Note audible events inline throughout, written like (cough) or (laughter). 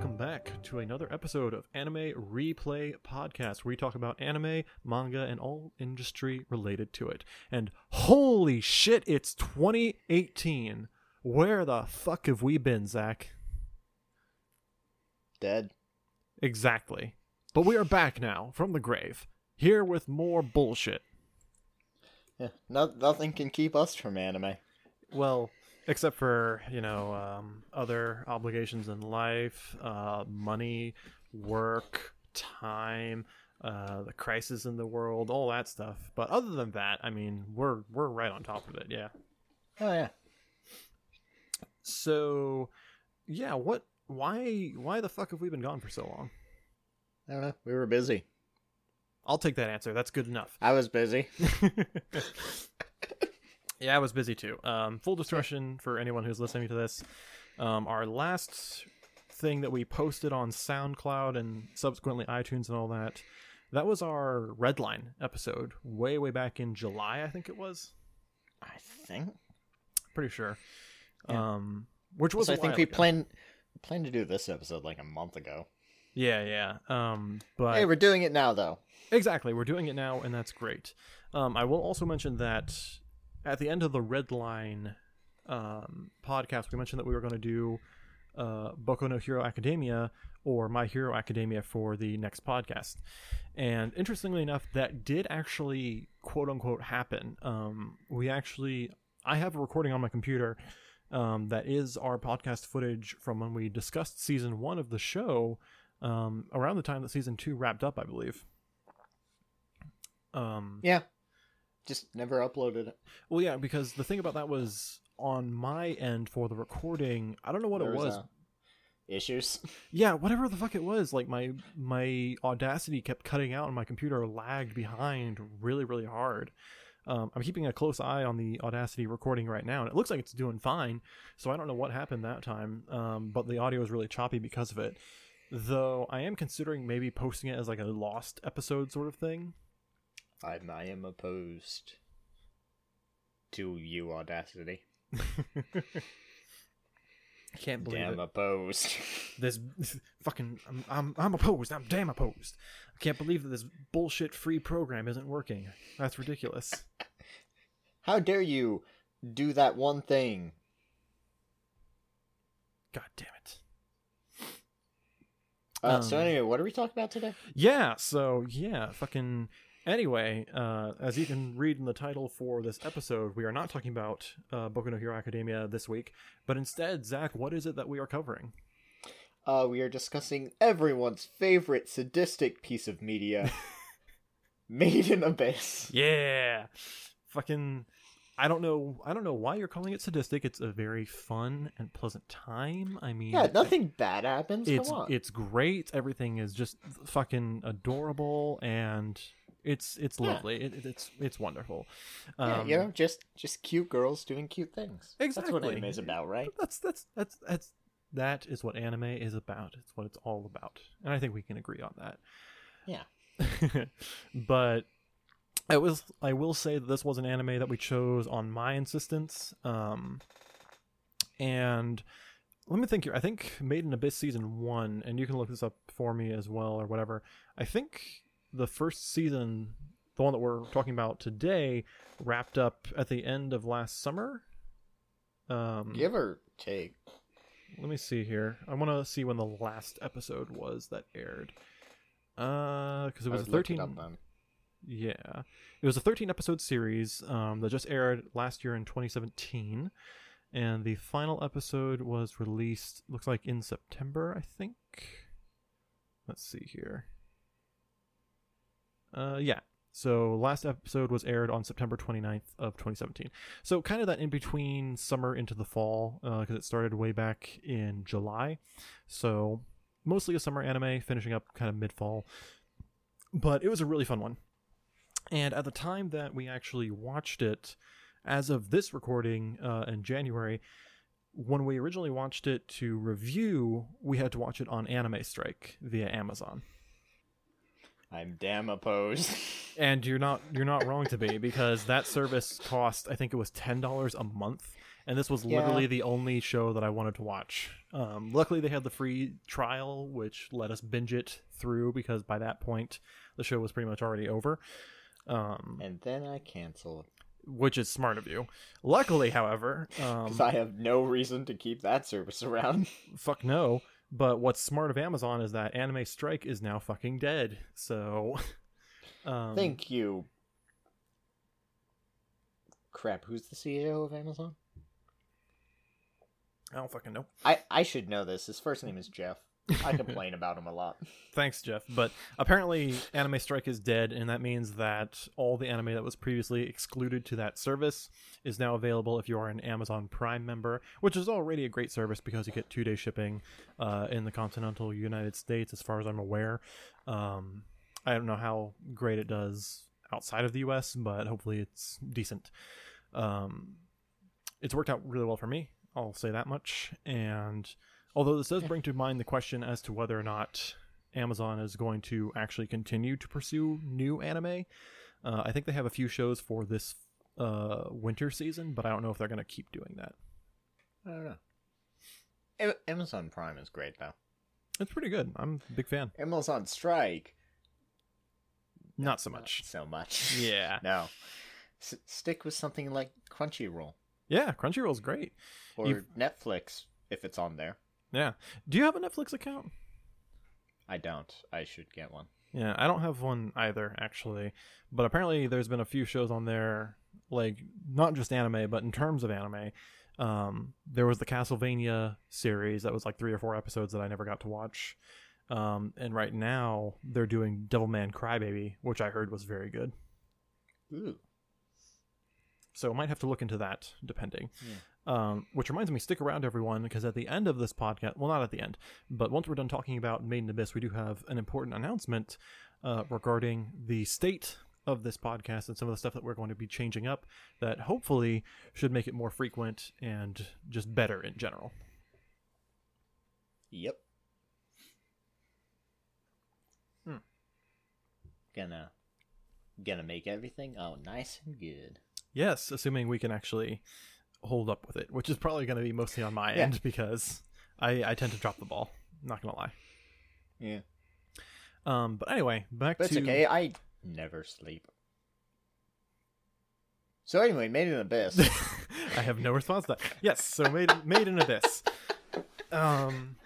welcome back to another episode of Anime Replay Podcast, where we talk about anime, manga, and all industry related to it. And holy shit, it's 2018. Where the fuck have we been, Zach? Dead. Exactly. But we are back now from the grave, here with more bullshit. Yeah, no, nothing can keep us from anime. Well, except for you know um, other obligations in life, uh, money, work, time, uh, the crisis in the world, all that stuff. But other than that, I mean, we're we're right on top of it. Yeah. Oh yeah. So, yeah. What? Why? Why the fuck have we been gone for so long? I don't know. We were busy. I'll take that answer. That's good enough. I was busy. (laughs) (laughs) yeah, I was busy too. Um, full discretion for anyone who's listening to this. Um, our last thing that we posted on SoundCloud and subsequently iTunes and all that, that was our Redline episode, way way back in July, I think it was. I think. Pretty sure. Yeah. Um, which was So I think we ago. planned planned to do this episode like a month ago. Yeah, yeah. Um, but Hey, we're doing it now though. Exactly. We're doing it now, and that's great. Um, I will also mention that at the end of the Red Line um, podcast, we mentioned that we were going to do uh, Boku no Hero Academia or My Hero Academia for the next podcast. And interestingly enough, that did actually quote unquote happen. Um, we actually, I have a recording on my computer um, that is our podcast footage from when we discussed season one of the show um, around the time that season two wrapped up, I believe. Um, Yeah. Just never uploaded it. well, yeah, because the thing about that was on my end for the recording. I don't know what There it was. uh, issues. (laughs) Yeah, whatever the fuck it was. Like my my Audacity kept cutting out, and my computer lagged behind really, really hard. Um, I'm keeping a close eye on the Audacity recording right now, and it looks like it's doing fine. So I don't know what happened that time, um, but the audio is really choppy because of it. Though I am considering maybe posting it as like a lost episode sort of thing. I, I am opposed to you, Audacity. (laughs) I can't believe Damn it. opposed. (laughs) this (laughs) fucking I'm, I'm I'm opposed. I'm damn opposed. I can't believe that this bullshit free program isn't working. That's ridiculous. How dare you do that one thing? God damn it. Uh, so Um, anyway, what are we talking about today? Yeah, so yeah, fucking anyway, uh as you can read in the title for this episode, we are not talking about uh Boku no Hero Academia this week, but instead, Zach, what is it that we are covering? Uh, we are discussing everyone's favorite sadistic piece of media, (laughs) Made in Abyss. Yeah. Fucking I don't know I don't know why you're calling it sadistic. It's a very fun and pleasant time. I mean Yeah, nothing bad happens. it's Come on. it's great. Everything is just fucking adorable, and it's it's lovely. It, it- it's it's wonderful. yeah, Um, you know, just just cute girls doing cute things. Exactly. That's what anime is about, right? That's that's that's that's that is what anime is about. It's what it's all about, and I think we can agree on that. Yeah. (laughs) but I was I will say that this was an anime that we chose on my insistence. Um, and let me think here. I think Made in Abyss season one, and you can look this up for me as well or whatever. I think the first season, the one that we're talking about today, wrapped up at the end of last summer. Um, Give or take. let me see here. I want to see when the last episode was that aired. Uh, because it was a it thirteen. then. Yeah, it was a thirteen episode series um, that just aired last year in 2017, and the final episode was released. Looks like in September, I think. Let's see here. Uh, yeah. So last episode was aired on September 29th of 2017. So kind of that in between summer into the fall because it started way back in July. So mostly a summer anime, finishing up kind of mid fall. But it was a really fun one. And at the time that we actually watched it, as of this recording uh, in January, when we originally watched it to review, we had to watch it on Anime Strike via Amazon. I'm damn opposed. (laughs) and you're not you're not wrong to be because that service cost I think it was ten dollars a month, and this was Yeah. literally the only show that I wanted to watch. Um, luckily, they had the free trial, which let us binge it through because by that point the show was pretty much already over. Um, and then I canceled. which is smart of you. Luckily, however, (laughs) um, Because I have no reason to keep that service around. (laughs) fuck no. But what's smart of Amazon is that Anime Strike is now fucking dead. So, (laughs) um, Thank you. Crap, who's the CEO of Amazon? I don't fucking know. I, I should know this. His first name is Jeff. I complain about him a lot. (laughs) Thanks, Jeff. But apparently, Anime Strike is dead, and that means that all the anime that was previously excluded to that service is now available if you are an Amazon Prime member, which is already a great service because you get two day shipping uh, in the continental United States, as far as I'm aware. Um, I don't know how great it does outside of the US, but hopefully it's decent. Um, it's worked out really well for me. I'll say that much. And although this does bring to mind the question as to whether or not Amazon is going to actually continue to pursue new anime, uh, I think they have a few shows for this uh, winter season, but I don't know if they're going to keep doing that. I don't know. A- Amazon Prime is great, though. It's pretty good. I'm a big fan. Amazon Strike, Not so not much. so much. (laughs) Yeah. No. S- stick with something like Crunchyroll Yeah, Crunchyroll's great. or You- Netflix if it's on there. Yeah. Do you have a Netflix account? I don't. I should get one. Yeah, I don't have one either, actually. But apparently, there's been a few shows on there, like not just anime, but in terms of anime. Um, there was the Castlevania series that was like three or four episodes that I never got to watch. Um, and right now, they're doing Devilman Crybaby, which I heard was very good. Ooh. So I might have to look into that, depending. Um, which reminds me, stick around, everyone, because at the end of this podcast, well, not at the end, but once we're done talking about Made in Abyss, we do have an important announcement uh, regarding the state of this podcast and some of the stuff that we're going to be changing up that hopefully should make it more frequent and just better in general. Yep. Hmm. Gonna gonna make everything oh nice and good. Yes, assuming we can actually hold up with it, which is probably going to be mostly on my Yeah. end because I, I tend to drop the ball. Not going to lie. Yeah. Um, but anyway, back But it's okay, I never sleep. So anyway, Made in Abyss. (laughs) I have no response to that. Yes, so made made in abyss. Um,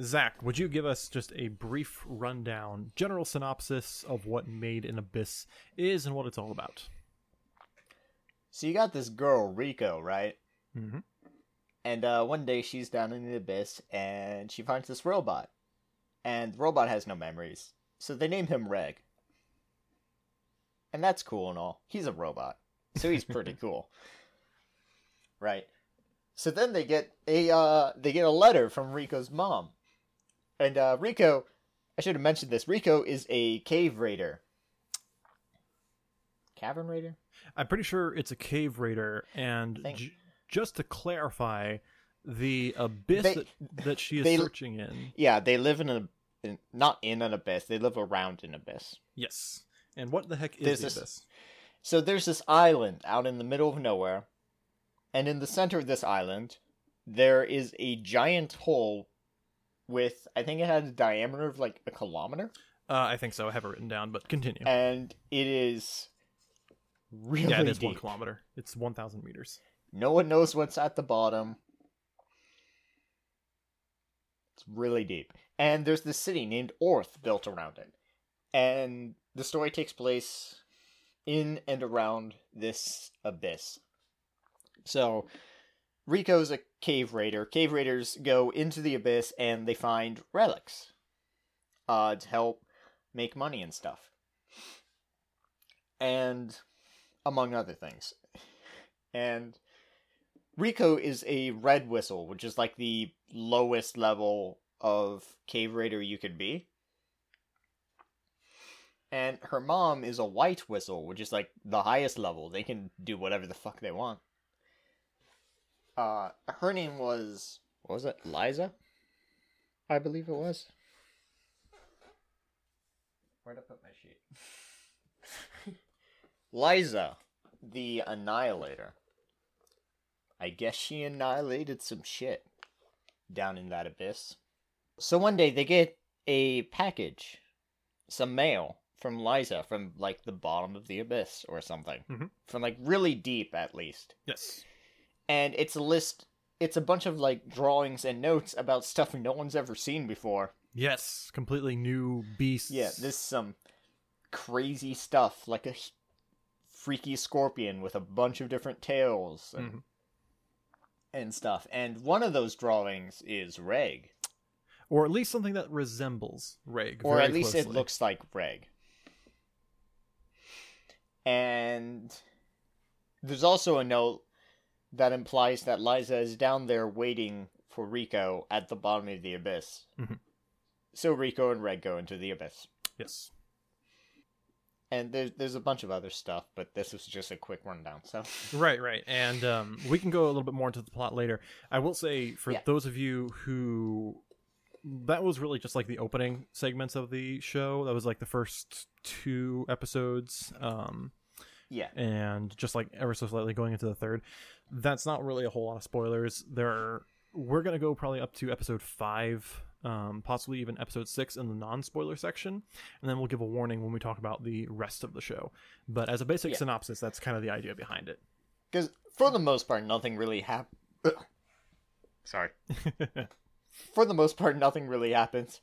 Zach, would you give us just a brief rundown, general synopsis of what Made in Abyss is and what it's all about? So you got this girl, Riko, right? Mm-hmm. And uh, one day she's down in the abyss and she finds this robot. And the robot has no memories. So they name him Reg. And that's cool and all. He's a robot. So he's pretty (laughs) cool. Right. So then they get a uh they get a letter from Riko's mom. And uh Riko I should have mentioned this. Rico is a cave raider. Cavern raider? I'm pretty sure it's a cave raider, and j- just to clarify, the abyss They- that, that she is they- searching in. Yeah, they live in a in, not in an abyss. They live around an abyss. Yes. And what the heck is There's the this- abyss? So there's this island out in the middle of nowhere, and in the center of this island, there is a giant hole with I think it had a diameter of like a kilometer, Uh, I think so. I have it written down, but continue. and it is really yeah, it is deep. one kilometer. It's 1,000 meters. No one knows what's at the bottom. It's really deep. And there's this city named Orth built around it. And the story takes place in and around this abyss. So, Riko's a cave raider. Cave raiders go into the abyss and they find relics uh, to help make money and stuff. And among other things. And Riko is a red whistle, which is like the lowest level of cave raider you could be. And her mom is a white whistle, which is like the highest level. They can do whatever the fuck they want. Uh, her name was what was it? Lyza, I believe it was. Where'd I put my sheet? (laughs) Lyza, the Annihilator. I guess she annihilated some shit down in that abyss. So one day they get a package, some mail from Lyza from like the bottom of the abyss or something. Mhm. From like really deep at least. Yes. And it's a list it's a bunch of like drawings and notes about stuff no one's ever seen before. Yes. Completely new beasts. Yeah, this some crazy stuff like a freaky scorpion with a bunch of different tails and, Mhm. and stuff. And one of those drawings is Reg, Or at least something that resembles Reg. or at least it looks like Reg. And there's also a note that implies that Lyza is down there waiting for Riko at the bottom of the abyss. Mhm. So Riko and Reg go into the abyss. Yes. And there's there's a bunch of other stuff, but this was just a quick rundown. So Right, right. And um, we can go a little bit more into the plot later. I will say, for Yeah. those of you who. That was really just like the opening segments of the show. That was like the first two episodes. Um, yeah, and just like ever so slightly going into the third. That's not really a whole lot of spoilers. There are, we're gonna go probably up to episode five, um, possibly even episode six in the non-spoiler section, and then we'll give a warning when we talk about the rest of the show. But as a basic Yeah. synopsis, that's kind of the idea behind it. because for the most part, nothing really happened. (laughs) Sorry. (laughs) for the most part, nothing really happens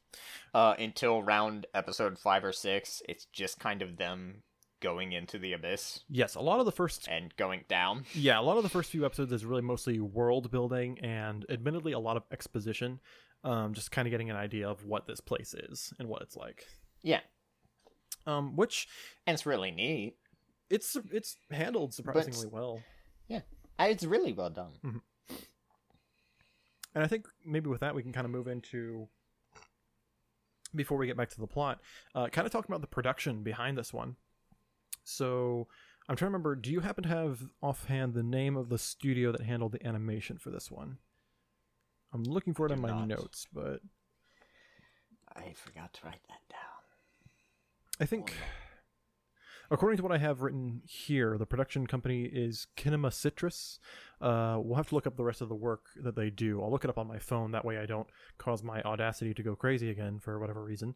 uh, until round episode five or six. It's just kind of them going into the abyss yes, a lot of the first and going down. Yeah, a lot of the first few episodes is really mostly world building and admittedly a lot of exposition. Um, just kind of getting an idea of what this place is and what it's like. Yeah, Um, which and it's really neat. it's it's handled surprisingly well. Yeah, It's really well done. And I think maybe with that we can kind of move into before we get back to the plot, uh, kind of talking about the production behind this one. So I'm trying to remember. Do you happen to have offhand the name of the studio that handled the animation for this one? I'm looking for it in my not. notes, but I forgot to write that down. I think, according to what I have written here, the production company is Kinema Citrus. Uh, we'll have to look up the rest of the work that they do. I'll look it up on my phone. That way, I don't cause my Audacity to go crazy again for whatever reason.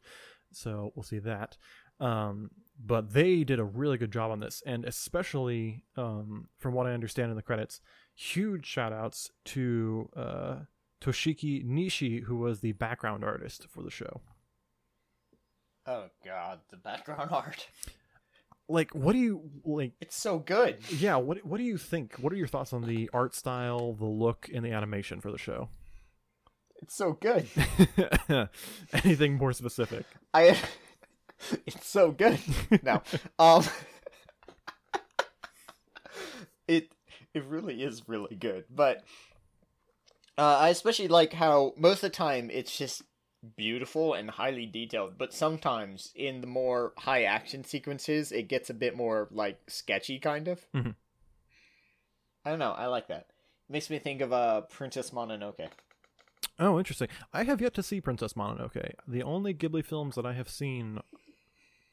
So we'll see that. Um, but they did a really good job on this, and especially um, from what I understand in the credits, huge shout outs to uh, Toshiki Nishi, who was the background artist for the show. Oh god, the background (laughs) art. Like, what do you like? It's so good. Yeah, what what do you think? What are your thoughts on the art style, the look, and the animation for the show? It's so good. (laughs) Anything more specific? I. (laughs) it's so good. No, um, it it really is really good. But uh, I especially like how most of the time it's just beautiful and highly detailed, but sometimes in the more high action sequences, it gets a bit more like sketchy, kind of. Mhm. I don't know. I like that. It makes me think of uh, Princess Mononoke. Oh, interesting. I have yet to see Princess Mononoke. The only Ghibli films that I have seen,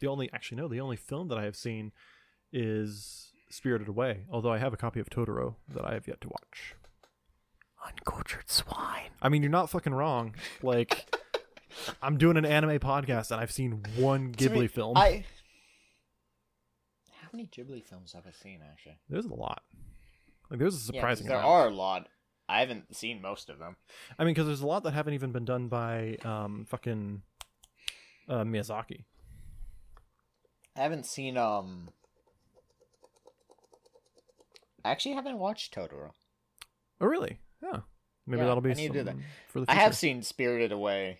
the only actually no, the only film that I have seen is Spirited Away. Although I have a copy of Totoro that I have yet to watch. Uncultured swine. I mean, you're not fucking wrong. Like, I'm doing an anime podcast and I've seen one To me, Ghibli film. I. How many Ghibli films have I seen actually? There's a lot. Like, there's a Yeah, 'cause surprising. there amount. are a lot. I haven't seen most of them. I mean, because there's a lot that haven't even been done by um fucking uh, Miyazaki. I haven't seen um. I actually haven't watched Totoro. Oh, really? Yeah. Maybe Yeah, that'll be I need to do that. for the I have seen Spirited Away,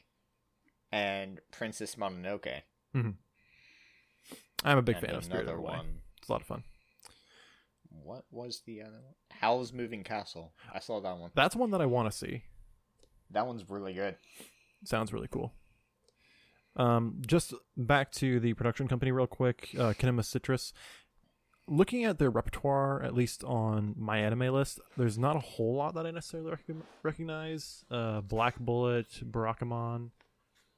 and Princess Mononoke. I'm a big and fan of Spirited Away. one. It's a lot of fun. What was the other one? Howl's Moving Castle. I saw that one. That's one that I want to see. That one's really good. Sounds really cool. Um, just back to the production company real quick. Uh, Kinema Citrus. Looking at their repertoire, at least on my anime list, there's not a whole lot that I necessarily rec- recognize. Uh, Black Bullet, Barakamon,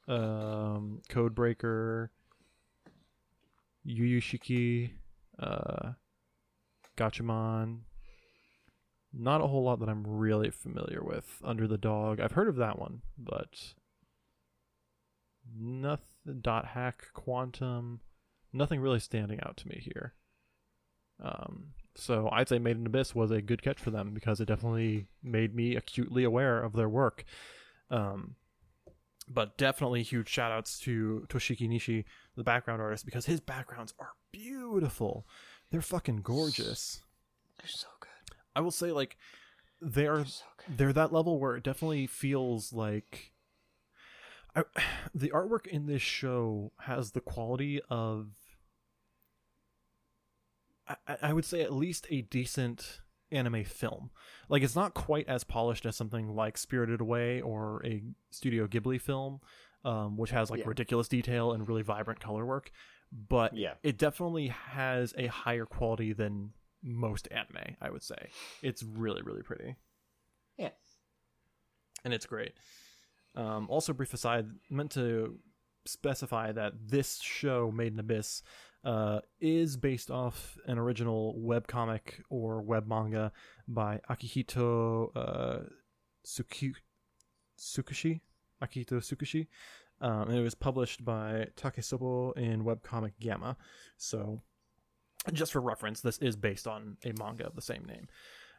um, Codebreaker, Yu Yu Shiki, uh, Gatchaman. Not a whole lot that I'm really familiar with. Under the Dog, I've heard of that one, but nothing. Dot Hack, Quantum, nothing really standing out to me here. Um, so I'd say Made in Abyss was a good catch for them because it definitely made me acutely aware of their work. Um, but definitely huge shout outs to Toshiki Nishi, the background artist, because his backgrounds are beautiful. They're fucking gorgeous. They're so good. I will say, like, they're They're so good. they're that level where it definitely feels like I, (sighs) the artwork in this show has the quality of I, I would say at least a decent anime film like it's not quite as polished as something like spirited away or a studio ghibli film um, which has like Yeah. ridiculous detail and really vibrant color work but Yeah. it definitely has a higher quality than most anime i would say it's really really pretty Yeah. and it's great. Um, also, brief aside, meant to specify that this show, Made in Abyss, uh, is based off an original webcomic or web manga by Akihito uh, Tsuki- Tsukushi. Akihito Tsukushi. Um, and it was published by Takeshobo in webcomic Gamma. So, just for reference, this is based on a manga of the same name,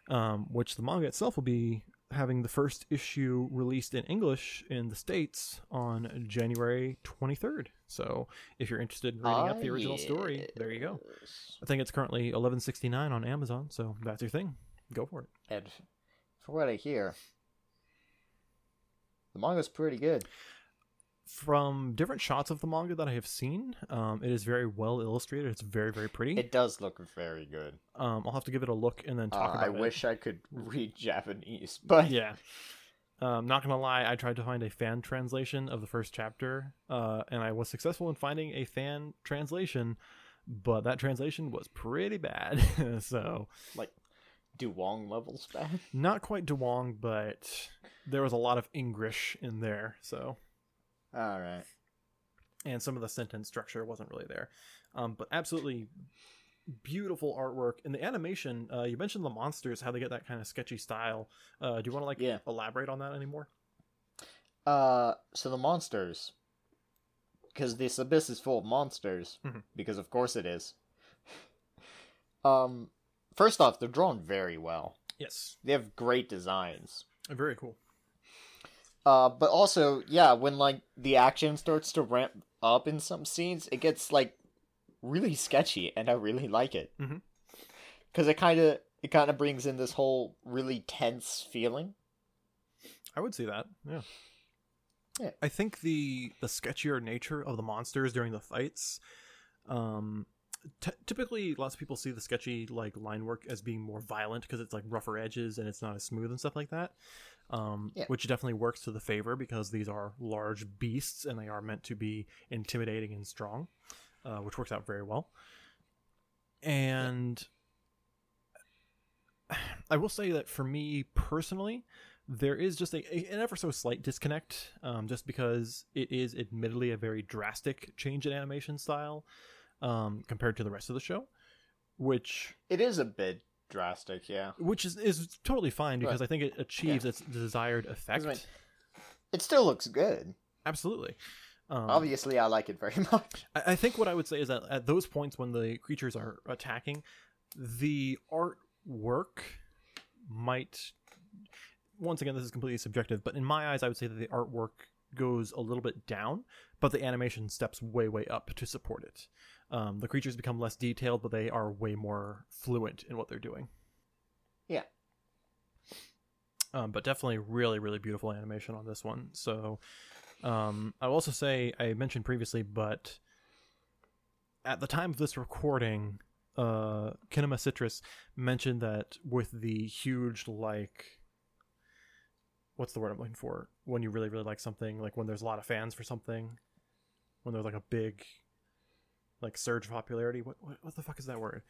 um, which the manga itself will be having the first issue released in English in the States on January 23rd. So if you're interested in reading up the original ah, story, there you go. I think it's currently 11.69 on Amazon, so that's your thing. Go for it. And for what I hear, the manga's pretty good. From different shots of the manga that I have seen, um, it is very well illustrated. It's very, very pretty. It does look very good. Um, I'll have to give it a look and then Uh, talk about I it. I wish I could (laughs) read Japanese, (laughs) but yeah. Um, not gonna lie, I tried to find a fan translation of the first chapter, uh, and I was successful in finding a fan translation, but that translation was pretty bad. (laughs) so like Duwang levels bad. not quite Duwang, but there was a lot of English in there. So All right. and some of the sentence structure wasn't really there. Um, but absolutely beautiful artwork and the animation. Uh, you mentioned the monsters, how they get that kind of sketchy style. Uh, do you want to like Yeah. elaborate on that anymore? Uh, so the monsters, because this abyss is full of monsters, Mhm. because of course it is. (laughs) Um, first off, they're drawn very well. Yes, They have great designs. very cool. Uh, but also, yeah, when like the action starts to ramp up in some scenes, it gets like really sketchy, and I really like it. Because it kind of it kind of brings in this whole really tense feeling. I would see that. Yeah. Yeah. I think the the sketchier nature of the monsters during the fights, um, t- typically lots of people see the sketchy like line work as being more violent because it's like rougher edges and it's not as smooth and stuff like that. Um, Yeah. which definitely works to the favor because these are large beasts and they are meant to be intimidating and strong, uh, which works out very well. And (sighs) I will say that for me personally, there is just a, a- an ever so slight disconnect, um, just because it is admittedly a very drastic change in animation style um, compared to the rest of the show, which It is a bit drastic, yeah. which is, is totally fine because Right. I think it achieves its desired effect. mean, It still looks good. Absolutely. Um, Obviously, I like it very (laughs) much. I, I think what I would say is that at those points when the creatures are attacking, the artwork might. Once again, this is completely subjective, but in my eyes, I would say that the artwork goes a little bit down, but the animation steps way, way up to support it. Um, the creatures become less detailed, but they are way more fluent in what they're doing. Yeah. Um, but definitely really, really beautiful animation on this one. So um, I will also say I mentioned previously, but at the time of this recording, uh, Kinema Citrus mentioned that with the huge like, what's the word I'm looking for? When you really really like something, like when there's a lot of fans for something, when there's like a big, like surge of popularity. What what, what the fuck is that word?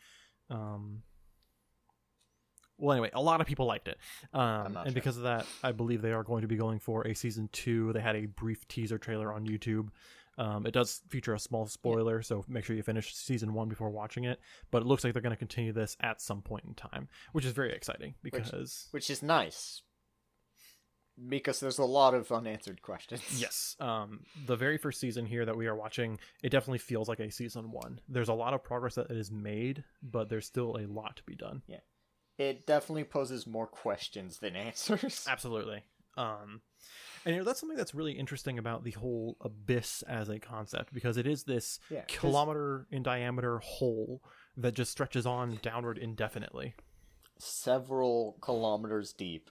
Um. Well, anyway, a lot of people liked it, um, and sure. because of that, I believe they are going to be going for a season two. They had a brief teaser trailer on YouTube Um, it does feature a small spoiler, so make sure you finish season one before watching it. But it looks like they're going to continue this at some point in time, which is very exciting because which is nice because there's a lot of unanswered questions. (laughs) Yes. Um, the very first season here that we are watching, it definitely feels like a season one. There's a lot of progress that is made, but there's still a lot to be done. Yeah. It definitely poses more questions than (laughs) answers. Absolutely. Um, and you know, that's something that's really interesting about the whole abyss as a concept because it is this Yeah, kilometer in diameter hole that just stretches on downward indefinitely. Several kilometers deep.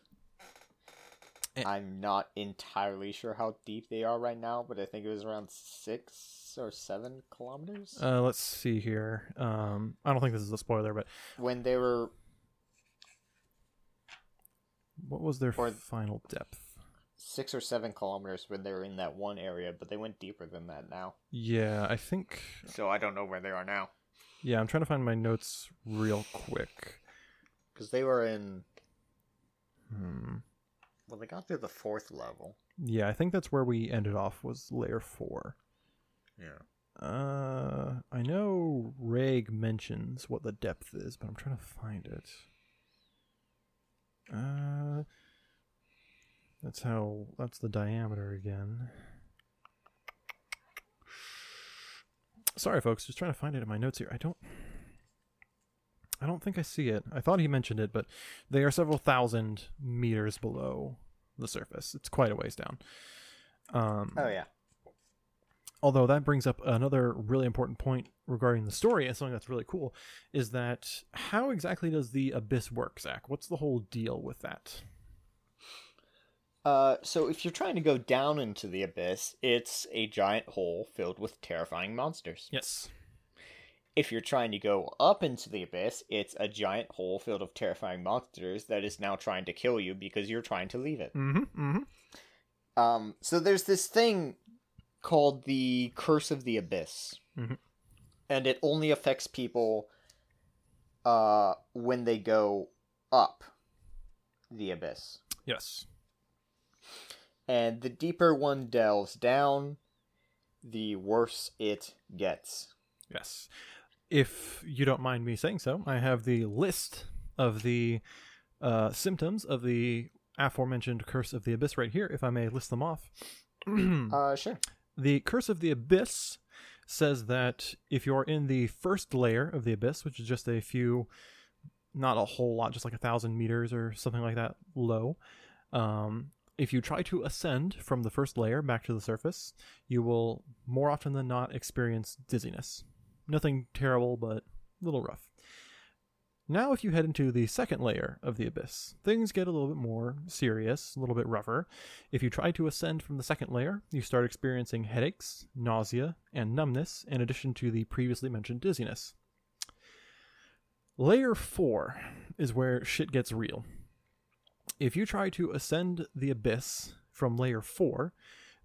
And- I'm not entirely sure how deep they are right now, but I think it was around six or seven kilometers Uh, let's see here. Um, I don't think this is a spoiler, but when they were what was their Or- final depth? six or seven kilometers when they were in that one area, but they went deeper than that now. Yeah, I think. So I don't know where they are now Yeah, I'm trying to find my notes real quick. because they were in. Hmm. Well, they got to the fourth level. Yeah, I think that's where we ended off was layer four. Yeah. Uh, I know Reg mentions what the depth is, but I'm trying to find it. Uh, that's how. That's the diameter again. Sorry, folks. Just trying to find it in my notes here. I don't. I don't think I see it. I thought he mentioned it, but they are several thousand meters below the surface. It's quite a ways down. Um, Oh yeah. although that brings up another really important point regarding the story and something that's really cool is that how exactly does the abyss work zach what's the whole deal with that Uh, so if you're trying to go down into the abyss, it's a giant hole filled with terrifying monsters. yes If you're trying to go up into the abyss, it's a giant hole filled of terrifying monsters that is now trying to kill you because you're trying to leave it. mm-hmm mm-hmm Um, so there's this thing called the Curse of the Abyss, Mhm. and it only affects people uh, when they go up the abyss. yes And the deeper one delves down, the worse it gets. yes if you don't mind me saying so i have the list of the uh, symptoms of the aforementioned curse of the abyss right here if i may list them off (clears throat) Uh, sure. The Curse of the Abyss says that if you're in the first layer of the abyss, which is just a few, not a whole lot, just like a thousand meters or something like that low, um, if you try to ascend from the first layer back to the surface, you will more often than not experience dizziness. Nothing terrible, but a little rough. Now, if you head into the second layer of the abyss, things get a little bit more serious, a little bit rougher. If you try to ascend from the second layer, you start experiencing headaches, nausea, and numbness, in addition to the previously mentioned dizziness. Layer 4 is where shit gets real. If you try to ascend the abyss from layer 4,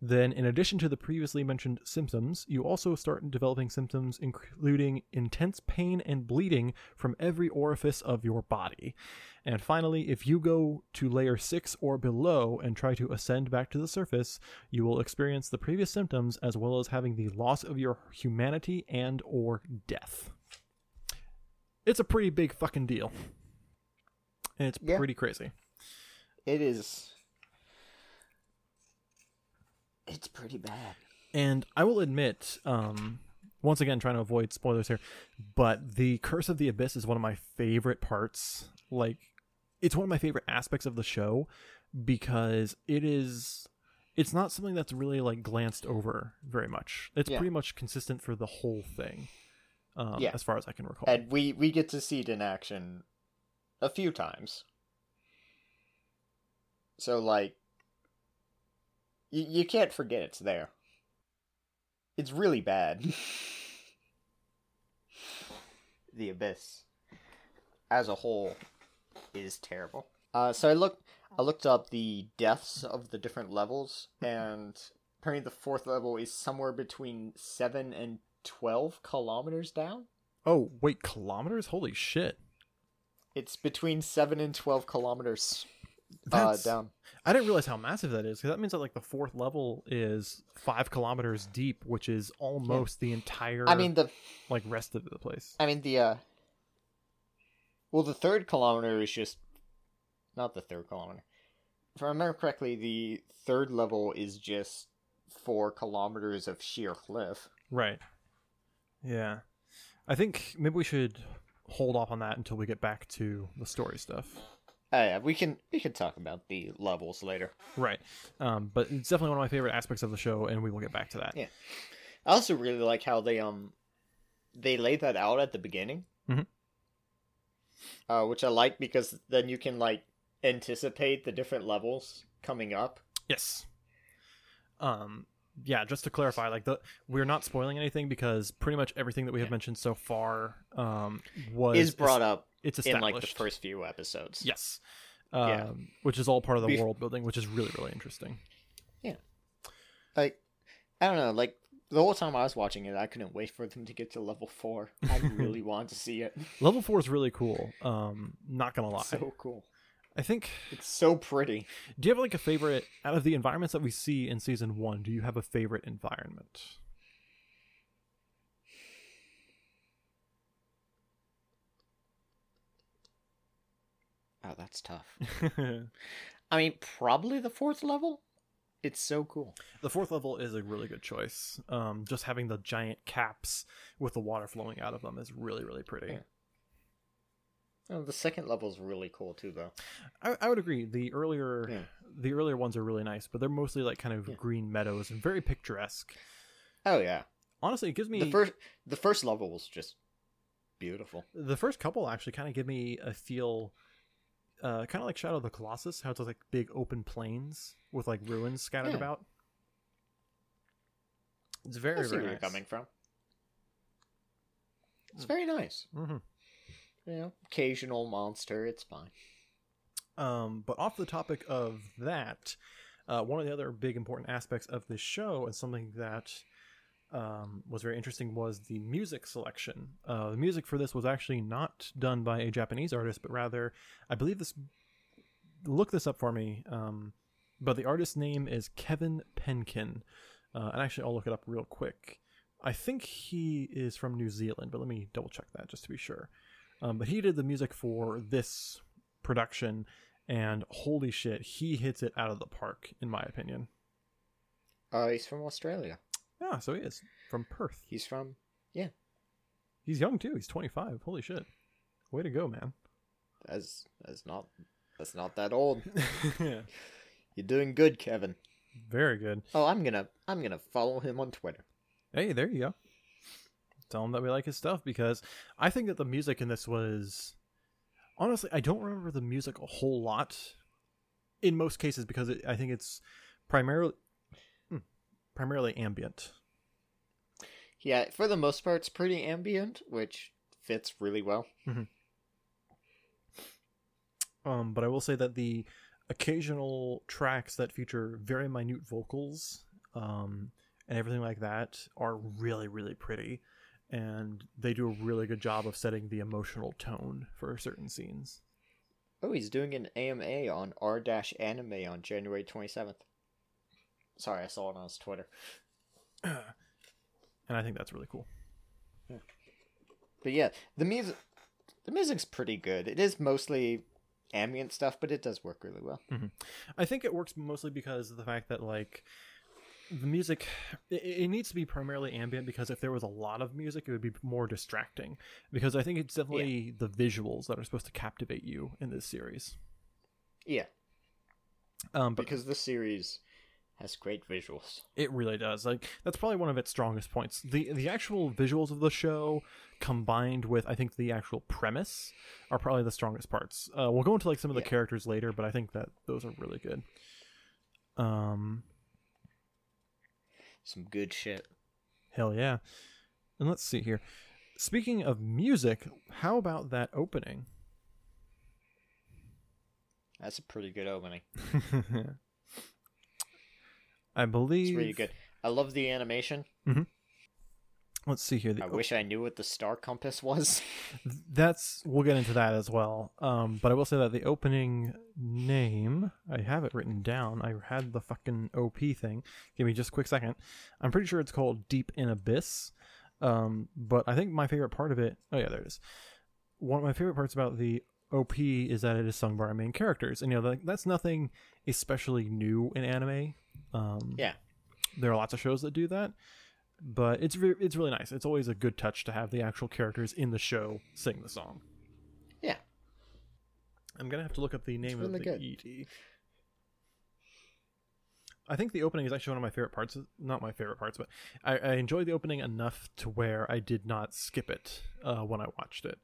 then in addition to the previously mentioned symptoms, you also start developing symptoms including intense pain and bleeding from every orifice of your body. And finally, if you go to layer 6 or below and try to ascend back to the surface, you will experience the previous symptoms as well as having the loss of your humanity and or death. It's a pretty big fucking deal. And it's Yeah. pretty crazy. It is. It's pretty bad. And I will admit, um, once again, trying to avoid spoilers here, but the Curse of the Abyss is one of my favorite parts. Like, it's one of my favorite aspects of the show because it is. It's not something that's really like glanced over very much. It's Yeah. pretty much consistent for the whole thing, um, Yeah. as far as I can recall. And we we get to see it in action a few times. So like you you can't forget it's there. It's really bad. (laughs) the abyss as a whole is terrible. Uh so I looked I looked up the deaths of the different levels and apparently the fourth level is somewhere between 7 and 12 kilometers down. oh wait, kilometers? Holy shit! It's between seven and twelve kilometers uh, down. I didn't realize how massive that is because that means that like the fourth level is five kilometers deep, which is almost the entire. I mean the like rest of the place. I mean the uh well the third kilometer is just not the third kilometer. If I remember correctly, the third level is just four kilometers of sheer cliff. Right. Yeah. I think maybe we should hold off on that until we get back to the story stuff. Oh yeah, we can we can talk about the levels later. Right. Um, but it's definitely one of my favorite aspects of the show, and we will get back to that. Yeah. I also really like how they um they laid that out at the beginning. Mhm. Uh, which I like because then you can like anticipate the different levels coming up. Yes. Um, yeah, just to clarify, like the we're not spoiling anything because pretty much everything that we have Yeah. mentioned so far um, was is brought up It's established in established. like the first few episodes. Yes. Um, Yeah. Which is all part of the Bef- world building, which is really really interesting. Yeah, like I don't know, like the whole time I was watching it, I couldn't wait for them to get to level four. I (laughs) really wanted to see it. Level four is really cool. Um, not gonna lie. So cool. I think. It's so pretty. Do you have like a favorite out of the environments that we see in season one? Do you have a favorite environment? Oh, that's tough. (laughs) I mean, probably the fourth level. It's so cool. The fourth level is a really good choice. Um, just having the giant caps with the water flowing out of them is really really pretty. Yeah. Oh, the second level is really cool too, though. I, I would agree. The earlier Yeah. the earlier ones are really nice, but they're mostly like kind of Yeah. green meadows and very picturesque. Oh yeah, Honestly, it gives me the first the first level was just beautiful. the first couple actually kind of give me a feel uh, kind of like shadow of the colossus how it's like big open plains with like ruins scattered Yeah. about it's very I see very where nice. you're coming from. It's very nice. Mm-hmm. You know, occasional monster. It's fine. um, but off the topic of that uh, one of the other big important aspects of this show and something that um, was very interesting was the music selection. Uh, the music for this was actually not done by a Japanese artist, but rather, I believe this. Look this up for me. Um, but the artist's name is Kevin Penkin, uh, and actually, I'll look it up real quick. I think he is from New Zealand, but let me double check that just to be sure. Um, but he did the music for this production, and holy shit, he hits it out of the park, in my opinion. Uh, he's from Australia. Yeah, so he is from Perth. He's from yeah. He's young too. He's 25. Holy shit. Way to go, man. that's that's not that's not that old. (laughs) (laughs) yeah. You're doing good, Kevin. Very good. Oh, I'm gonna I'm gonna follow him on Twitter. Hey, there you go. Tell him that we like his stuff because I think that the music in this was honestly, I don't remember the music a whole lot in most cases because it, I think it's primarily primarily ambient. Yeah, for the most part, it's pretty ambient, which fits really well. Um, but I will say that the occasional tracks that feature very minute vocals um, and everything like that are really, really pretty. And they do a really good job of setting the emotional tone for certain scenes. Oh, he's doing an AMA on r anime on January 27th. Sorry, I saw it on his Twitter. (clears throat) and I think that's really cool. But yeah, the music the music's pretty good. It is mostly ambient stuff, but it does work really well. I think it works mostly because of the fact that, like, the music, it, it needs to be primarily ambient because if there was a lot of music, it would be more distracting. Because I think it's definitely the visuals that are supposed to captivate you in this series. Yeah, Um, but because the series has great visuals. It really does. Like that's probably one of its strongest points. The the actual visuals of the show combined with I think the actual premise are probably the strongest parts. Uh, we'll go into like some of the Yeah. characters later, but I think that those are really good. Um Some good shit. hell yeah. And let's see here. Speaking of music, how about that opening? That's a pretty good opening. (laughs) I believe It's really good. I love the animation. let's see here. The, I wish I knew what the star compass was. (laughs) that's we'll get into that as well. Um, but I will say that the opening name, I have it written down. I had the fucking OP thing. Give me just a quick second. I'm pretty sure it's called Deep in Abyss. Um, but I think my favorite part of it. Oh yeah, there it is. One of my favorite parts about the OP is that it is sung by our main characters, and you know that, that's nothing especially new in anime. Um, Yeah. there are lots of shows that do that, but it's re- it's really nice. It's always a good touch to have the actual characters in the show sing the song. Yeah. I'm gonna have to look up the name really of the good. ED. I think the opening is actually one of my favorite parts. Not my favorite parts, but I, I enjoyed the opening enough to where I did not skip it uh, when I watched it.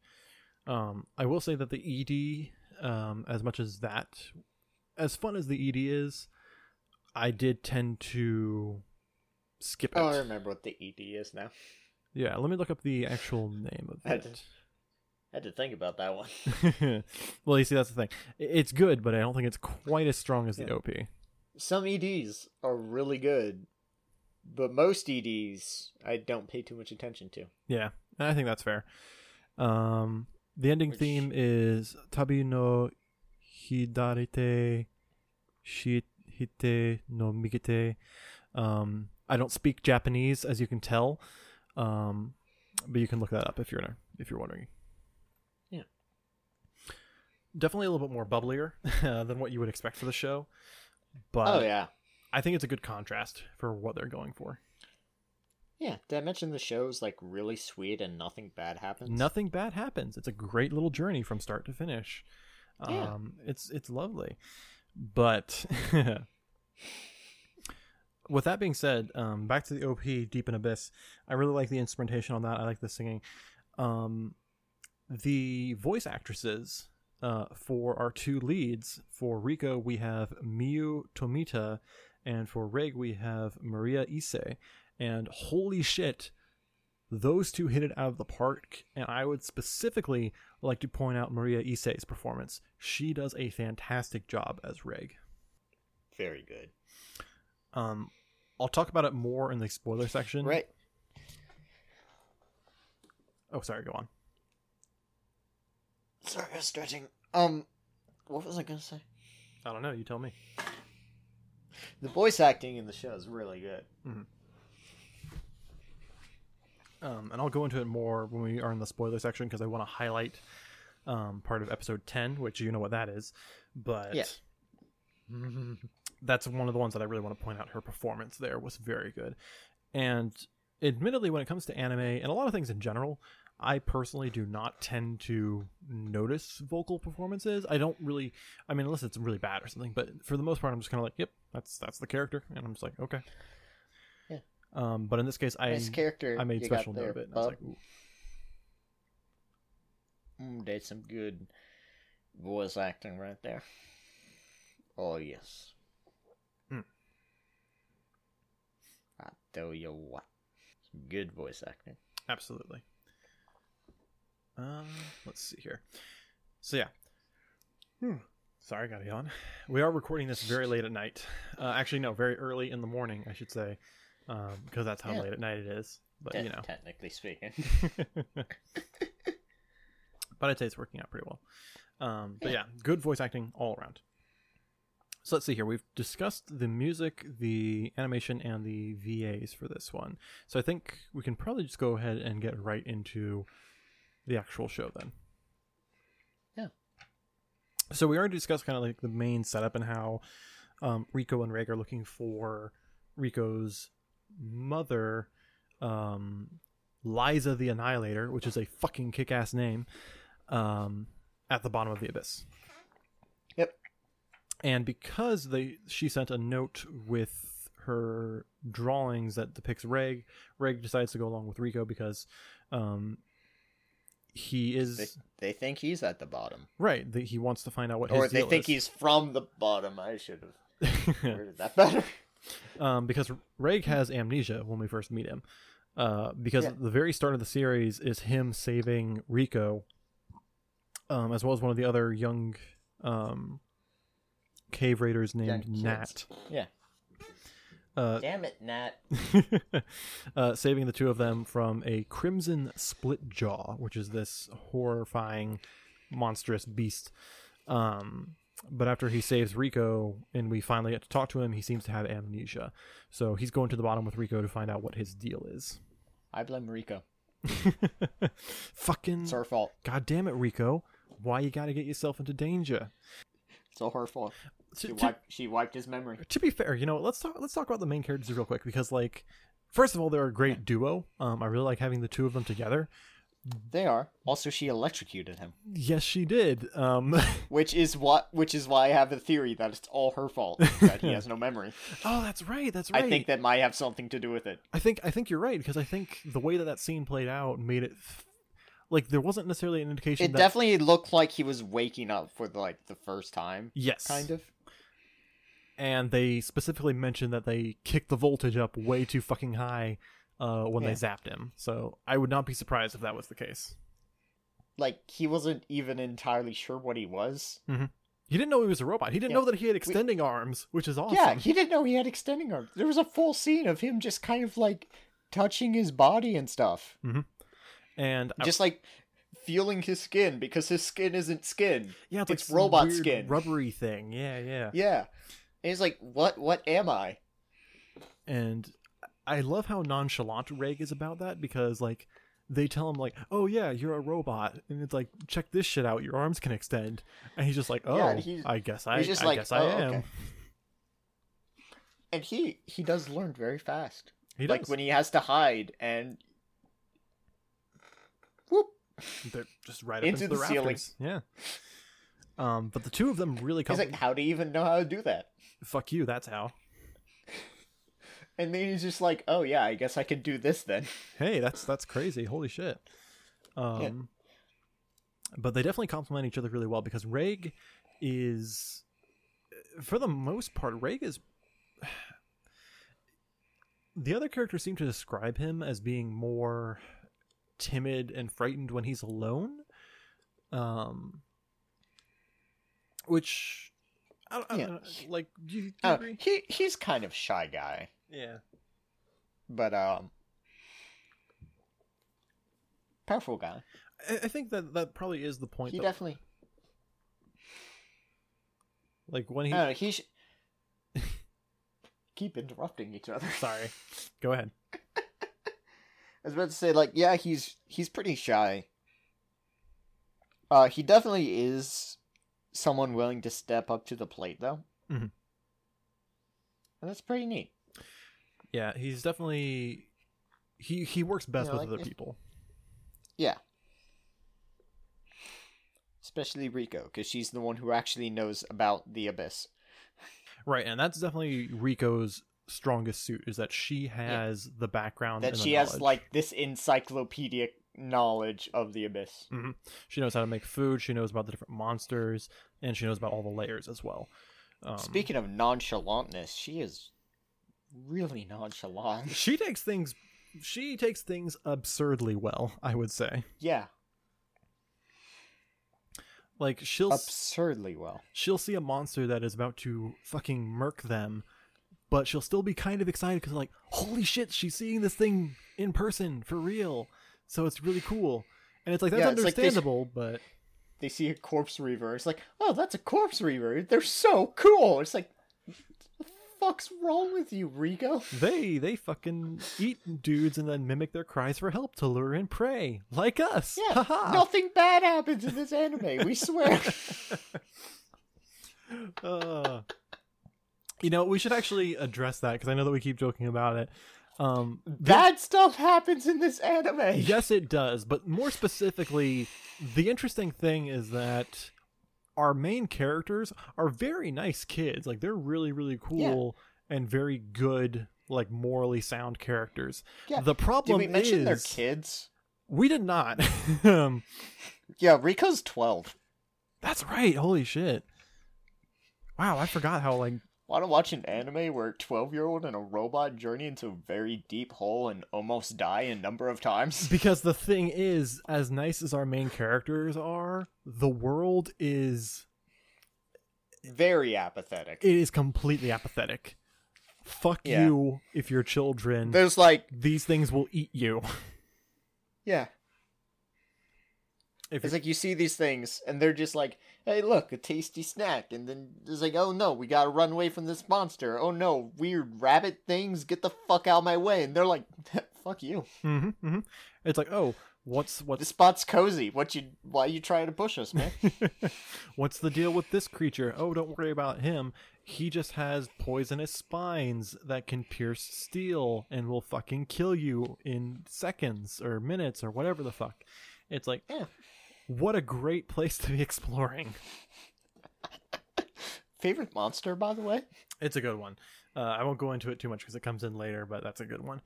Um, I will say that the ED, um, as much as that, as fun as the ED is, I did tend to skip it. Oh, I remember what the ED is now. Yeah, let me look up the actual (laughs) name of I had to- it. I had to think about that one. (laughs) well, you see, that's the thing. It's good, but I don't think it's quite as strong as the OP. Some EDs are really good, but most EDs I don't pay too much attention to. Yeah, I think that's fair. Um, the ending Which- theme is Tabi no Hidarite Shihite no Migite. Um, I don't speak Japanese, as you can tell, um, but you can look that up if you're if you're wondering. Yeah. definitely a little bit more bubblier (laughs) than what you would expect for the show, but oh yeah, I think it's a good contrast for what they're going for. yeah. Did I mention the show's like really sweet and nothing bad happens? Nothing bad happens. It's a great little journey from start to finish. Yeah. Um, it's it's lovely, but (laughs) with that being said, um, back to the OP Deep in Abyss. I really like the instrumentation on that. I like the singing. Um, the voice actresses uh, for our two leads for Riko we have Miyu Tomita, and for Reg we have Mariya Ise. And holy shit, those two hit it out of the park. And I would specifically like to point out Mariya Ise's performance. She does a fantastic job as Reg. Very good. Um, I'll talk about it more in the spoiler section. Right. Oh, sorry. Go on. Sorry, I was stretching. Um, what was I gonna say? I don't know. You tell me. The voice acting in the show is really good. Um, and I'll go into it more when we are in the spoiler section because I want to highlight um, part of episode 10, which you know what that is. But Yeah. (laughs) that's one of the ones that I really want to point out. Her performance there was very good. And admittedly, when it comes to anime and a lot of things in general, I personally do not tend to notice vocal performances. I don't really, I mean, unless it's really bad or something. But for the most part, I'm just kind of like, yep, that's that's the character, and I'm just like, okay. Yeah. Um, but in this case, I Nice character. I made you got special note there, of it. And I was like, ooh. Mm, there's some good voice acting right there. Oh yes. Hmm. I tell you what, some good voice acting. Absolutely. Uh, let's see here. So yeah. Hmm. Sorry, I got a yawn. We are recording this very late at night. Uh, actually, no, very early in the morning, I should say, um, because that's how Yeah. late at night it is. But Te- you know, technically speaking. (laughs) (laughs) but I'd say it's working out pretty well. Um, but yeah, good voice acting all around. So let's see here. We've discussed the music, the animation, and the VAs for this one. So I think we can probably just go ahead and get right into the actual show then. Yeah. So we already discussed kind of like the main setup and how um, Riko and Reg are looking for Riko's mother, um, Lyza the Annihilator, which is a fucking kick-ass name, um, at the bottom of the abyss. Yep. And because they she sent a note with her drawings that depicts Reg, Reg decides to go along with Riko because um, he is they, they think he's at the bottom, right. That he wants to find out what his or they deal think is. he's from the bottom. I should have (laughs) worded that better. Um, because Reg has amnesia when we first meet him. Uh, because Yeah. the very start of the series is him saving Riko, um, as well as one of the other young um, cave raiders named Young Nat. Yeah. uh, Damn it, Nat. (laughs) uh, saving the two of them from a crimson split jaw, which is this horrifying, monstrous beast. Um, but after he saves Riko and we finally get to talk to him, he seems to have amnesia. So he's going to the bottom with Riko to find out what his deal is. I blame Riko. (laughs) Fucking It's her fault. god damn it, Riko! Why you gotta get yourself into danger? It's all her fault. To, She to- wiped, she wiped his memory. to be fair, you know, let's talk let's talk about the main characters real quick because like first of all, they're a great duo. Um, I really like having the two of them together. They are. Also, she electrocuted him, Yes, she did. Um, (laughs) which is what, which is why I have the theory that it's all her fault that he has no memory. (laughs) oh, that's right. That's right. I think that might have something to do with it. I think I think you're right because I think the way that that scene played out made it like there wasn't necessarily an indication It that definitely looked like he was waking up for like the first time, yes, kind of. And they specifically mentioned that they kicked the voltage up way too fucking high uh, when Yeah. they zapped him. So I would not be surprised if that was the case. Like he wasn't even entirely sure what he was. He didn't know he was a robot. He didn't Yeah. know that he had extending arms, which is awesome. Yeah, he didn't know he had extending arms. There was a full scene of him just kind of like touching his body and stuff, and I- just like feeling his skin because his skin isn't skin. yeah, it's, it's like robot skin. rubbery thing. Yeah, yeah. Yeah, and he's like, "What? What am I?" and I love how nonchalant Reg is about that because like they tell him like, "Oh yeah, you're a robot," and it's like, "Check this shit out, your arms can extend," and he's just like, "Oh, Yeah, I guess I, I like, guess I "Oh, am." okay." And he he does learn very fast. He like does. when he has to hide and whoop. They're just right up Into into, the, the ceiling. Yeah. Um, but the two of them really He's come. like, "How do you even know how to do that?" Fuck you. That's how. And then he's just like, "Oh yeah, I guess I could do this then." (laughs) Hey, that's that's crazy. Holy shit. Um, but they definitely complement each other really well because Reg is, for the most part, Reg is. (sighs) The other characters seem to describe him as being more timid and frightened when he's alone. Um, which, I don't, I don't know, like, do you, do you Uh, agree? he he's kind of shy guy, Yeah. but um, powerful guy. I, I think that that probably is the point. He definitely. like when he. Know. He sh- keep interrupting each other. (laughs) Sorry. Go ahead. I was about to say, like, yeah, he's he's pretty shy. Uh, he definitely is someone willing to step up to the plate, though. Mhm. And that's pretty neat. Yeah, he's definitely he he works best know, with like, other if- people. Yeah. Especially Riko, because she's the one who actually knows about the abyss. Right, and that's definitely Riko's strongest suit is that she has the background That the she has like this encyclopedic knowledge of the abyss. she knows how to make food, she knows about the different monsters, and she knows about all the layers as well. Um, Speaking of nonchalantness, she is really nonchalant. she takes things she takes things absurdly well, I would say. yeah, Like she'll absurdly well. she'll see a monster that is about to fucking murk them, but she'll still be kind of excited because like, holy shit, she's seeing this thing in person for real. So it's really cool, and it's like that's Yeah, it's like they- understandable, but They see a corpse reaver. It's like, oh, that's a corpse reaver. They're so cool. It's like, fuck's wrong with you, Riko? (laughs) they they fucking eat dudes and then mimic their cries for help to lure in prey, like us. Yeah, nothing bad happens in this anime. We swear. (laughs) (laughs) Uh, you know, we should actually address that because I know that we keep joking about it. Um, bad stuff happens in this anime. yes, it does, but more specifically, the interesting thing is that our main characters are very nice kids. Like they're really, really cool and very good, like morally sound characters. Yeah, The problem is. Did we mention is their kids? we did not. (laughs) um, Yeah, Riko's twelve. that's right. Holy shit! Wow, I forgot how like Want to watch an anime where a 12 year old and a robot journey into a very deep hole and almost die a number of times? (laughs) because the thing is as nice as our main characters are the world is Very apathetic. it is completely apathetic fuck Yeah. you if you're children. There's like, These things will eat you. yeah, If it's like you see these things and they're just like, hey, look, a tasty snack, and then it's like, oh no, we gotta run away from this monster. Oh no, weird rabbit things, get the fuck out of my way. And they're like, (laughs) fuck you. hmm hmm It's like, oh, what's This what's spot's cozy. What you? Why you trying to push us, man? (laughs) what's the deal with this creature? Oh, don't worry about him. He just has poisonous spines that can pierce steel and will fucking kill you in seconds or minutes or whatever the fuck. It's like, Yeah. What a great place to be exploring. (laughs) Favorite monster, by the way? It's a good one. Uh, I won't go into it too much because it comes in later, but that's a good one.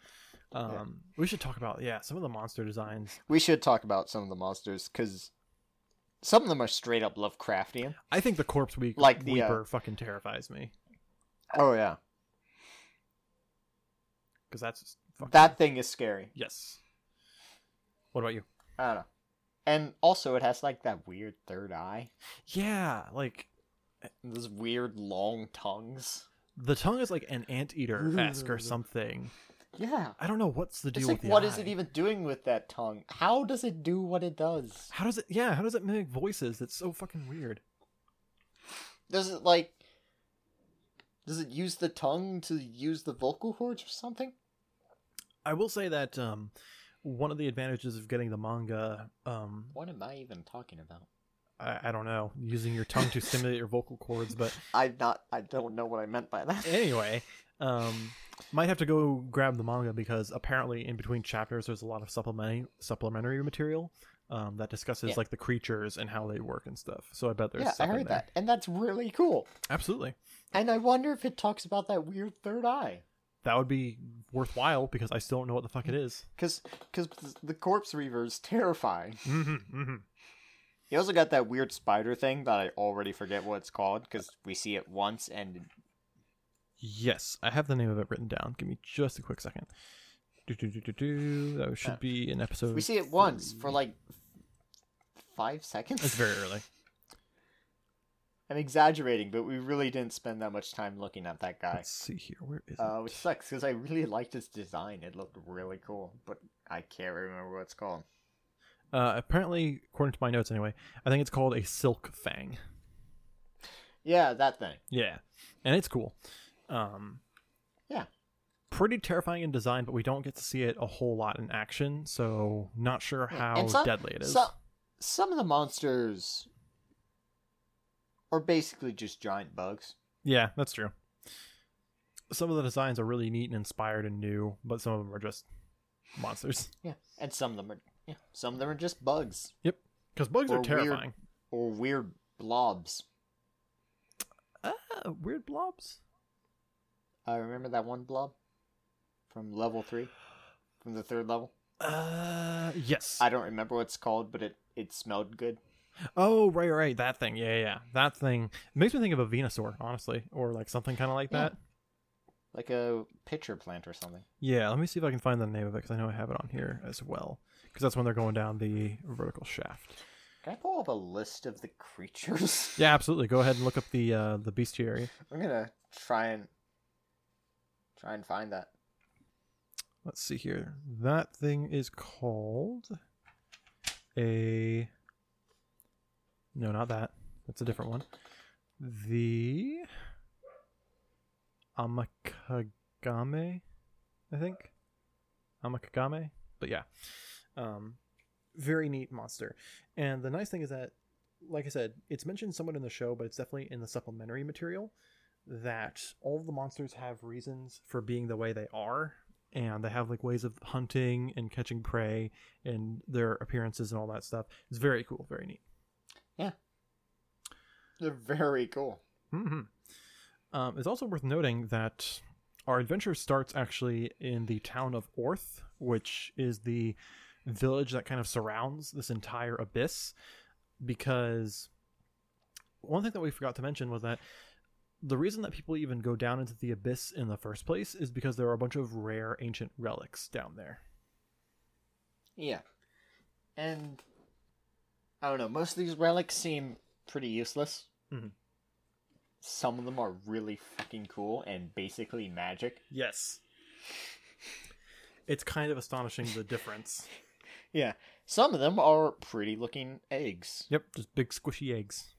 Um, We should talk about yeah some of the monster designs. We should talk about some of the monsters because some of them are straight up Lovecraftian. I think the corpse week Like the, uh, weeper fucking terrifies me Oh yeah, because that's that thing is scary. yes. What about you? I don't know. And also, it has like that weird third eye, Yeah, like those weird long tongues. the tongue is like an anteater esque or (laughs) something. Yeah, I don't know what's the it's deal like with what eye. is it even doing with that tongue? How does it do what it does? How does it? Yeah, how does it mimic voices? It's so fucking weird. Does it like? Does it use the tongue to use the vocal cords or something? I will say that um, one of the advantages of getting the manga, um, What am I even talking about? I, I don't know, using your tongue to (laughs) stimulate your vocal cords, but I not. I don't know what I meant by that. anyway, (laughs) um, might have to go grab the manga because apparently in between chapters there's a lot of supplementary supplementary material um, that discusses Yeah. like the creatures and how they work and stuff. So I bet there's yeah, I stuff in heard there. that, and that's really cool. Absolutely, And I wonder if it talks about that weird third eye. That would be worthwhile because I still don't know what the fuck it is. Because cause the corpse reaver is terrifying. Mm-hmm, mm-hmm. You also got that weird spider thing that I already forget what it's called because we see it once and Yes, I have the name of it written down. Give me just a quick second. Do, do, do, do, do. That should Uh, be in episode. we see it once for like five seconds. It's very early. (laughs) I'm exaggerating, but we really didn't spend that much time looking at that guy. Let's see here. Where is Uh, it? which sucks because I really liked his design. It looked really cool, but I can't remember what it's called. Uh, apparently, according to my notes anyway, I think it's called a silk fang. Yeah, that thing. Yeah, and it's cool. Um, Yeah. pretty terrifying in design, but we don't get to see it a whole lot in action, so not sure how some- deadly it is. So, some of the monsters are basically just giant bugs. Yeah, that's true. Some of the designs are really neat and inspired and new, but some of them are just monsters. (laughs) Yeah, and some of them are yeah, some of them are just bugs Yep, Because bugs Or are weird- terrifying. or weird blobs. Ah, weird blobs. I remember that one blob from level three, from the third level. Uh, yes. I don't remember what it's called, but it it smelled good. Oh, right, right, that thing. Yeah, yeah, that thing it makes me think of a Venusaur, honestly, or like something kind of like Yeah. that. Like a pitcher plant or something. Yeah, let me see if I can find the name of it because I know I have it on here as well. Because that's when they're going down the vertical shaft. Can I pull up a list of the creatures? (laughs) Yeah, absolutely. Go ahead and look up the uh, the bestiary. I'm gonna try and try and find that. Let's see here. That thing is called a. No, not that. That's a different one. The Amakagame, I think. Amakagame, but yeah, um, very neat monster. And the nice thing is that, like I said, it's mentioned somewhat in the show, but it's definitely in the supplementary material. That all of the monsters have reasons for being the way they are, and they have like ways of hunting and catching prey and their appearances and all that stuff. It's very cool, very neat. They're very cool. hmm Um, it's also worth noting that our adventure starts actually in the town of Orth, which is the village that kind of surrounds this entire abyss. Because one thing that we forgot to mention was that the reason that people even go down into the abyss in the first place is because there are a bunch of rare ancient relics down there. Yeah, and I don't know. Most of these relics seem pretty useless. Mhm. some of them are really fucking cool and basically magic. Yes. It's kind of astonishing the difference. (laughs) Yeah. Some of them are pretty looking eggs. Yep, just big squishy eggs.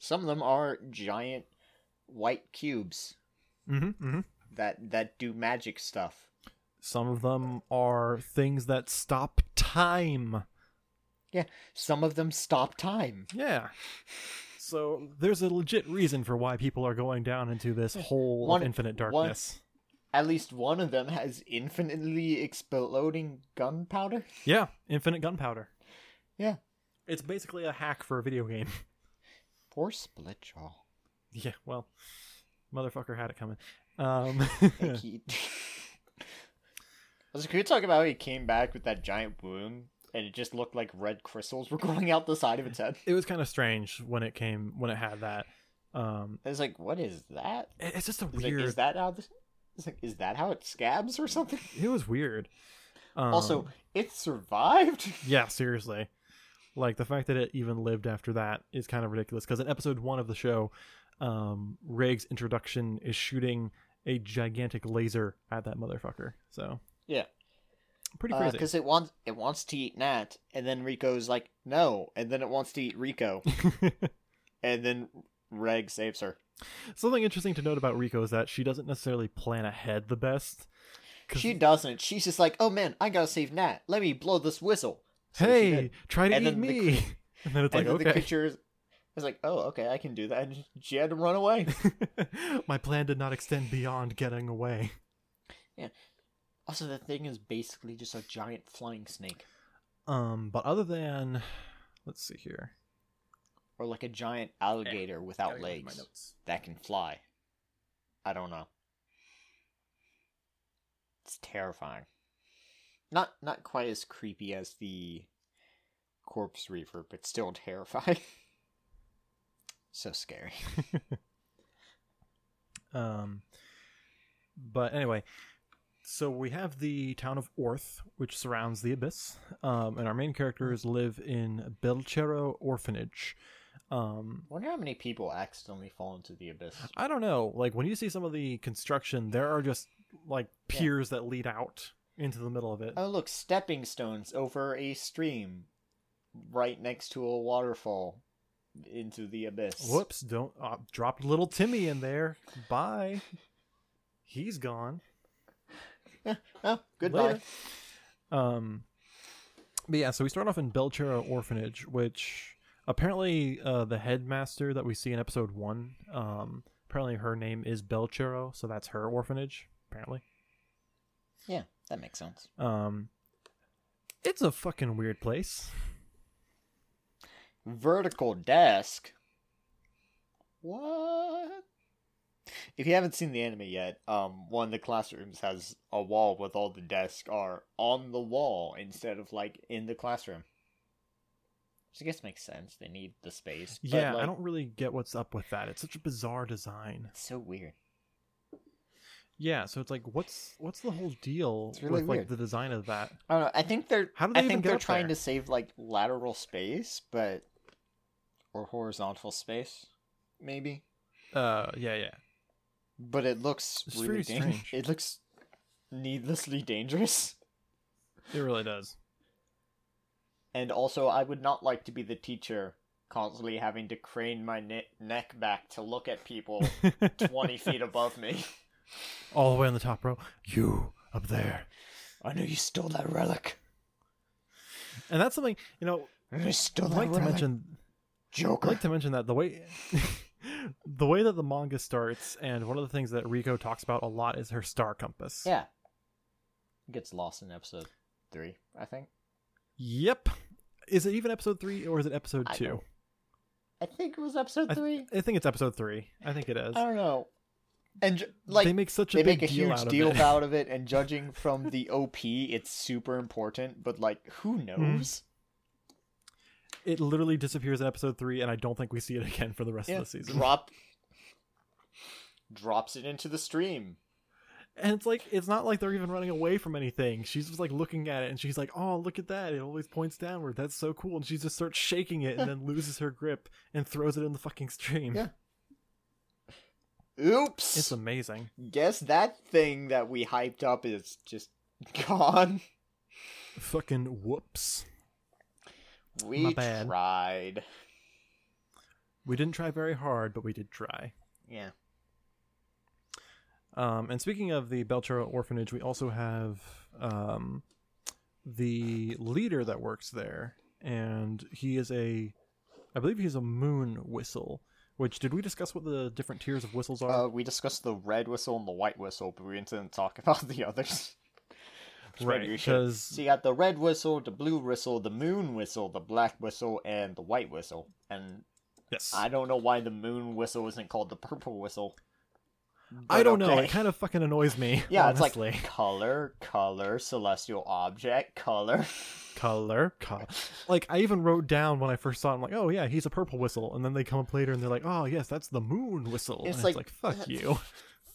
Some of them are giant white cubes Mm-hmm. mm-hmm. that that do magic stuff. Some of them are things that stop time. Yeah. Some of them stop time. Yeah. So there's a legit reason for why people are going down into this hole One- of infinite one- darkness. At least one of them has infinitely exploding gunpowder. Yeah, infinite gunpowder. Yeah. It's basically a hack for a video game. (laughs) Poor Splitjaw. yeah, well, motherfucker had it coming. Um, (laughs) he... (laughs) Also, can we talk about how he came back with that giant wound and it just looked like red crystals (laughs) were growing out the side of its head? it was kind of strange when it came when it had that. Um, I was like, what is that? it's just a It's weird. like, is that how this... It's like, is that how it scabs or something? (laughs) It was weird. Um, also, it survived. (laughs) yeah, seriously. Like the fact that it even lived after that is kind of ridiculous. Because in episode one of the show, um, Riggs' introduction is shooting a gigantic laser at that motherfucker. So Yeah. Pretty uh, crazy. Because it wants it wants to eat Nat, and then Riko's like, no, and then it wants to eat Riko, (laughs) and then Reg saves her. Something interesting to note about Riko is that she doesn't necessarily plan ahead the best. She doesn't. She's just like, oh man, I gotta save Nat. Let me blow this whistle. So hey, try to And eat then the me. (laughs) and then it's and like, then the okay. creature is is like, oh, okay, I can do that. And she had to run away. (laughs) My plan did not extend beyond getting away. Also, the thing is basically just a giant flying snake, Um, but other than, let's see here. or like a giant alligator without Gotta go to my legs notes. that can fly. I don't know. It's terrifying. Not not quite as creepy as the corpse reaver, but still (laughs) terrifying. so scary. (laughs) Um, but anyway, so we have the town of Orth, which surrounds the abyss, um, and our main characters live in Belchero Orphanage. Um, Wonder how many people accidentally fall into the abyss. I don't know, like when you see some of the construction, there are just like Yeah. piers that lead out into the middle of it. Oh look, stepping stones over a stream, right next to a waterfall, into the abyss. Whoops! Don't uh, dropped little Timmy in there. Bye. (laughs) He's gone. Oh, goodbye. Later. Um, but yeah, so we start off in Belchero Orphanage, which apparently uh, the headmaster that we see in episode one, um, apparently her name is Belchero, so that's her orphanage. Apparently, Yeah, that makes sense. um, it's a fucking weird place. Vertical desk. What? If you haven't seen the anime yet, um, one of the classrooms has a wall with all the desks are on the wall instead of like in the classroom. Which I guess makes sense. They need the space. but, Yeah, I don't really get what's up with that. It's such a bizarre design. It's so weird. Yeah, so it's like, what's what's the whole deal really with like the design of that? I don't know. I think they're. How do they I think they're trying there? to save like lateral space, but or horizontal space, maybe. Uh, yeah, yeah. But it looks It's really strange. It looks needlessly dangerous. It really does. And also, I would not like to be the teacher constantly having to crane my ne- neck back to look at people (laughs) 20 feet above me. (laughs) All the way on the top row. You up there. I know you stole that relic. And that's something, you know, I stole that like to relic. mention I'd like to mention that the way (laughs) the way that the manga starts and one of the things that Riko talks about a lot is her star compass. Yeah. Gets lost in episode 3, I think. Yep. Is it even episode 3 or is it episode I 2? don't- I think it was episode I, 3. I think it's episode 3. I think it is. I don't know. And ju- like they make such a they big make a deal huge out deal out (laughs) of it, and judging from the OP, it's super important. But like, who Hmm. knows? It literally disappears in episode 3 and I don't think we see it again for the rest Yeah, of the season. drop drops it into the stream. And it's like it's not like they're even running away from anything. She's just like looking at it and she's like, "Oh, look at that. It always points downward. That's so cool." And she just starts shaking it and then loses her grip and throws it in the fucking stream. Yeah. Oops. It's amazing. Guess that thing that we hyped up is just (laughs) gone. Fucking whoops. We tried. We didn't try very hard, but we did try. Yeah. Um, and speaking of the Belchero orphanage, we also have um, the leader that works there, and he is a, I believe he's a moon whistle. Which did we discuss what the different tiers of whistles are? Uh, we discussed the red whistle and the white whistle, but we didn't talk (laughs) about the others. Right, because So you got the red whistle, the blue whistle, the moon whistle, the black whistle, and the white whistle. And yes, I don't know why the moon whistle isn't called the purple whistle. I don't know. It kind of fucking annoys me. (laughs) Yeah, honestly. it's like color, color, celestial object, color. (laughs) color, color. Like I even wrote down when I first saw it, I'm like, oh yeah, he's a purple whistle, and then they come up later and they're like, oh yes, that's the moon whistle. It's and like- it's like fuck you. (laughs)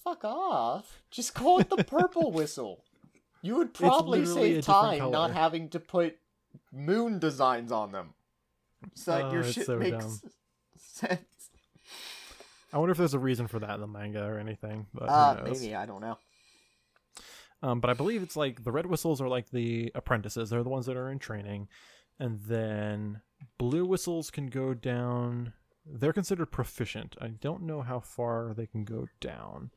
Fuck off. Just call it the purple whistle. You would probably save time not having to put moon designs on them. So that Oh, your shit so makes dumb. (laughs) sense. I wonder if there's a reason for that in the manga or anything. But Uh, maybe, I don't know. Um, but I believe it's like the red whistles are like the apprentices. They're the ones that are in training, and then blue whistles can go down. They're considered proficient. I don't know how far they can go down.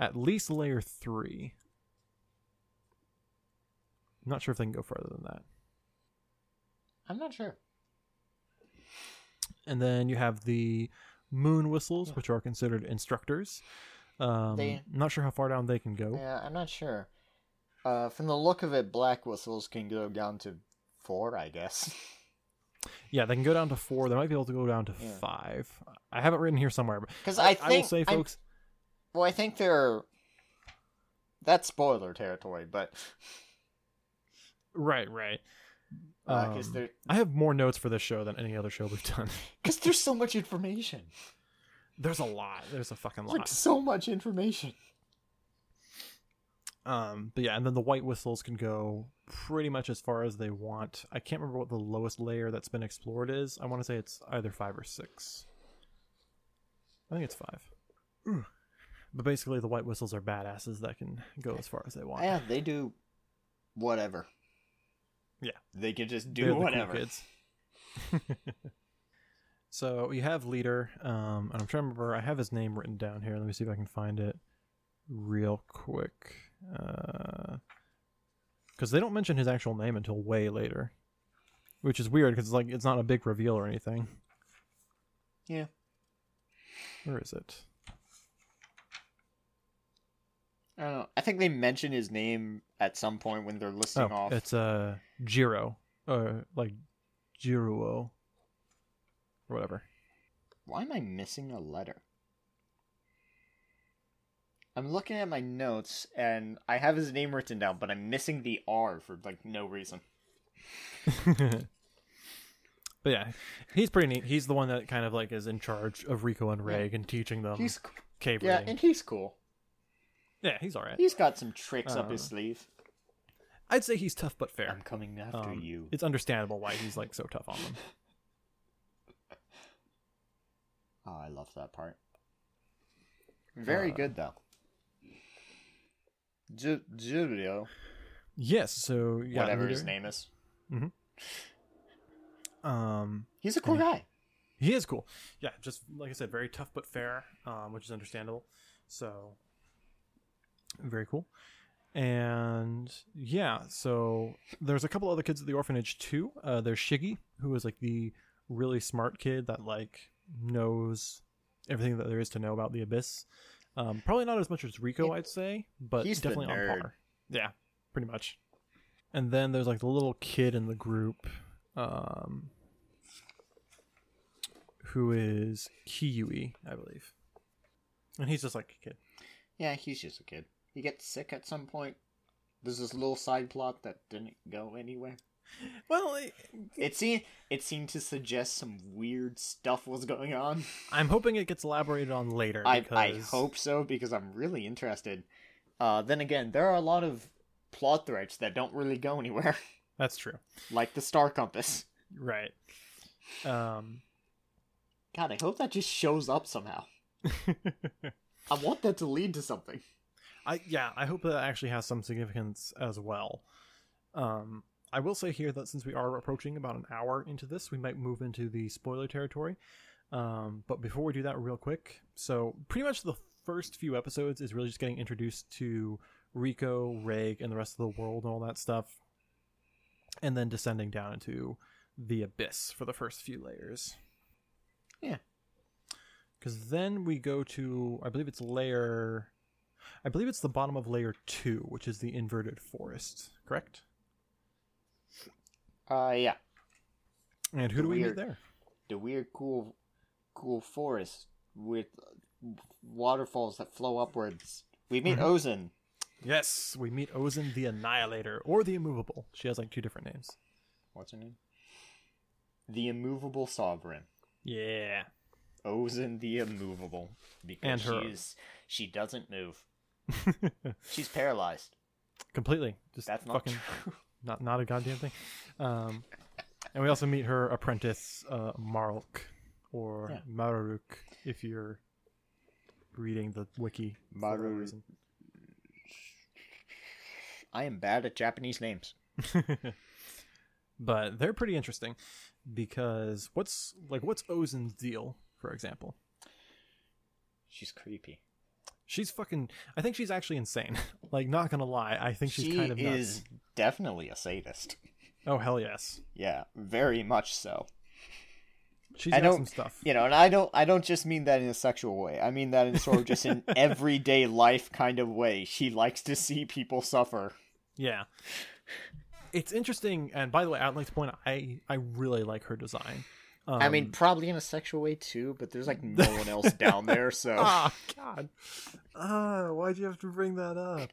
At least layer three. I'm not sure if they can go further than that. I'm not sure. And then you have the moon whistles, which are considered instructors. Um, They- not sure how far down they can go. Yeah, I'm not sure. Uh, from the look of it, black whistles can go down to four, I guess. (laughs) Yeah, they can go down to four. They might be able to go down to Yeah. five. I have it written here somewhere. Because I I will think, say, I'm- folks, well, I think they're that's spoiler territory, but (laughs) right, right. because Um, they're I have more notes for this show than any other show we've done. (laughs) because there's so much information. There's a lot. There's a fucking lot. like so much information. Um, but yeah, and then the white whistles can go pretty much as far as they want. I can't remember what the lowest layer that's been explored is. I want to say it's either five or six. I think it's five. (clears throat) But basically, the white whistles are badasses that can go as far as they want. Yeah, they do whatever. Yeah. they can just They're do the cool whatever. kids. (laughs) so you have leader, um, and I'm trying to remember. I have his name written down here. Let me see if I can find it real quick. Because they don't mention his actual name until way later, which is weird because it's like it's not a big reveal or anything. Yeah. Where is it? I don't know. I think they mention his name at some point when they're listing Oh, off. it's uh Jiro, or like Jiruo, or whatever. Why am I missing a letter? I'm looking at my notes and I have his name written down, but I'm missing the R for like no reason. (laughs) but yeah, he's pretty neat. He's the one that kind of like is in charge of Riko and Reg and teaching them He's cave yeah, reading. and he's cool. Yeah, he's all right. He's got some tricks up his Uh, sleeve. I'd say he's tough but fair. I'm coming after Um, you. It's understandable why he's like so tough on them. (laughs) Oh, I love that part. Very Uh, good though. Ju- Julio, Yes, so yeah, whatever his name is, Um, he's a cool guy. he is cool. Yeah, just like I said, very tough but fair, um, which is understandable. So very cool. And yeah, so there's a couple other kids at the orphanage too. Uh, there's Shiggy, who is like the really smart kid that like knows everything that there is to know about the abyss. Um, probably not as much as Riko, I'd say, but He's definitely on par. Yeah, pretty much. And then there's like the little kid in the group, um, who is Kiyui, I believe, and he's just like a kid. Yeah, he's just a kid. He gets sick at some point. There's this little side plot that didn't go anywhere. Well, I- It seemed it seemed to suggest some weird stuff was going on. I'm hoping it gets elaborated on later. I I hope so because I'm really interested. Uh, then again, there are a lot of plot threads that don't really go anywhere, (laughs) that's true. like the star compass. Right. Um, God, I hope that just shows up somehow. (laughs) I want that to lead to something. I yeah, I hope that actually has some significance as well. Um, I will say here that since we are approaching about an hour into this, we might move into the spoiler territory. Um, but before we do that, real quick, so pretty much the first few episodes is really just getting introduced to Riko, Reg, and the rest of the world and all that stuff, and then descending down into the abyss for the first few layers. Yeah. Because then we go to, I believe it's layer, I believe it's the bottom of layer two, which is the inverted forest, correct? Uh, yeah. And who do we meet there? The weird, cool, cool forest with waterfalls that flow upwards. We meet Mhm. Ozen. Yes, we meet Ozen the Annihilator, or the Immovable. She has like two different names. What's her name? The immovable sovereign. Yeah. Ozen the immovable. Because And her- she's she doesn't move. (laughs) She's paralyzed. Completely. Just That's not fucking true. (laughs) not not a goddamn thing. Um, and we also meet her apprentice, uh, Marlk, or Yeah. Mararuk, if you're reading the wiki. for whatever reason. I am bad at Japanese names. (laughs) but they're pretty interesting because what's like what's Ozen's deal, for example? She's creepy. She's fucking. I think she's actually insane. (laughs) like, not gonna lie, I think she's she kind of nuts. is definitely a sadist. (laughs) Oh hell yes, Yeah, very much so. she's I got don't- some stuff. You know, and I don't I don't just mean that in a sexual way. I mean that in sort of just an (laughs) everyday life kind of way. She likes to see people suffer. Yeah. It's interesting, and by the way, I'd like to point out I I really like her design. Um, I mean, probably in a sexual way too, but there's like no one else down there, so (laughs) ah, God, ah, why'd you have to bring that up?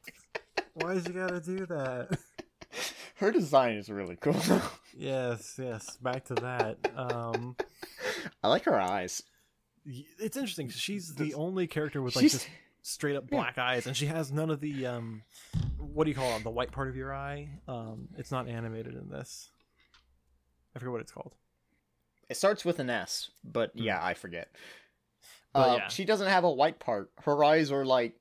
Why'd you gotta do that? (laughs) her design is really cool. yes, yes. Back to that. Um, I like her eyes. it's interesting. She's the only character with like She's just straight up Yeah. black eyes, and she has none of the um, what do you call it? The white part of your eye. Um, it's not animated in this. I forget what it's called. It starts with an S, but yeah, I forget. But uh, yeah. She doesn't have a white part. Her eyes are like,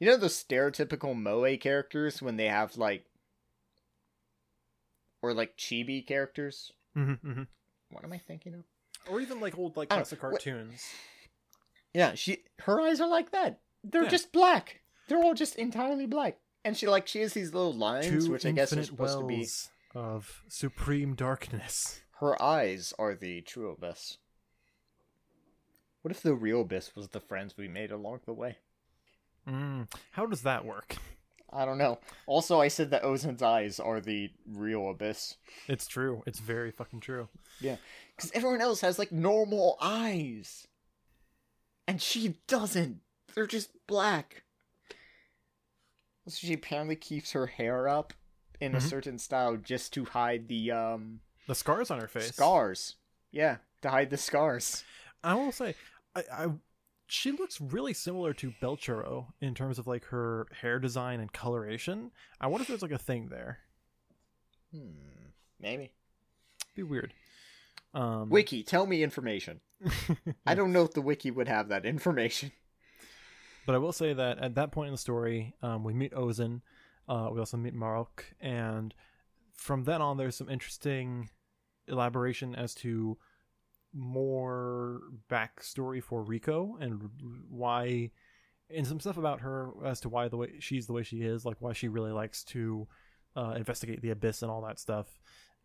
you know, the stereotypical moe characters when they have like, or like chibi characters. Mm-hmm, mm-hmm. What am I thinking of? Or even like old like I don't- classic what- cartoons. Yeah, she her eyes are like that. They're Yeah. just black. They're all just entirely black. And she like she has these little lines, Two which I guess are infinite supposed to be. of supreme darkness. Her eyes are the true abyss. What if the real abyss was the friends we made along the way? Mm, how does that work? I don't know. Also, I said that Ozen's eyes are the real abyss. It's true. It's very fucking true. Yeah, because everyone else has, like, normal eyes. And she doesn't. They're just black. So she apparently keeps her hair up in a Mhm. certain style just to hide the, um, The scars on her face. scars. Yeah, to hide the scars. I will say, I, I she looks really similar to Belchero in terms of like her hair design and coloration. I wonder if there's like a thing there. Hmm. Maybe. Be weird. Um, Wiki, tell me information. (laughs) I don't know if the wiki would have that information. But I will say that at that point in the story, um, we meet Ozen. Uh, we also meet Marok, and from then on, there's some interesting elaboration as to more backstory for Riko and why, and some stuff about her as to why the way she's the way she is, like why she really likes to uh, investigate the abyss and all that stuff,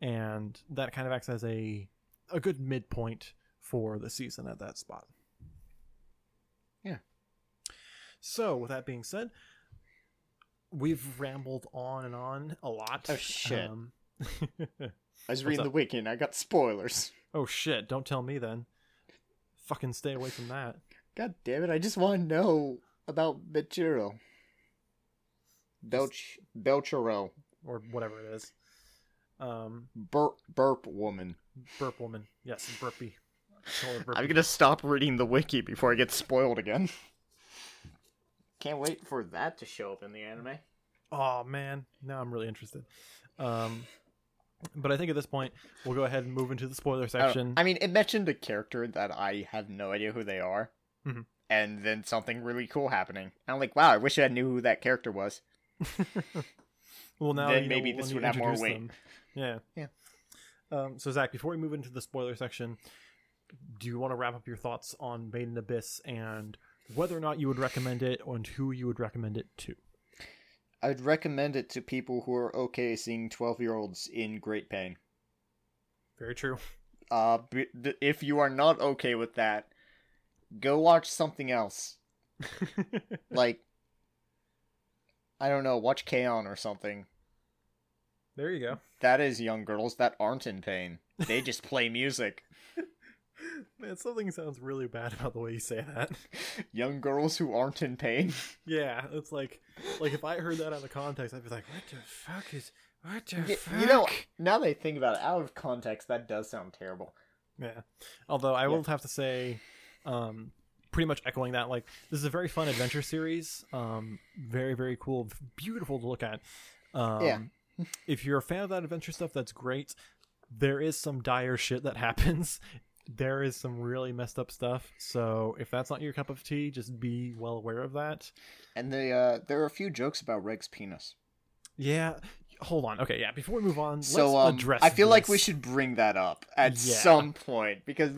and that kind of acts as a a good midpoint for the season at that spot. Yeah. So, with that being said, we've rambled on and on a lot. Oh, shit. Um, (laughs) I was What's reading up? the wiki and I got spoilers. (laughs) oh shit! Don't tell me then. Fucking stay away from that. God damn it, I just want to know about Bechiro. Belch Belchero. or whatever it is. Um, Burp burp woman. burp woman. Yes, burpy. I'm gonna stop reading the wiki before I get spoiled again. Can't wait for that to show up in the anime. Oh man, now I'm really interested. Um, but I think at this point we'll go ahead and move into the spoiler section. I mean, it mentioned a character that I have no idea who they are, Mhm. and then something really cool happening. I'm like, wow, I wish I knew who that character was. (laughs) well, now Then you know maybe this would have more weight. them. Yeah. Yeah. Um, so Zach, before we move into the spoiler section, do you want to wrap up your thoughts on Made in Abyss and whether or not you would recommend it and who you would recommend it to? I'd recommend it to people who are okay seeing 12 year olds in great pain. Very true. Uh, if you are not okay with that, go watch something else. (laughs) Like, I don't know, watch K-On! or something. there you go. That is young girls that aren't in pain. They just play music. Man, something sounds really bad about the way you say that. (laughs) young girls who aren't in pain. yeah, it's like, like if I heard that out of context, I'd be like, "What the fuck is? What the fuck?" you know, now that I think about it, out of context, that does sound terrible. Yeah. Although I will have to say, um, pretty much echoing that, like this is a very fun adventure series. Um, very very cool, beautiful to look at. Um, Yeah. if you're a fan of that adventure stuff, that's great. There is some dire shit that happens. There is some really messed up stuff. So if that's not your cup of tea, just be well aware of that. And they, uh, there are a few jokes about Reg's penis. Yeah. Hold on. Okay. Yeah. Before we move on, So let's um. I feel like we should bring that up at Yeah. some point because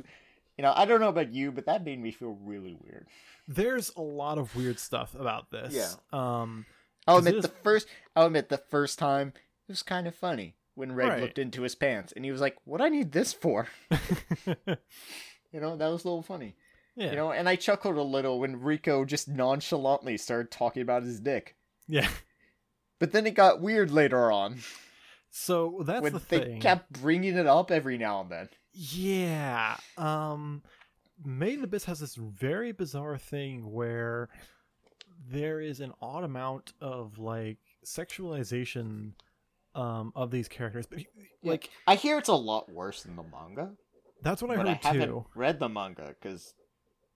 you know I don't know about you, but that made me feel really weird. There's a lot of weird stuff about this. Yeah. Um. I'll admit is- the first I'll admit the first time it was kind of funny when Reg Right. looked into his pants and he was like, "What I need this for?" (laughs) You know that was a little funny. yeah. You know, and I chuckled a little when Riko just nonchalantly started talking about his dick. Yeah. But then it got weird later on So that's when the they thing. kept bringing it up every now and then. Yeah. Um Made in Abyss has this very bizarre thing where there is an odd amount of like sexualization um of these characters. But like I hear it's a lot worse than the manga. that's what I but I heard haven't too. read the manga because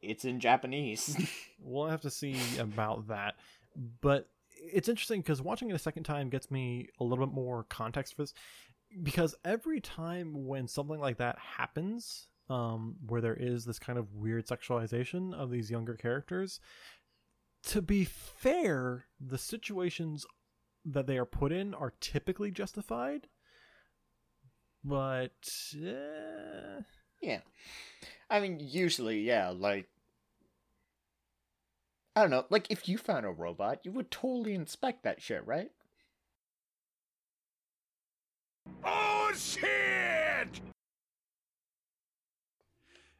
it's in Japanese. (laughs) We'll have to see about that. But it's interesting because watching it a second time gets me a little bit more context for this. Because every time when something like that happens, um, where there is this kind of weird sexualization of these younger characters, to be fair, the situations that they are put in are typically justified. But eh, yeah, I mean, usually, yeah, like I don't know, like if you found a robot, you would totally inspect that shit, right? Oh shit!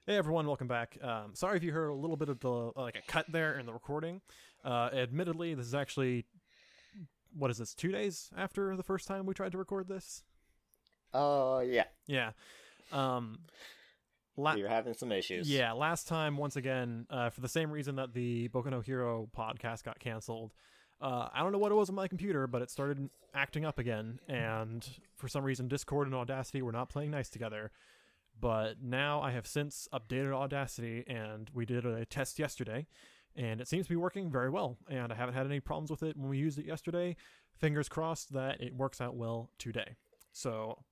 Hey everyone, welcome back. Um, sorry if you heard a little bit of the like a cut there in the recording. Uh, admittedly, this is actually what is this? Two days after the first time we tried to record this. Uh, yeah, Yeah. Um, la- you're having some issues. yeah. Last time, once again, uh, for the same reason that the Boku no Hero podcast got canceled. Uh, I don't know what it was on my computer, but it started acting up again, and for some reason, Discord and Audacity were not playing nice together. But now I have since updated Audacity, and we did a test yesterday, and it seems to be working very well. And I haven't had any problems with it when we used it yesterday. Fingers crossed that it works out well today. So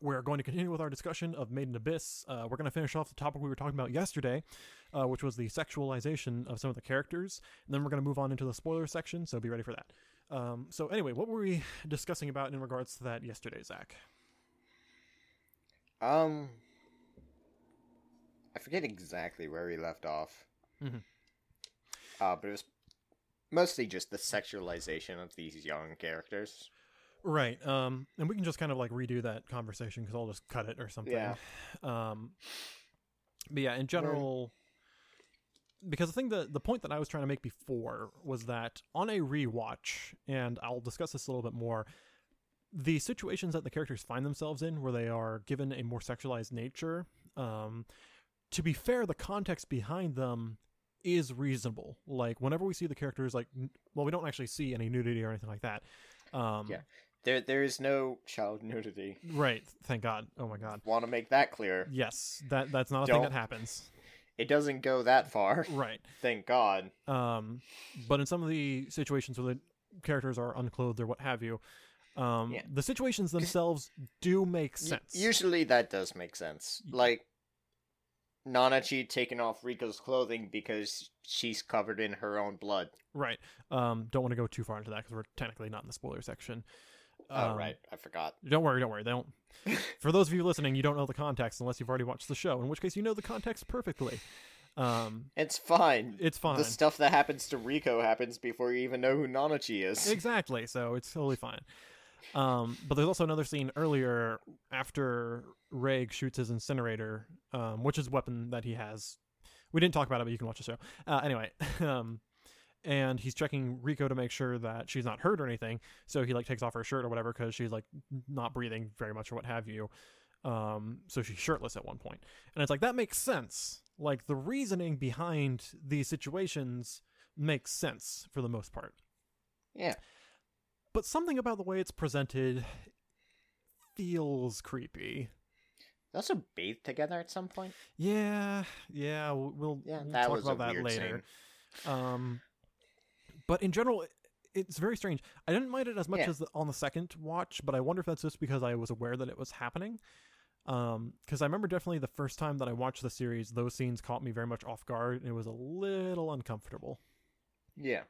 we're going to continue with our discussion of Made in Abyss. Uh, we're going to finish off the topic we were talking about yesterday, uh, which was the sexualization of some of the characters. And then we're going to move on into the spoiler section, so be ready for that. Um, so, anyway, what were we discussing about in regards to that yesterday, Zach? Um, I forget exactly where we left off. Mhm. Uh, but it was mostly just the sexualization of these young characters. Right. Um, and we can just kind of like redo that conversation because I'll just cut it or something. Yeah. Um, but yeah, in general, because the thing that the point that I was trying to make before was that on a rewatch, and I'll discuss this a little bit more, the situations that the characters find themselves in, where they are given a more sexualized nature, um, to be fair, the context behind them is reasonable. Like whenever we see the characters, like, n- well, we don't actually see any nudity or anything like that. Um, Yeah. There, there is no child nudity. Right. Thank God. Oh my God. Want to make that clear? Yes. That that's not a thing that happens. It doesn't go that far. Right. Thank God. Um, but in some of the situations where the characters are unclothed or what have you, um, Yeah. the situations themselves do make sense. usually that does make sense. Like Nanachi taking off Riko's clothing because she's covered in her own blood. Right. Um, don't want to go too far into that because we're technically not in the spoiler section. oh Um, right, I forgot. Don't worry, don't worry. They don't. (laughs) For those of you listening, you don't know the context unless you've already watched the show. In which case, you know the context perfectly. Um, It's fine. it's fine. The stuff that happens to Riko happens before you even know who Nanachi is. exactly. So it's totally fine. Um, but there's also another scene earlier after Reg shoots his incinerator, um, which is a weapon that he has. We didn't talk about it, but you can watch the show. Uh, anyway, (laughs) um, and he's checking Riko to make sure that she's not hurt or anything. So he like takes off her shirt or whatever because she's like not breathing very much or what have you. Um, so she's shirtless at one point, and it's like that makes sense. Like the reasoning behind these situations makes sense for the most part Yeah. But something about the way it's presented feels creepy. They also bathe together at some point. Yeah, yeah, we'll, Yeah, we'll talk about that later. Um, but in general, it's very strange. I didn't mind it as much Yeah. as the, on the second watch, but I wonder if that's just because I was aware that it was happening. Um, because I remember definitely the first time that I watched the series, those scenes caught me very much off guard, and it was a little uncomfortable. Yeah.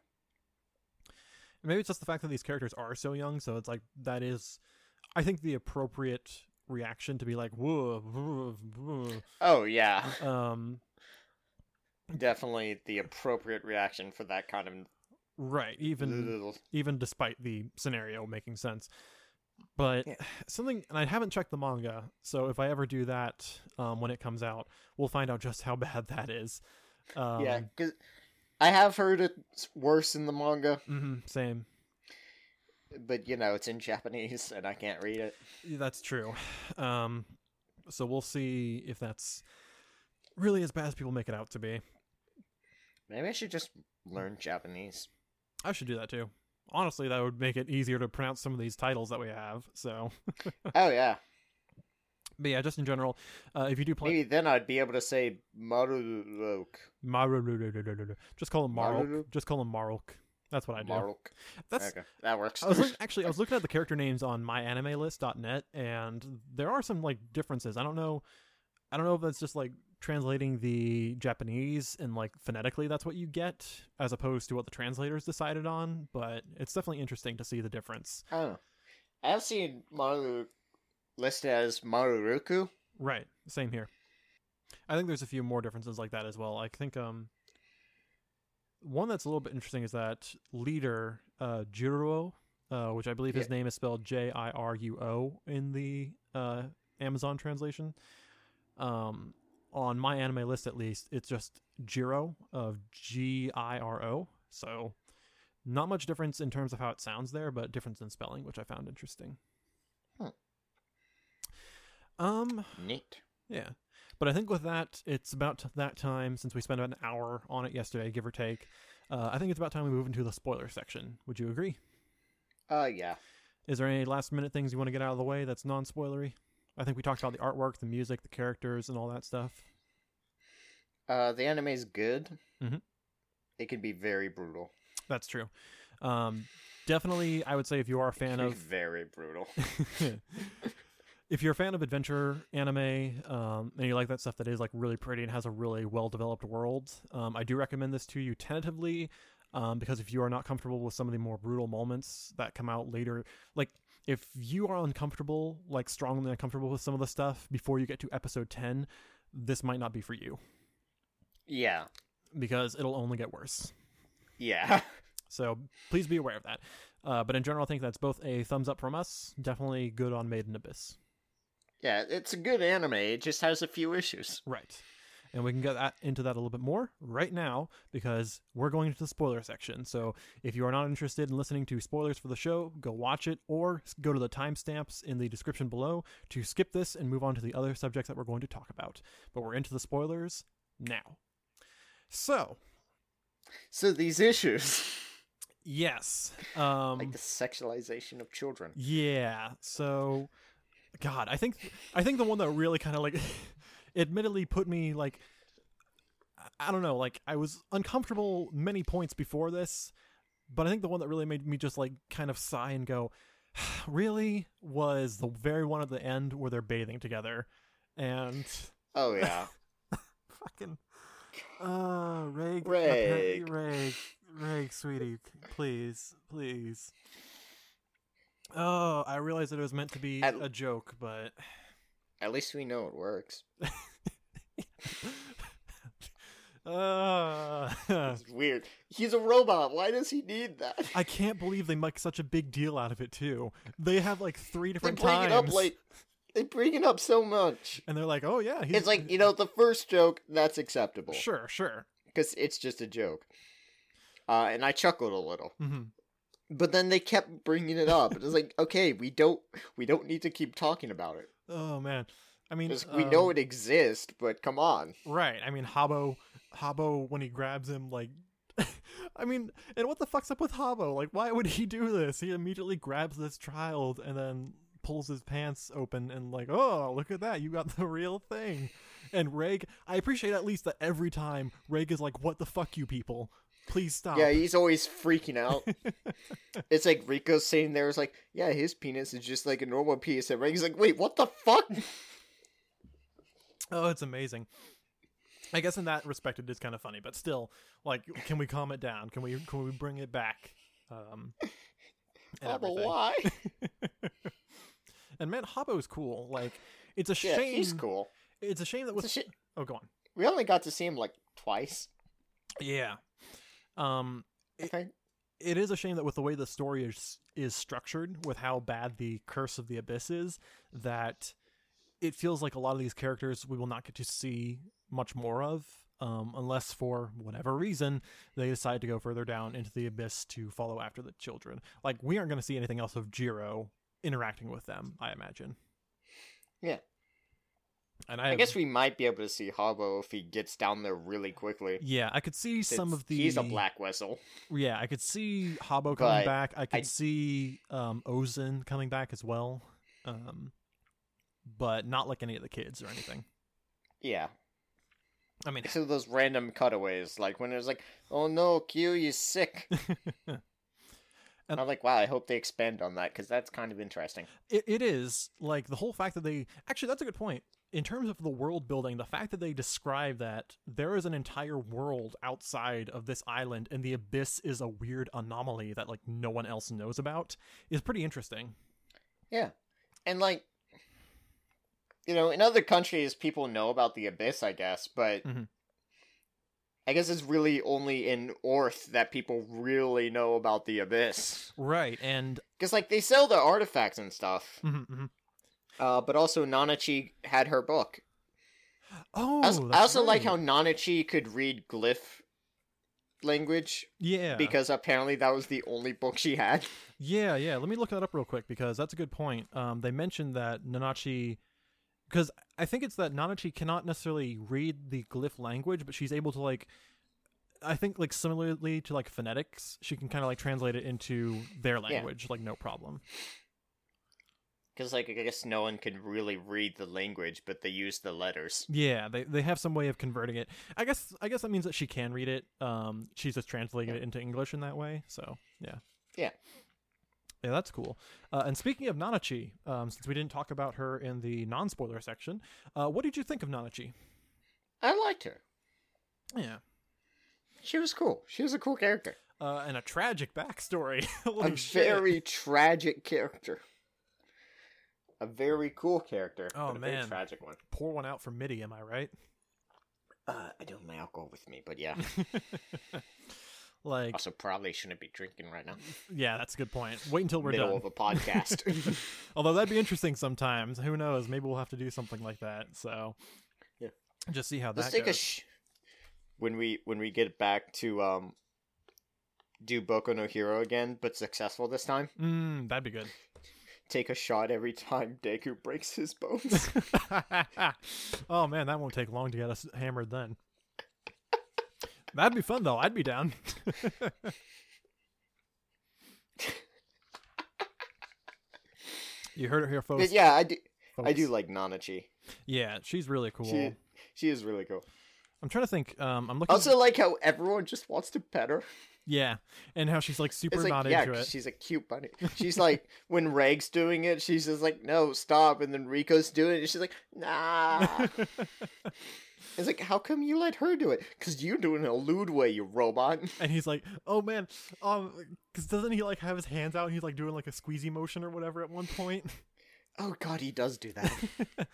Maybe it's just the fact that these characters are so young, so it's like that is, I think, the appropriate reaction to be like, whoa, whoa, whoa. Oh yeah. um, Definitely the appropriate reaction for that kind of right, even even despite the scenario making sense. But Yeah. something, and I haven't checked the manga, so if I ever do that um, when it comes out, we'll find out just how (laughs) bad that is. Um, Yeah, because I have heard it's worse in the manga, mhm, same. but you know it's in (laughs) Japanese and I can't read it. That's true. Um, so we'll see if that's really as bad as people make it out to be. Maybe I should just learn Japanese. I should do that too. Honestly, that would make it easier to pronounce some of these titles that we have. So, (laughs) oh yeah, but yeah, just in general, uh, if you do play maybe then I'd be able to say Marulok. Marul, just call him Marok. Just call him Marok. That's what I do. Maruk. That's Okay, that works. I was actually I was (laughs) looking at the character names on myanimelist.net, and there are some like differences. I don't know. I don't know if that's just like translating the Japanese and like phonetically that's what you get as opposed to what the translators decided on, but it's definitely interesting to see the difference. I don't know. I have seen Maru listed as Maruruku. Right. Same here. I think there's a few more differences like that as well. I think um one that's a little bit interesting is that leader uh Jiruo, uh, which I believe his Yeah. name is spelled J I R U O in the uh Amazon translation. Um on my anime list at least, it's just Jiro of G I R O. So not much difference in terms of how it sounds there, but difference in spelling, which I found interesting. Hmm. Um Neat. yeah. But I think with that, it's about that time since we spent about an hour on it yesterday, give or take. Uh, I think it's about time we move into the spoiler section. Would you agree? Uh, yeah. Is there any last minute things you want to get out of the way that's non spoilery? I think we talked about the artwork, the music, the characters, and all that stuff. Uh, the anime is good. Mhm. It can be very brutal. That's true. Um, definitely, I would say if you are a fan It can be of very brutal. (laughs) (laughs) (laughs) if you're a fan of adventure anime um, and you like that stuff that is like really pretty and has a really well developed world, um, I do recommend this to you tentatively. Um, because if you are not comfortable with some of the more brutal moments that come out later, like if you are uncomfortable, like strongly uncomfortable with some of the stuff before you get to episode 10, this might not be for you yeah. because it'll only get worse. Yeah. (laughs) So please be aware of that. Uh, but in general, I think that's both a thumbs up from us. Definitely good on Made in Abyss. Yeah, it's a good anime. It just has a few issues. Right. And we can get that, into that a little bit more right now because we're going into the spoiler section. So if you are not interested in listening to spoilers for the show, go watch it or go to the timestamps in the description below to skip this and move on to the other subjects that we're going to talk about. But we're into the spoilers now. So, So these issues, yes. (laughs) Um, like the sexualization of children. Yeah. So, God, I think I think the one that really kind of like, (laughs) admittedly put me like, I- don't know, like I was uncomfortable many points before this, but I think the one that really made me just like kind of sigh and go, (sighs) really was the very one at the end where they're bathing together, and Oh yeah. (laughs) Fucking. Uh, Ray, Ray, Ray, Reg, sweetie, please, please. Oh, I realized that it was meant to be At- a joke, but At least we know it works. (laughs) uh, It's weird. He's a robot. Why does he need that? I can't believe they make such a big deal out of it too. They have like three different They bring times, it up like they bring it up so much. and they're like, "Oh yeah, he's, It's like you know the first joke that's acceptable sure, sure." because it's just a joke, uh, and I chuckled a little. hmm But then they kept bringing it up. It was like, (laughs) okay, we don't we don't need to keep talking about it. Oh man, I mean, 'Cause we know um, it exists, but come on. Right. I mean, Habo, Habo, when he grabs him, like, (laughs) I mean, and what the fuck's up with Habo? Like, why would he do this? He immediately grabs this child and then pulls his pants open and like, oh, look at that, you got the real thing. And Reg, I appreciate at least that every time Reg is like, what the fuck, you people, please stop. Yeah, he's always freaking out. (laughs) it's like Riko's sitting there, is like, yeah, his penis is just like a normal piece, and Reggie's like, wait, what the fuck? Oh, it's amazing. I guess in that respect, it is kind of funny, but still, like, can we calm it down? Can we can we bring it back? Um, and why? (laughs) And man, Habo's cool. Like, it's a Yeah, shame. he's cool. It's a shame that a shit. oh, go on. We only got to see him like twice. Yeah. Um, I think. it is a shame that with the way the story is is structured, with how bad the Curse of the Abyss is, that it feels like a lot of these characters we will not get to see much more of, um, unless for whatever reason they decide to go further down into the abyss to follow after the children. Like we aren't going to see anything else of Jiro interacting with them. I imagine. Yeah. And I, I have- guess we might be able to see Habo if he gets down there really quickly. Yeah, I could see some of the. He's a black vessel. Yeah, I could see Habo coming back. I could I- see um, Ozen coming back as well, um, but not like any of the kids or anything. Yeah. I mean, So (laughs) those random cutaways, like when it was like, "Oh no, Q, you sick." (laughs) And- I'm like, wow, I hope they expand on that because that's kind of interesting. it, it is like the whole fact that they actually that's a good point in terms of the world building. The fact that they describe that there is an entire world outside of this island, and the abyss is a weird anomaly that like no one else knows about is pretty interesting. Yeah. And like you know, in other countries people know about the abyss, I guess, but Mhm. I guess it's really only in Orth that people really know about the abyss. Right, and Cuz like they sell the artifacts and stuff. mhm, mhm. Uh but also Nanachi had her book. oh, I also, I also like how Nanachi could read glyph language yeah because apparently that was the only book she had. Yeah, yeah. Let me look that up real quick because that's a good point. Um, they mentioned that Nanachi, because I think it's that Nanachi cannot necessarily read the glyph language, but she's able to like, I think like similarly to like phonetics, she can kind of like translate it into their language, like no problem. Because, like, I guess no one can really read the language, but they use the letters. Yeah, they they have some way of converting it. I guess I guess that means that she can read it. Um, she's just translating it into English in that way. So yeah. Yeah. Yeah, that's cool. Uh, and speaking of Nanachi, um, since we didn't talk about her in the non-spoiler section, uh, what did you think of Nanachi? I liked her. Yeah, She was cool. She was a cool character. uh, and a tragic backstory. (laughs) a shit. very tragic character. A very cool character. Oh, but a very man. tragic one. pour one out for Mitty. Am I right? Uh, I don't have my alcohol with me, but yeah. (laughs) Like, also, probably shouldn't be drinking right now. yeah, that's a good point. Wait until we're Middle done. of a podcast. (laughs) Although that'd be interesting sometimes. Who knows? Maybe we'll have to do something like that. So, Yeah. just see how Let's that take goes. a sh- when we when we get back to um do Boku no Hero again, but successful this time. mm, that'd be good. Take a shot every time Deku breaks his bones. (laughs) oh man, that won't take long to get us hammered then. That'd be fun though. I'd be down. you heard it here, folks. but yeah, I do. I do like Nanachi. Yeah, she's really cool. She she is really cool. I'm trying to think. Um, I'm looking. Also, like how everyone just wants to pet her. yeah, and how she's like super like not yeah, into it. she's a cute bunny. She's like (laughs) when Reg's doing it, she's just like no, stop, and then Riko's doing it, and she's like nah. (laughs) It's like, how come you let her do it? Because you do it in a lewd way, you robot. (laughs) And he's like, "Oh man, um, because doesn't he like have his hands out? and He's like doing like a squeezy motion or whatever at one point." (laughs) Oh god, he does do that. (laughs)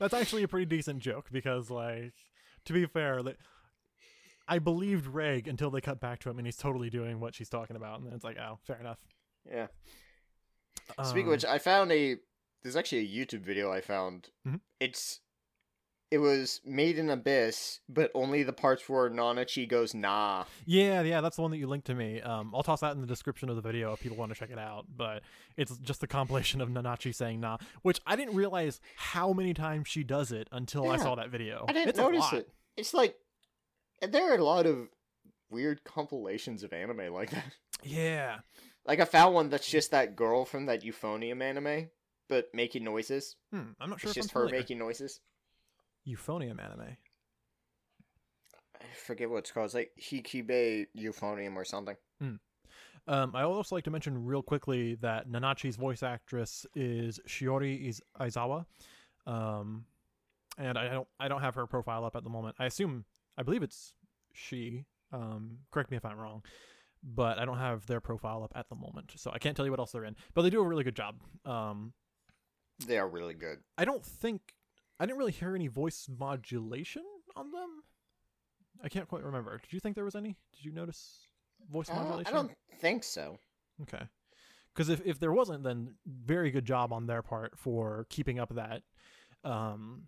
That's actually a pretty decent joke because, like, to be fair, that I believed Reg until they cut back to him and he's totally doing what she's talking about, and then it's like, oh, fair enough. yeah. Speaking of Um, which, I found a. There's actually a YouTube video I found. Mhm. It's. It was Made in Abyss, but only the parts where Nanachi goes nah. yeah, yeah, that's the one that you linked to me. Um, I'll toss that in the description of the video if people want to check it out. But it's just a compilation of Nanachi saying "nah," which I didn't realize how many times she does it until I saw that video. I didn't It's notice it. It's like. There are a lot of weird compilations of anime like that. Yeah, Like, I found one that's just that girl from that Euphonium anime, but making noises. hmm, I'm not sure It's just her familiar. making noises. Euphonium anime. I forget what it's called. It's like Hikibe Euphonium or something. Um, I also like to mention real quickly that Nanachi's voice actress is Shiori Iz- Aizawa, um, and I don't I don't have her profile up at the moment. I assume I believe it's she. Um, correct me if I'm wrong, but I don't have their profile up at the moment, so I can't tell you what else they're in. But they do a really good job. Um, They are really good. I don't think I didn't really hear any voice modulation on them. I can't quite remember. Did you think there was any? Did you notice voice Uh, modulation? I don't think so. Okay. Because if, if there wasn't, then very good job on their part for keeping up that. Um,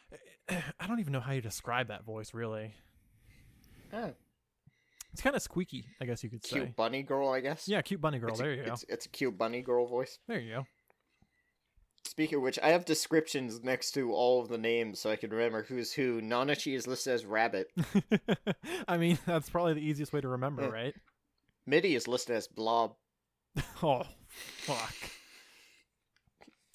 (clears throat) I don't even know how you describe that voice, really. Oh, It's kind of squeaky, I guess you could say. cute bunny girl, I guess. Yeah, cute bunny girl. There you go. It's, it's a cute bunny girl voice. There you go. Speaking which, I have descriptions next to all of the names so I can remember who's who. Nanachi is listed as rabbit. (laughs) I mean, that's probably the easiest way to remember, Yeah. right? Mitty is listed as blob. (laughs) Oh, fuck.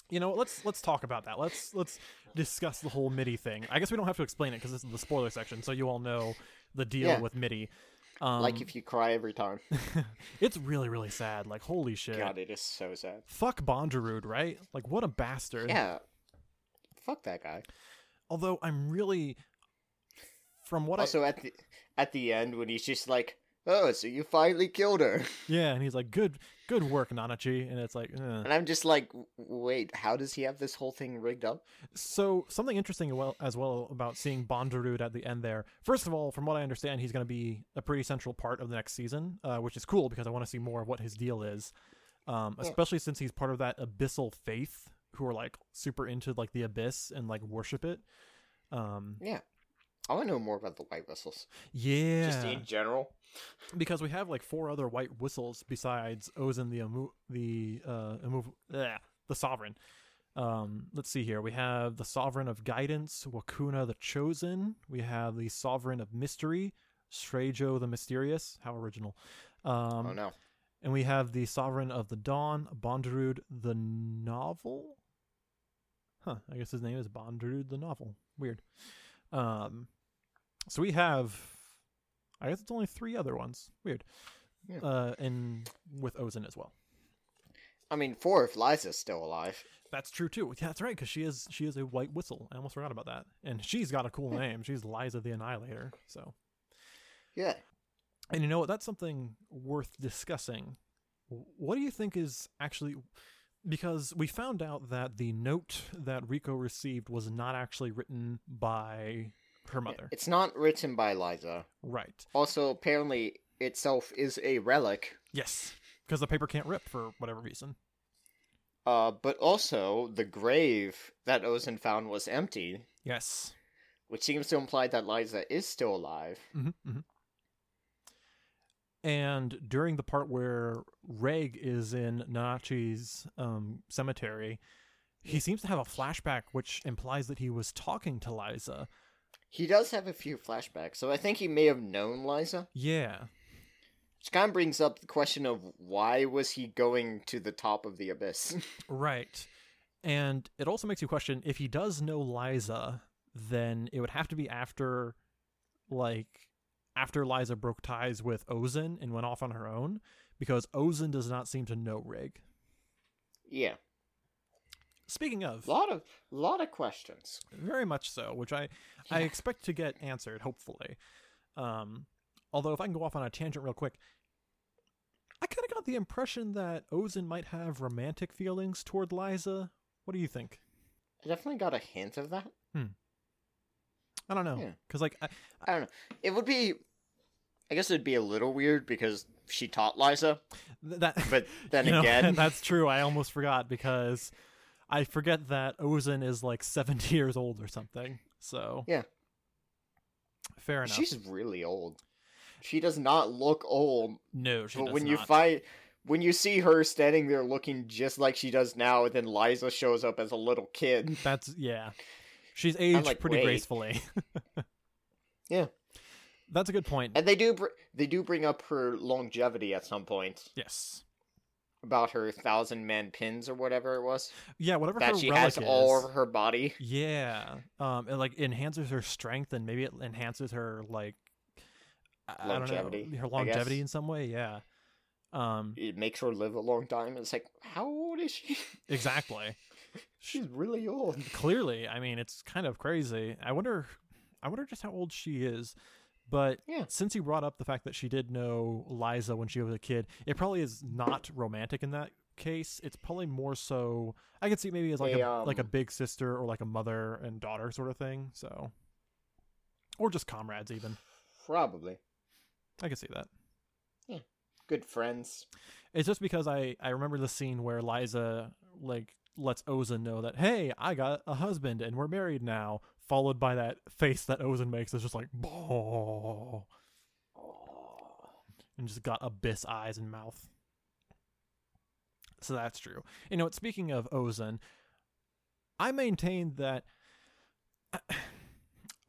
You know, what, let's let's talk about that. Let's let's discuss the whole Mitty thing. I guess we don't have to explain it because this is the spoiler section, so you all know the deal Yeah. with Mitty. Um, like if you cry every time. (laughs) it's really really sad. Like holy shit. God, it is so sad. Fuck Bondrewd, right? Like what a bastard. Yeah. Fuck that guy. Although I'm really, from what I also, at the at the end when he's just like, "Oh, so you finally killed her," (laughs) yeah, and he's like, good good work, Nanachi, and it's like, eh. and I'm just like, "Wait, how does he have this whole thing rigged up?" So something interesting well, as well about seeing Bondrewd at the end there. First of all, from what I understand, he's going to be a pretty central part of the next season, uh, which is cool because I want to see more of what his deal is. Um, Yeah. especially since he's part of that abyssal faith who are like super into like the abyss and like worship it. Um, Yeah. I want to know more about the white whistles. yeah, Just in general. Because we have like four other white whistles besides Ozen the Amu- the uh Amu- bleh, the sovereign. Um, let's see here. We have the sovereign of guidance, Wakuna the chosen. We have the sovereign of mystery, Srejo the mysterious. How original. Um, oh no. and we have the sovereign of the dawn, Bondrewd the novel. Huh? I guess his name is Bondrewd the novel. Weird. Um, so we have. I guess it's only three other ones. Weird. Yeah. Uh, and with Ozen as well. I mean, four if Lyza's still alive. That's true too. Yeah, that's right because she is she is a white whistle. I almost forgot about that. And she's got a cool name. She's Lyza the Annihilator. So Yeah. And you know what? That's something worth discussing. What do you think is actually because we found out that the note that Riko received was not actually written by her mother. It's not written by Lyza. Right. Also, apparently itself is a relic. Yes. Because the paper can't rip for whatever reason. Uh, but also the grave that Ozen found was empty, Yes. which seems to imply that Lyza is still alive. hmm hmm And during the part where Reg is in Nanachi's um, cemetery, he seems to have a flashback which implies that he was talking to Lyza. He does have a few flashbacks, so I think he may have known Lyza. Yeah. Which kind of brings up the question of why was he going to the top of the abyss? (laughs) Right. And it also makes you question if he does know Lyza, then it would have to be after, like, after Lyza broke ties with Ozen and went off on her own, because Ozen does not seem to know Rig. yeah. Speaking of, lot of lot of questions. very much so, which I I expect to get answered hopefully. Um, although if I can go off on a tangent real quick, I kind of got the impression that Ozen might have romantic feelings toward Lyza. What do you think? I definitely got a hint of that. Hmm. I don't know, Yeah. because like I, I don't know. It would be. I guess it'd be a little weird because she taught Lyza, th- that but (laughs) then You know, again, (laughs) that's true. I almost forgot because I forget that Ozen is like 70 (laughs) years old or something. So Yeah. fair enough. she's really old. She does not look old, no, she but when you fight when you see her standing there looking just like she does now, then Lyza shows up as a little kid. (laughs) That's yeah. She's aged like, pretty wait. gracefully. (laughs) Yeah, That's a good point. and they do br- they do bring up her longevity at some point yes. About her thousand man pins or whatever it was Yeah, whatever that her she has is. all over her body. Yeah. Um it like enhances her strength and maybe it enhances her like I- I don't Longevity, know, her longevity in some way, yeah. Um It makes her live a long time. It's like, how old is she? exactly. (laughs) She's really old. clearly i mean it's kind of crazy i wonder i wonder just how old she is but Yeah. since you brought up the fact that she did know Lyza when she was a kid it probably is not romantic in that case it's probably more so i could see maybe as like They, a like a um, big sister or like a mother and daughter sort of thing so or just comrades even Probably. i could see that Yeah, Good friends. It's just because I I remember the scene where Lyza like lets Oza know that hey I got a husband and we're married now, followed by that face that Ozen makes is just like and just got abyss eyes and mouth. So that's true. You know, speaking of Ozen, I maintain that. (sighs)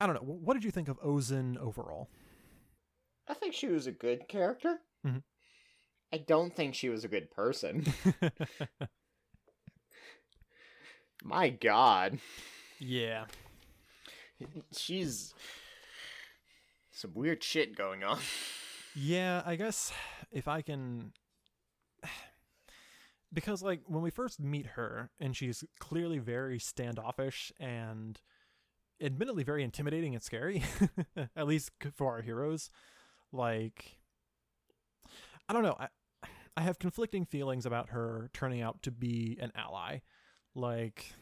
I don't know. What did you think of Ozen overall? I think she was a good character. Mhm. I don't think she was a good person. (laughs) My god. yeah. (laughs) She's some weird shit going on. Yeah, I guess if I can because like when we first meet her and she's clearly very standoffish and admittedly very intimidating and scary (laughs) at least for our heroes like I don't know I I have conflicting feelings about her turning out to be an ally like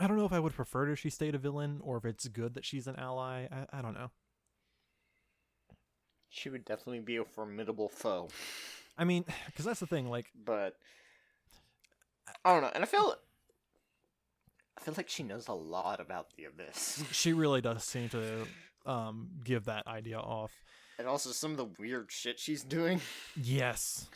I don't know if I would prefer if she stayed a villain or if it's good that she's an ally I, I don't know She would definitely be a formidable foe. I mean, because that's the thing. Like, But I don't know, and I feel I feel like she knows a lot about the abyss. she (laughs) really does seem to um give that idea off. And also some of the weird shit she's doing. (laughs) Yes.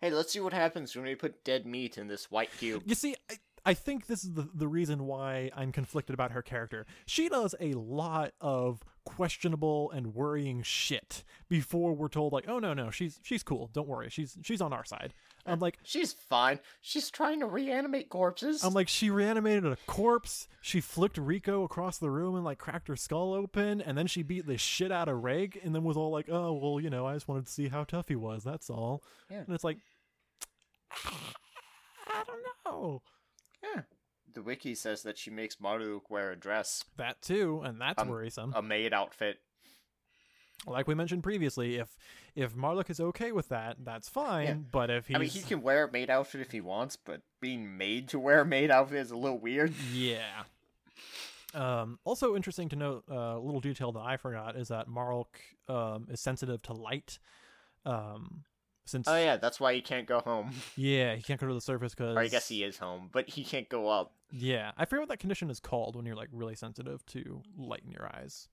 Hey, let's see what happens when we put dead meat in this white cube. You see, I, I think this is the the reason why I'm conflicted about her character. She does a lot of questionable and worrying shit before we're told like, oh no no, she's she's cool. Don't worry, she's she's on our side. I'm like. She's fine. She's trying to reanimate corpses. I'm like, she reanimated a corpse. She flicked Riko across the room and like cracked her skull open, and then she beat the shit out of Reg, and then was all like, "Oh, well, you know, I just wanted to see how tough he was. That's all." Yeah. And it's like, (sniffs) I don't know yeah. The wiki says that she makes Maruk wear a dress, that too, and that's Um, worrisome. a maid outfit. like we mentioned previously, if if Marlock is okay with that, that's fine. Yeah. But if he's I mean, he can wear a maid outfit if he wants, but being made to wear a maid outfit is a little weird. Yeah. Um, also interesting to note, uh, a little detail that I forgot is that Marlk um, is sensitive to light. Um, since Oh yeah, that's why he can't go home. (laughs) yeah, he can't go to the surface because Or I guess he is home, but he can't go up. Yeah, I forget what that condition is called when you're like really sensitive to light in your eyes.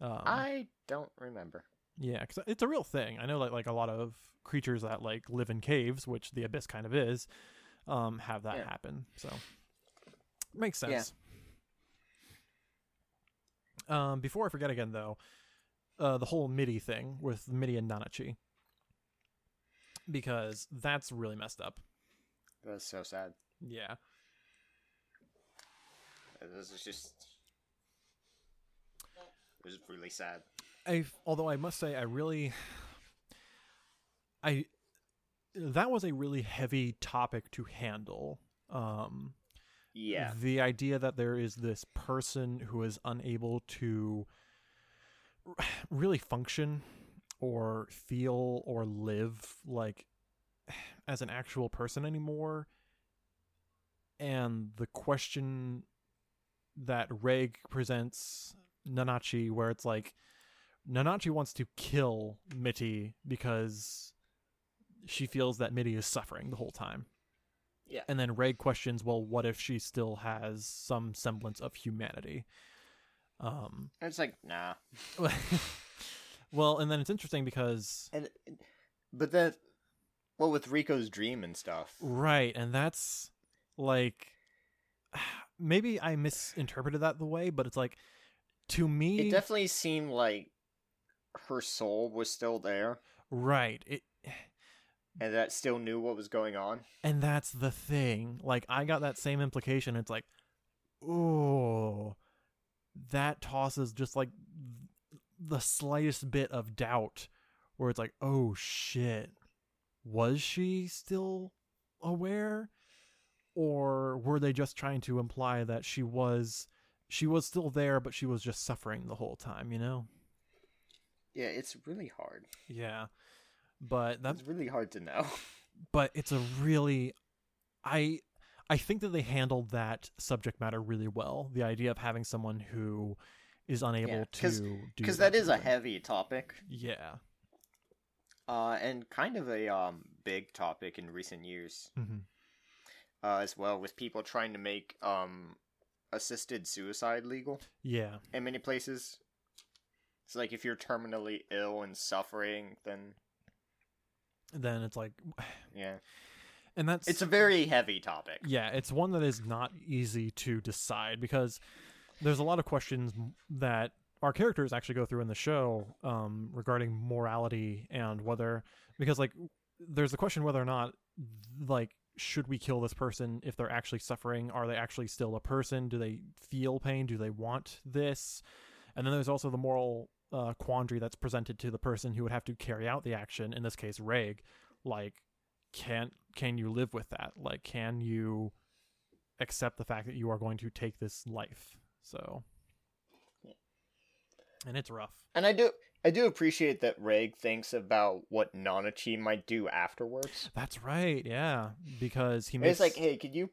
Um, I don't remember. Yeah, because it's a real thing. I know like like a lot of creatures that like live in caves, which the abyss kind of is, um, have that Yeah. happen. So makes Yeah. sense. Um, before I forget again, though, uh, the whole Mitty thing with Mitty and Nanachi, because that's really messed up. That's so sad. Yeah, This is just. This is really sad. I although I must say I really I that was a really heavy topic to handle Um, Yeah. the idea that there is this person who is unable to really function or feel or live like (sighs) as an actual person anymore and the question that Reg presents Nanachi where it's like Nanachi wants to kill Mitty because she feels that Mitty is suffering the whole time. Yeah. And then Reg questions, well, what if she still has some semblance of humanity? Um, And it's like, nah. (laughs) well, and then it's interesting because And but then well with Riko's dream and stuff. right, and that's like (sighs) maybe I misinterpreted that the way, but it's like to me, It definitely seemed like her soul was still there right. It and that still knew what was going on. and that's the thing. Like I got that same implication. It's like, oh, that tosses just like the slightest bit of doubt, where it's like, oh shit, was she still aware, or were they just trying to imply that she was, she was still there, but she was just suffering the whole time? You know? Yeah, it's really hard. Yeah. But that's It's really hard to know. (laughs) but it's a really i i think that they handled that subject matter really well the idea of having someone who is unable Yeah, to 'cause- do Because that is a sort of thing. heavy topic. yeah Uh and kind of a um big topic in recent years. hmm Uh as well with people trying to make um assisted suicide legal yeah in many places. It's like if you're terminally ill and suffering, then then it's like yeah. (sighs) and that's It's a very heavy topic. yeah it's one that is not easy to decide because there's a lot of questions that our characters actually go through in the show um, regarding morality and whether because like there's a question whether or not like should we kill this person if they're actually suffering? Are they actually still a person? Do they feel pain? Do they want this? And then there's also the moral uh, quandary that's presented to the person who would have to carry out the action in this case reg. Like can can you live with that? Like can you accept the fact that you are going to take this life so Yeah. and it's rough And I do I do appreciate that Reg thinks about what Nanachi might do afterwards. that's right yeah because he makes It's like, hey, could you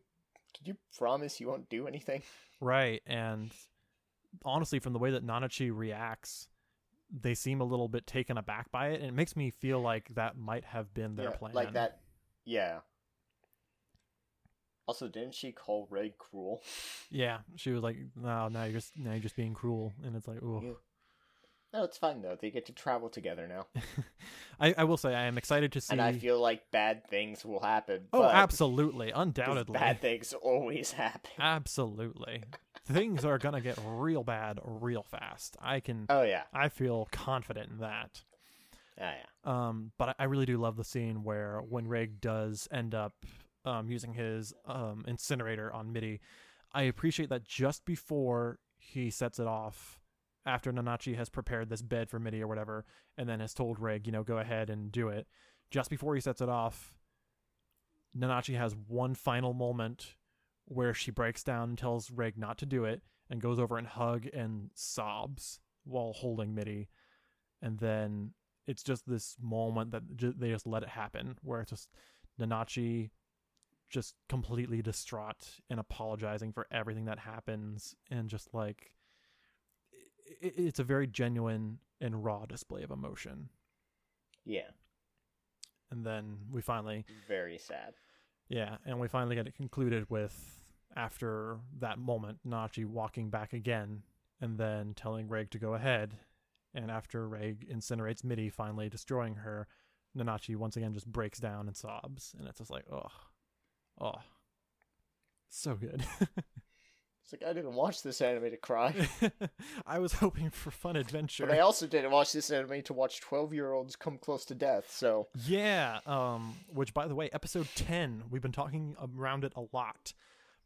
could you promise you won't do anything? right and honestly from the way that nanachi reacts they seem a little bit taken aback by it and it makes me feel like that might have been their Yeah, plan Like that yeah. Also, didn't she call Reg cruel? yeah she was like no now you're just now you're just being cruel and it's like oh Yeah. No, it's fine though. They get to travel together now. (laughs) I, I will say i am excited to see And I feel like bad things will happen. oh absolutely undoubtedly Bad things always happen. (laughs) Absolutely. Things are going to get real bad real fast. I can Oh yeah. I feel confident in that. Yeah, yeah. Um but I really do love the scene where when Reg does end up um using his um incinerator on Mitty. I appreciate that just before he sets it off after Nanachi has prepared this bed for Mitty or whatever and then has told Reg, you know, go ahead and do it. Just before he sets it off, Nanachi has one final moment where she breaks down and tells Reg not to do it and goes over and hug and sobs while holding Mitty. And then it's just this moment that they just let it happen where it's just Nanachi just completely distraught and apologizing for everything that happens and just like i it's a very genuine and raw display of emotion. Yeah. And then we finally Very sad. Yeah, and we finally get it concluded with after that moment, Nachi walking back again and then telling Reg to go ahead. And after Reg incinerates Mitty, finally destroying her, Nanachi once again just breaks down and sobs. And it's just like, oh, oh, so good. It's like I didn't watch this anime to cry. (laughs) I was hoping for fun adventure. But I also didn't watch this anime to watch 12 year olds come close to death, so. Yeah, um, which by the way, episode 10, we've been talking around it a lot.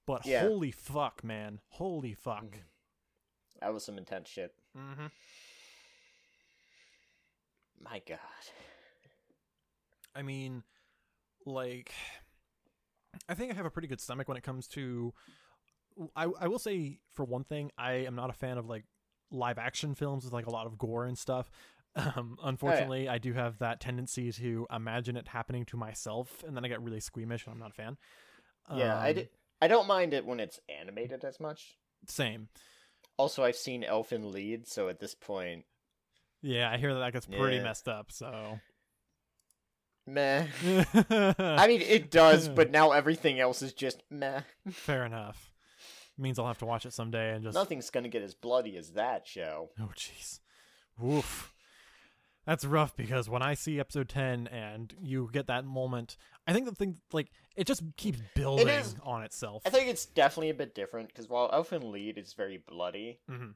But Yeah. holy fuck, man. Holy fuck. That was some intense shit. Mm-hmm. My god. I mean, like, I think I have a pretty good stomach when it comes to. I I will say for one thing, I am not a fan of like live action films with like a lot of gore and stuff. (laughs) Um, unfortunately, I do have that tendency to imagine it happening to myself, and then I get really squeamish, and I'm not a fan. Yeah, I, Um, d- I don't mind it when it's animated as much. Same. Also, I've seen Elfen Lied, so at this point, Yeah, I hear that that gets pretty Yeah. messed up. So. Meh. (laughs) I mean, it does, but now everything else is just meh. fair enough. Means I'll have to watch it someday and just. Nothing's gonna get as bloody as that show. Oh, jeez. Woof. That's rough because when I see episode 10 and you get that moment, I think the thing, like, it just keeps building is- on itself. I think it's definitely a bit different because while Elfen Lied is very bloody, Mhm.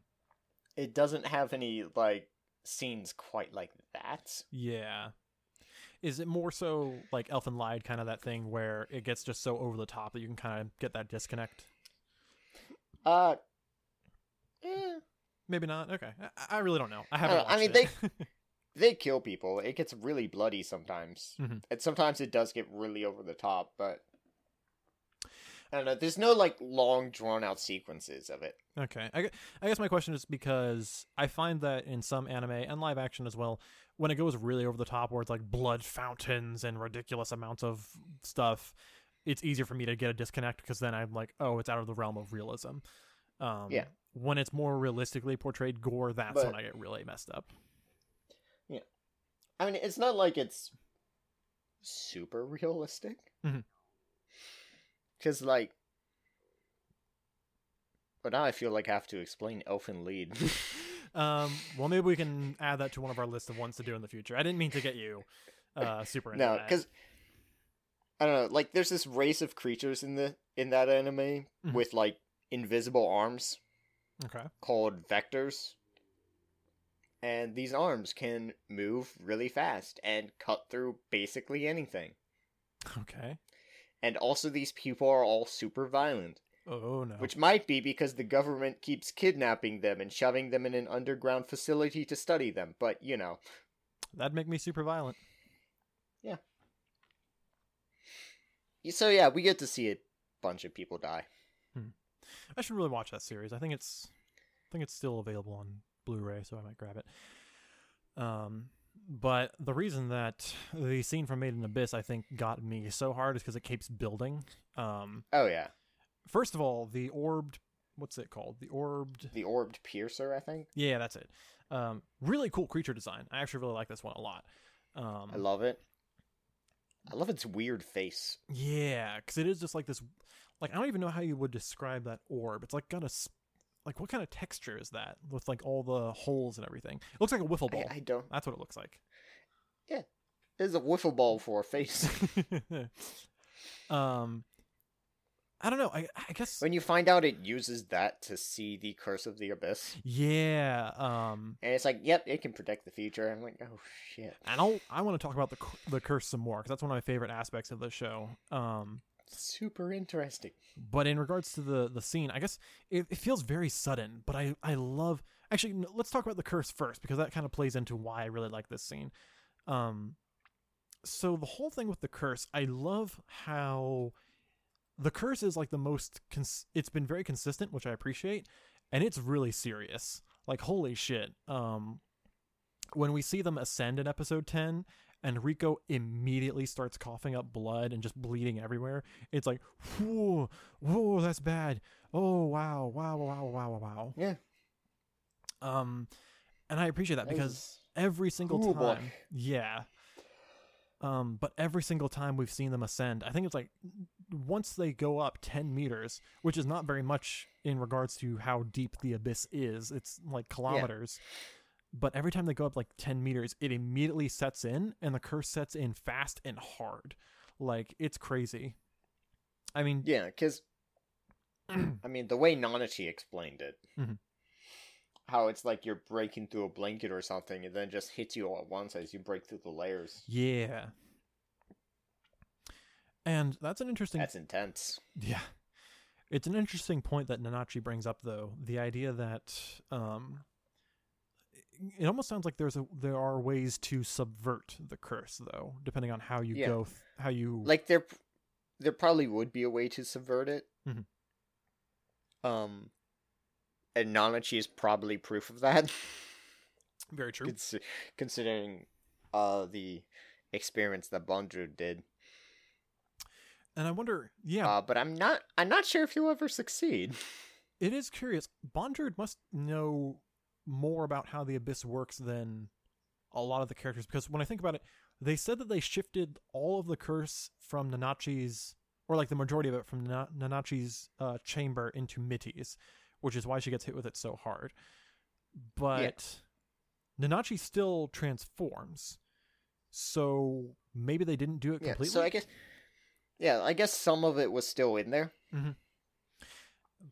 it doesn't have any like scenes quite like that. Yeah. Is it more so like Elfen Lied, kind of that thing where it gets just so over the top that you can kind of get that disconnect? Uh, eh, Maybe not. Okay. I, I really don't know. I I haven't. don't- I mean, it. (laughs) they kill people. It gets really bloody sometimes, Mhm. and sometimes it does get really over the top. But I don't know. There's no like long drawn out sequences of it. Okay. I, I guess my question is because I find that in some anime and live action as well, when it goes really over the top, where it's like blood fountains and ridiculous amounts of stuff, it's easier for me to get a disconnect because then I'm like, oh, it's out of the realm of realism. Um, Yeah. When it's more realistically portrayed gore, that's But- when I get really messed up. Yeah. I mean, it's not like it's super realistic. Because, like, but now I feel like I have to explain Elfen Lied. (laughs) Um, well, maybe we can add that to one of our list of ones to do in the future. I didn't mean to get you uh, super into no, because I don't know. Like, there's this race of creatures in the in that anime Mhm. with like invisible arms Okay. called vectors, and these arms can move really fast and cut through basically anything. Okay. And also, these people are all super violent. Oh no. Which might be because the government keeps kidnapping them and shoving them in an underground facility to study them, but you know. That'd make me super violent. Yeah. So yeah, we get to see a bunch of people die. I should really watch that series. I think it's I think it's still available on Blu-ray, so I might grab it. Um but the reason that the scene from Made in Abyss I think got me so hard is because it keeps building. Um Oh yeah, first of all, the orbed what's it called? The orbed the orbed piercer, I think. Yeah, that's it. Um really cool creature design. I actually really like this one a lot. Um I love it. I love its weird face. Yeah, because it is just like this. Like I don't even know how you would describe that orb. It's like got a like what kind of texture is that with like all the holes and everything? It looks like a wiffle ball. I, I don't. That's what it looks like. Yeah, it's a wiffle ball for a face. (laughs) um, I don't know. I I guess when you find out it uses that to see the curse of the abyss, yeah. Um, and it's like, yep, it can predict the future. I'm like, oh shit, and I'll I want to talk about the the curse some more because that's one of my favorite aspects of the show. Um, super interesting. but in regards to the the scene i guess it, it feels very sudden but i i love actually no, let's talk about the curse first because that kind of plays into why i really like this scene um so the whole thing with the curse i love how the curse is like the most cons- it's been very consistent which i appreciate and it's really serious like holy shit um when we see them ascend in episode 10 and Riko immediately starts coughing up blood and just bleeding everywhere. It's like, whoa, whoa, that's bad. Oh wow, wow, wow, wow, wow, wow. Yeah, Um, and I appreciate that That because every single Ooh, time, boy. yeah. Um, but every single time we've seen them ascend, I think it's like once they go up ten meters, which is not very much in regards to how deep the abyss is. It's like kilometers. But every time they go up like ten meters, it immediately sets in, and the curse sets in fast and hard. Like it's crazy. I mean, yeah, because (clears throat) I mean, the way Nanachi explained it, Mhm. how it's like you're breaking through a blanket or something, and then just hits you all at once as you break through the layers. yeah. And that's an interesting That's intense. Yeah. It's an interesting point that Nanachi brings up though. The idea that um it almost sounds like there's a there are ways to subvert the curse though, depending on how you Yeah. go th- how you Like they're there probably would be a way to subvert it. Mhm. Um, and Nanachi is probably proof of that, Very true. cons- considering uh the experiments that Bondrewd did. And I wonder, yeah, Uh, but I'm not I'm not sure if he'll ever succeed. (laughs) it is curious. Bondrewd must know more about how the abyss works than a lot of the characters because when I think about it, they said that they shifted all of the curse from Nanachi's, or like the majority of it from Na- Nanachi's uh, chamber into Mitty's, which is why she gets hit with it so hard. But Nanachi still transforms, so maybe they didn't do it completely. Yeah, so I guess yeah, I guess some of it was still in there,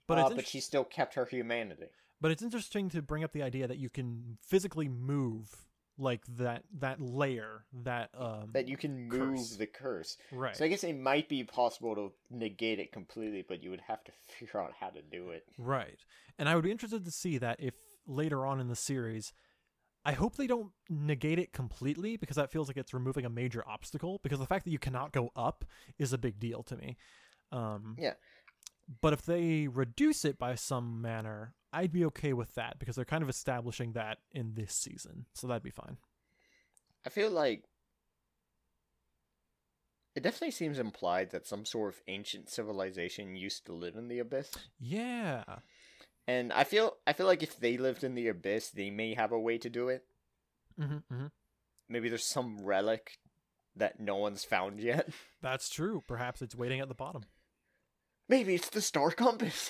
but uh, but she still kept her humanity. But it's interesting to bring up the idea that you can physically move like that that layer that um That you can move Curse. the curse. right So I guess it might be possible to negate it completely, but you would have to (laughs) figure out how to do it. right and I would be interested to see that if later on in the series I hope they don't negate it completely because that feels like it's removing a major obstacle because the fact that you cannot go up is a big deal to me um Yeah. but if they reduce it by some manner I'd be okay with that because they're kind of establishing that in this season so that'd be fine I feel like it definitely seems implied that some sort of ancient civilization used to live in the abyss. yeah And I feel I feel like if they lived in the abyss, they may have a way to do it. hmm hmm Maybe there's some relic that no one's found yet. (laughs) That's true. Perhaps it's waiting at the bottom. Maybe it's the star compass.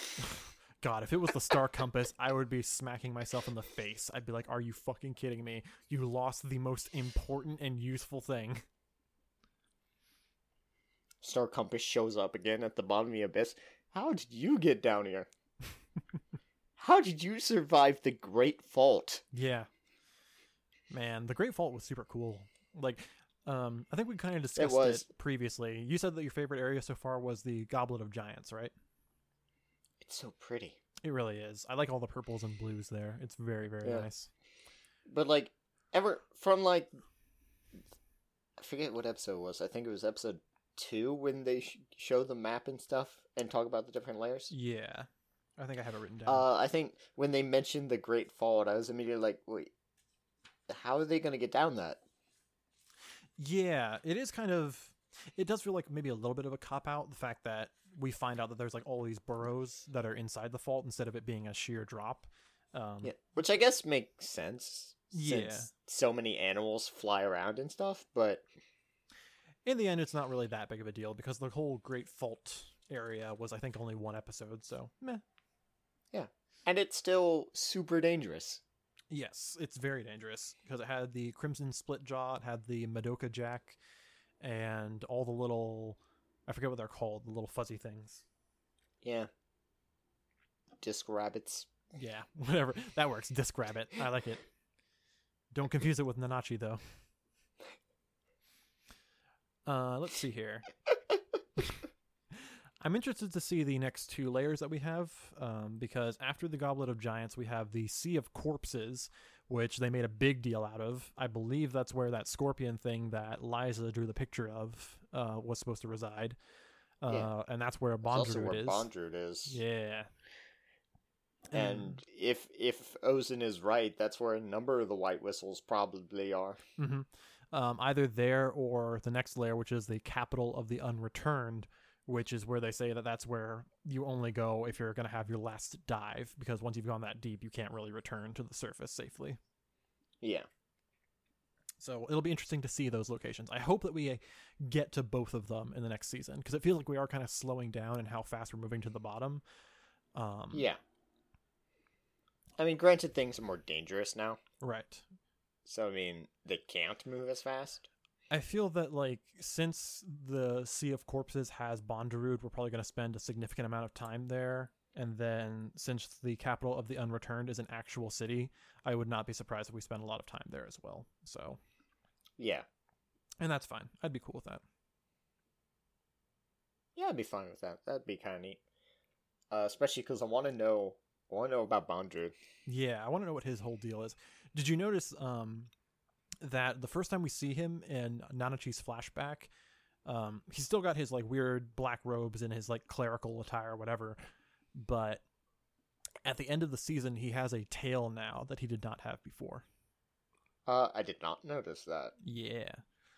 (laughs) God, if it was the star compass, I would be smacking myself in the face. I'd be like, "Are you fucking kidding me? You lost the most important and useful thing." star compass shows up again at the bottom of the abyss. How did you get down here? (laughs) How did you survive the Great Fault? Yeah. Man, the Great Fault was super cool. Like, um, I think we kind of discussed it, was. previously. You said that your favorite area so far was the Goblet of Giants, right? It's so pretty. It really is. I like all the purples and blues there. It's very, very Yeah. nice. But like ever from like I forget what episode it was. I think it was episode 2 when they sh- show the map and stuff and talk about the different layers. Yeah. I think I have it written down. Uh I think when they mentioned the Great Fault, I was immediately like, "Wait, how are they going to get down that?" Yeah, it is kind of. It does feel like maybe a little bit of a cop out. The fact that we find out that there's like all these burrows that are inside the fault instead of it being a sheer drop. Um, Yeah, which I guess makes sense. Yeah. Since so many animals fly around and stuff, but In the end, it's not really that big of a deal because the whole Great Fault area was, I think, only one episode. So, meh. And it's still super dangerous. Yes, it's very dangerous because it had the Crimson Split Jaw, it had the Madoka Jack, and all the little. I forget what they're called, the little fuzzy things. Yeah. Disc rabbits. Yeah, (laughs) whatever. That works. Disc Rabbit. I like it. Don't confuse it with Nanachi, though. (laughs) Uh, let's see here. (laughs) I'm interested to see the next two layers that we have, um, because after the Goblet of Giants, we have the Sea of Corpses, which they made a big deal out of. I believe that's where that scorpion thing that Lyza drew the picture of uh, was supposed to reside. Uh, Yeah. And that's where It's also Bondrewd where is. Is. Yeah. And if if Ozen is right, that's where a number of the white whistles probably are. hmm Um, either there or the next layer, which is the capital of the unreturned, which is where they say that that's where you only go if you're going to have your last dive, because once you've gone that deep, you can't really return to the surface safely. Yeah. So it'll be interesting to see those locations. I hope that we uh, get to both of them in the next season, because it feels like we are kind of slowing down in how fast we're moving to the bottom. Um, Yeah. I mean, granted, things are more dangerous now. Right. So, I mean, they can't move as fast. I feel that like since the Sea of Corpses has Bondrewd, we're probably going to spend a significant amount of time there. And then since the capital of the Unreturned is an actual city, I would not be surprised if we spend a lot of time there as well. So, Yeah. and that's fine. I'd be cool with that. Yeah, I'd be fine with that. That'd be kind of neat. Uh, especially because I want to know, I want to know about Bondrewd. Yeah, I want to know what his whole deal is. Did you notice um that the first time we see him in Nanachi's flashback, Um, he's still got his like weird black robes and his like clerical attire, whatever. But at the end of the season, he has a tail now that he did not have before. Uh, I did not notice that. Yeah,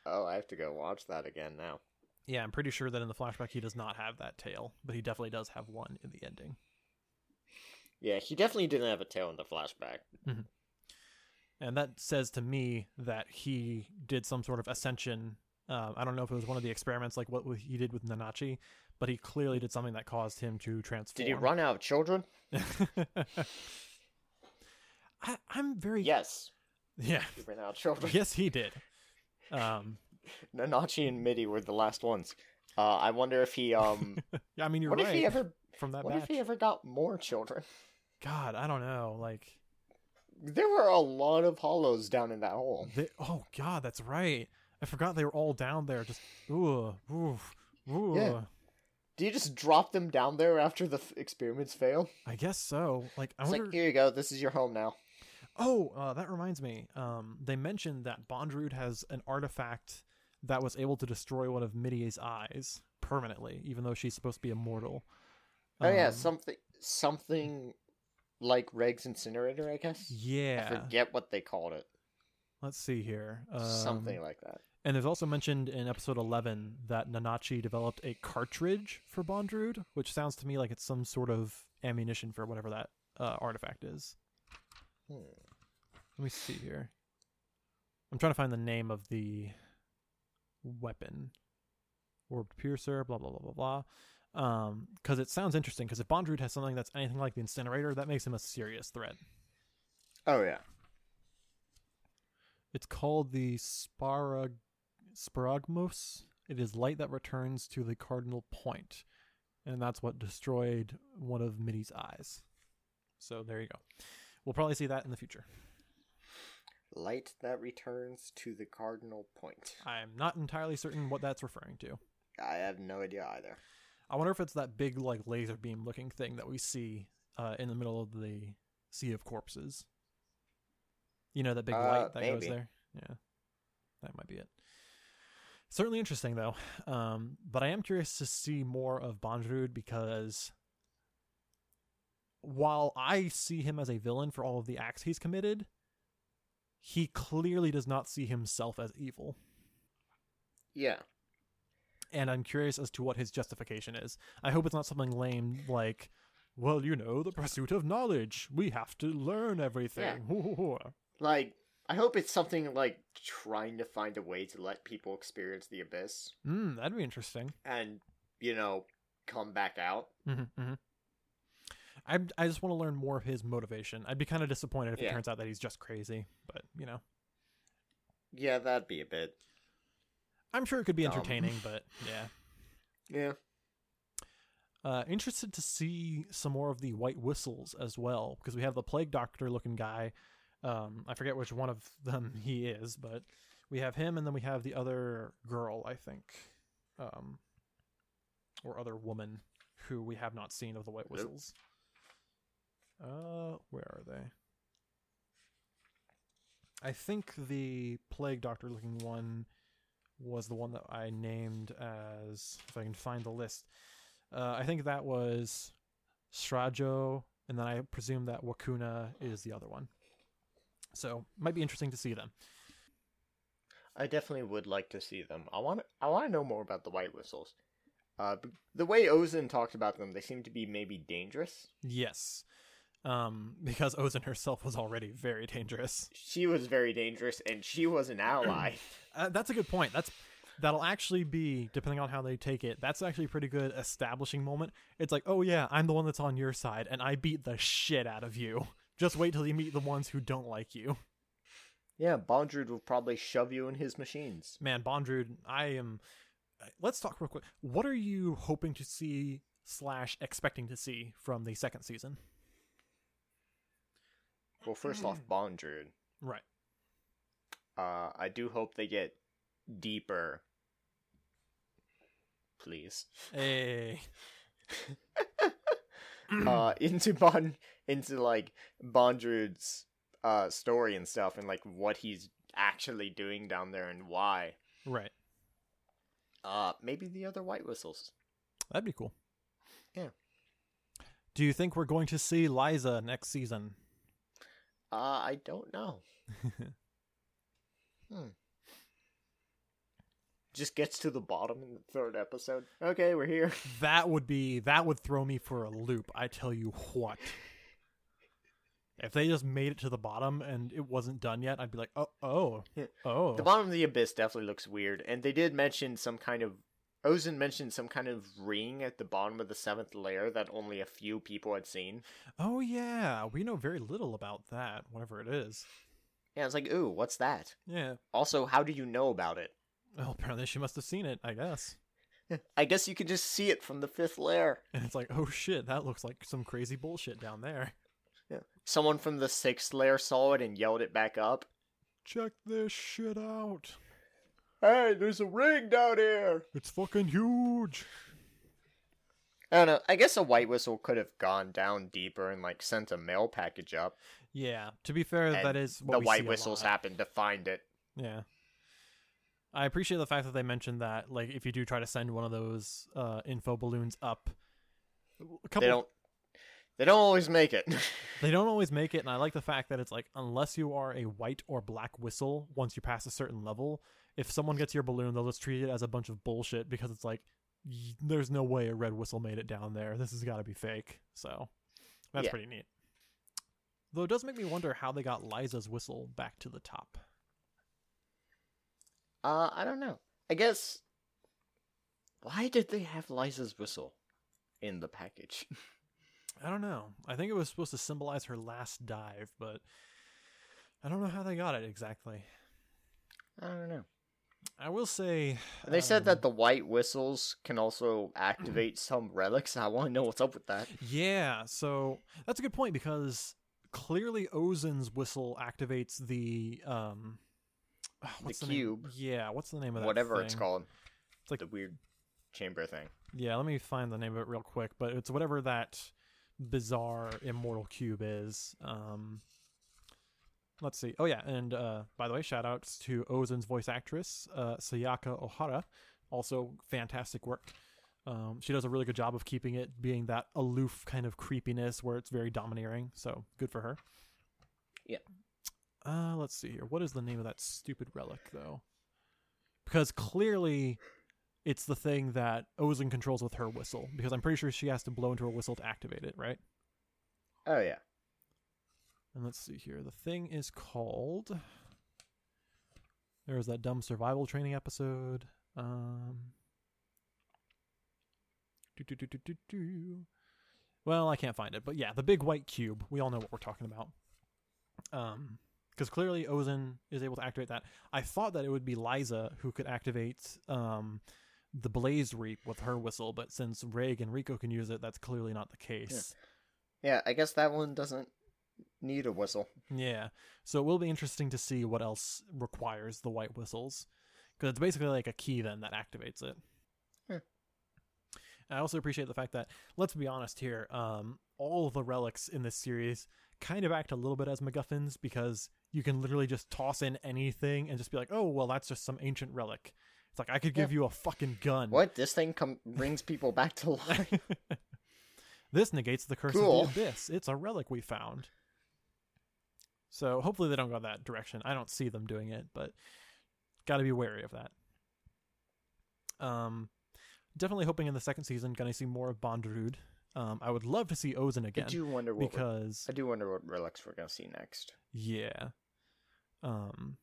Oh, I have to go watch that again now. yeah. I'm pretty sure that in the flashback he does not have that tail, but he definitely does have one in the ending. Yeah, he definitely didn't have a tail in the flashback. And that says to me that he did some sort of ascension. Uh, I don't know if it was one of the experiments like what he did with Nanachi, but he clearly did something that caused him to transform. Did he run out of children? (laughs) I, I'm very Yes, (laughs) yeah he ran out of children. yes he did. Um, (laughs) Nanachi and Mitty were the last ones. Uh, I wonder if he um. yeah, I mean you're what right. if he ever? from that What batch. if he ever got more children? God, I don't know. Like, There were a lot of hollows down in that hole. they, oh God, that's right. I forgot they were all down there. Just ooh, ooh, ooh. Yeah. Do you just drop them down there after the f- experiments fail? I guess so. Like, I It's wonder. like, here you go. This is your home now. Oh, uh, that reminds me. Um, they mentioned that Bondrewd has an artifact that was able to destroy one of Mitty's eyes permanently, even though she's supposed to be immortal. Oh yeah, Um, something something like Reg's incinerator, I guess. Yeah, I forget what they called it. Let's see here. Um, something like that. And there's also mentioned in episode 11 that Nanachi developed a cartridge for Bondrewd, which sounds to me like it's some sort of ammunition for whatever that uh, artifact is. Hmm. Let me see here. I'm trying to find the name of the weapon. Orbed piercer, blah blah blah blah blah. Um, because it sounds interesting. Because if Bondrewd has something that's anything like the incinerator, that makes him a serious threat. Oh yeah. It's called the Sparag Sparagmos. It is light that returns to the cardinal point, and that's what destroyed one of Mitty's eyes. So there you go. We'll probably see that in the future. Light that returns to the cardinal point. I'm not entirely certain what that's referring to. I have no idea either. I wonder if it's that big like laser beam looking thing that we see uh, in the middle of the sea of corpses. You know that big Uh, light that goes there. Yeah, that might be it. Certainly interesting though. Um, but I am curious to see more of Bondrewd because while I see him as a villain for all of the acts he's committed, he clearly does not see himself as evil Yeah. And I'm curious as to what his justification is. I hope it's not something lame like, well, you know, the pursuit of knowledge. We have to learn everything. Yeah. (laughs) Like I hope it's something like trying to find a way to let people experience the abyss mm, that'd be interesting. and, you know, come back out. hmm hmm I I just want to learn more of his motivation. I'd be kind of disappointed if it turns out that he's just crazy, but you know, Yeah, that'd be a bit. I'm sure it could be Dumb. entertaining. but yeah, Yeah. uh, interested to see some more of the white whistles as well because we have the plague doctor looking guy. Um, I forget which one of them he is, but we have him, and then we have the other girl, I think, um, or other woman who we have not seen of the white whistles. Uh, where are they? I think the plague doctor looking one was the one that I named as if I can find the list. Uh, I think that was Strajo, and then I presume that Wakuna is the other one. So might be interesting to see them. I definitely would like to see them. I want I want to know more about the white whistles. Uh, the way Ozen talked about them, they seem to be maybe dangerous. Yes, um, (laughs) because Ozen herself was already very dangerous. She was very dangerous, and she was an ally. (clears throat) Uh, that's a good point. That's that'll actually be depending on how they take it. That's actually a pretty good establishing moment. It's like, oh yeah, I'm the one that's on your side, and I beat the shit out of you. (laughs) Just wait till you meet the ones who don't like you. yeah, Bondrewd will probably shove you in his machines. man, Bondrewd, I am. Let's talk real quick. What are you hoping to see slash expecting to see from the second season? Well, first off, Bondrewd. Right. Uh, I do hope they get deeper. Please. Hey, (laughs) uh, into Bond, into like Bondrewd's uh story and stuff, and like what he's actually doing down there and why. right. Uh, maybe the other white whistles. That'd be cool. Yeah. Do you think we're going to see Lyza next season? Uh, I don't know. (laughs) hmm. Just gets to the bottom in the third episode. Okay, we're here. (laughs) that would be that would throw me for a loop. I tell you what. If they just made it to the bottom and it wasn't done yet, I'd be like, oh, oh, oh. The bottom of the abyss definitely looks weird, and they did mention some kind of. Ozen mentioned some kind of ring at the bottom of the seventh layer that only a few people had seen. oh yeah, we know very little about that. Whatever it is. Yeah, I was like, ooh, what's that? Yeah. Also, how do you know about it? Well, apparently she must have seen it. I guess. I guess you can just see it from the fifth layer. And it's like, oh shit, that looks like some crazy bullshit down there. Yeah. Someone from the sixth layer saw it and yelled it back up. Check this shit out. Hey, there's a ring down here. It's fucking huge. I don't know. I guess a white whistle could have gone down deeper and like sent a mail package up. Yeah. To be fair, And that is what the we white see a whistles lot. happened to find it. Yeah. I appreciate the fact that they mentioned that, like, if you do try to send one of those uh, info balloons up, a couple They don't. They don't always make it. (laughs) they don't always make it, and I like the fact that it's like unless you are a white or black whistle, once you pass a certain level, if someone gets your balloon, they'll just treat it as a bunch of bullshit because it's like y- there's no way a red whistle made it down there. This has got to be fake. So that's Yeah. pretty neat. Though it does make me wonder how they got Lyza's whistle back to the top. uh, I don't know. I guess. Why did they have Lyza's whistle in the package? (laughs) I don't know. I think it was supposed to symbolize her last dive, but I don't know how they got it exactly. I don't know. I will say They said um, that the white whistles can also activate (clears throat) some relics. I want to know what's up with that. Yeah, so that's a good point because clearly Ozen's whistle activates the um (sighs) what's the, name? cube. Yeah, what's the name of that? Whatever it's called. It's like- the weird chamber thing. Yeah, let me find the name of it real quick, but it's whatever that bizarre immortal cube is. Um Let's see. Oh yeah, and uh, by the way, shout outs to Ozen's voice actress, uh, Sayaka Ohara. Also, fantastic work. Um, she does a really good job of keeping it being that aloof kind of creepiness where it's very domineering. So good for her. Yeah. Uh, let's see here. What is the name of that stupid relic though? Because clearly, it's the thing that Ozen controls with her whistle. Because I'm pretty sure she has to blow into her whistle to activate it, right? Oh yeah. And let's see here. The thing is called. There was that dumb survival training episode. Um. Well, I can't find it, but yeah, the big white cube. We all know what we're talking about. Um, because clearly Ozen is able to activate that. I thought that it would be Lyza who could activate um the Blaze Reap with her whistle, but since Reg and Riko can use it, that's clearly not the case. Yeah, I guess that one doesn't need a whistle. Yeah. So it will be interesting to see what else requires the white whistles. Because it's basically like a key then that activates it. Yeah. I also appreciate the fact that, let's be honest here, um, all of the relics in this series kind of act a little bit as MacGuffins because you can literally just toss in anything and just be like, oh, well, that's just some ancient relic. It's like, I could give Yeah. you a fucking gun. What? This thing com- brings people back to (laughs) life. this negates the curse Cool. of the abyss. It's a relic we found. So hopefully they don't go that direction. I don't see them doing it, but got to be wary of that. Um, definitely hoping in the second season gonna see more of Bondrewd. Um, I would love to see Ozen again. I do wonder what. because I do wonder what relics we're gonna see next. yeah. Um,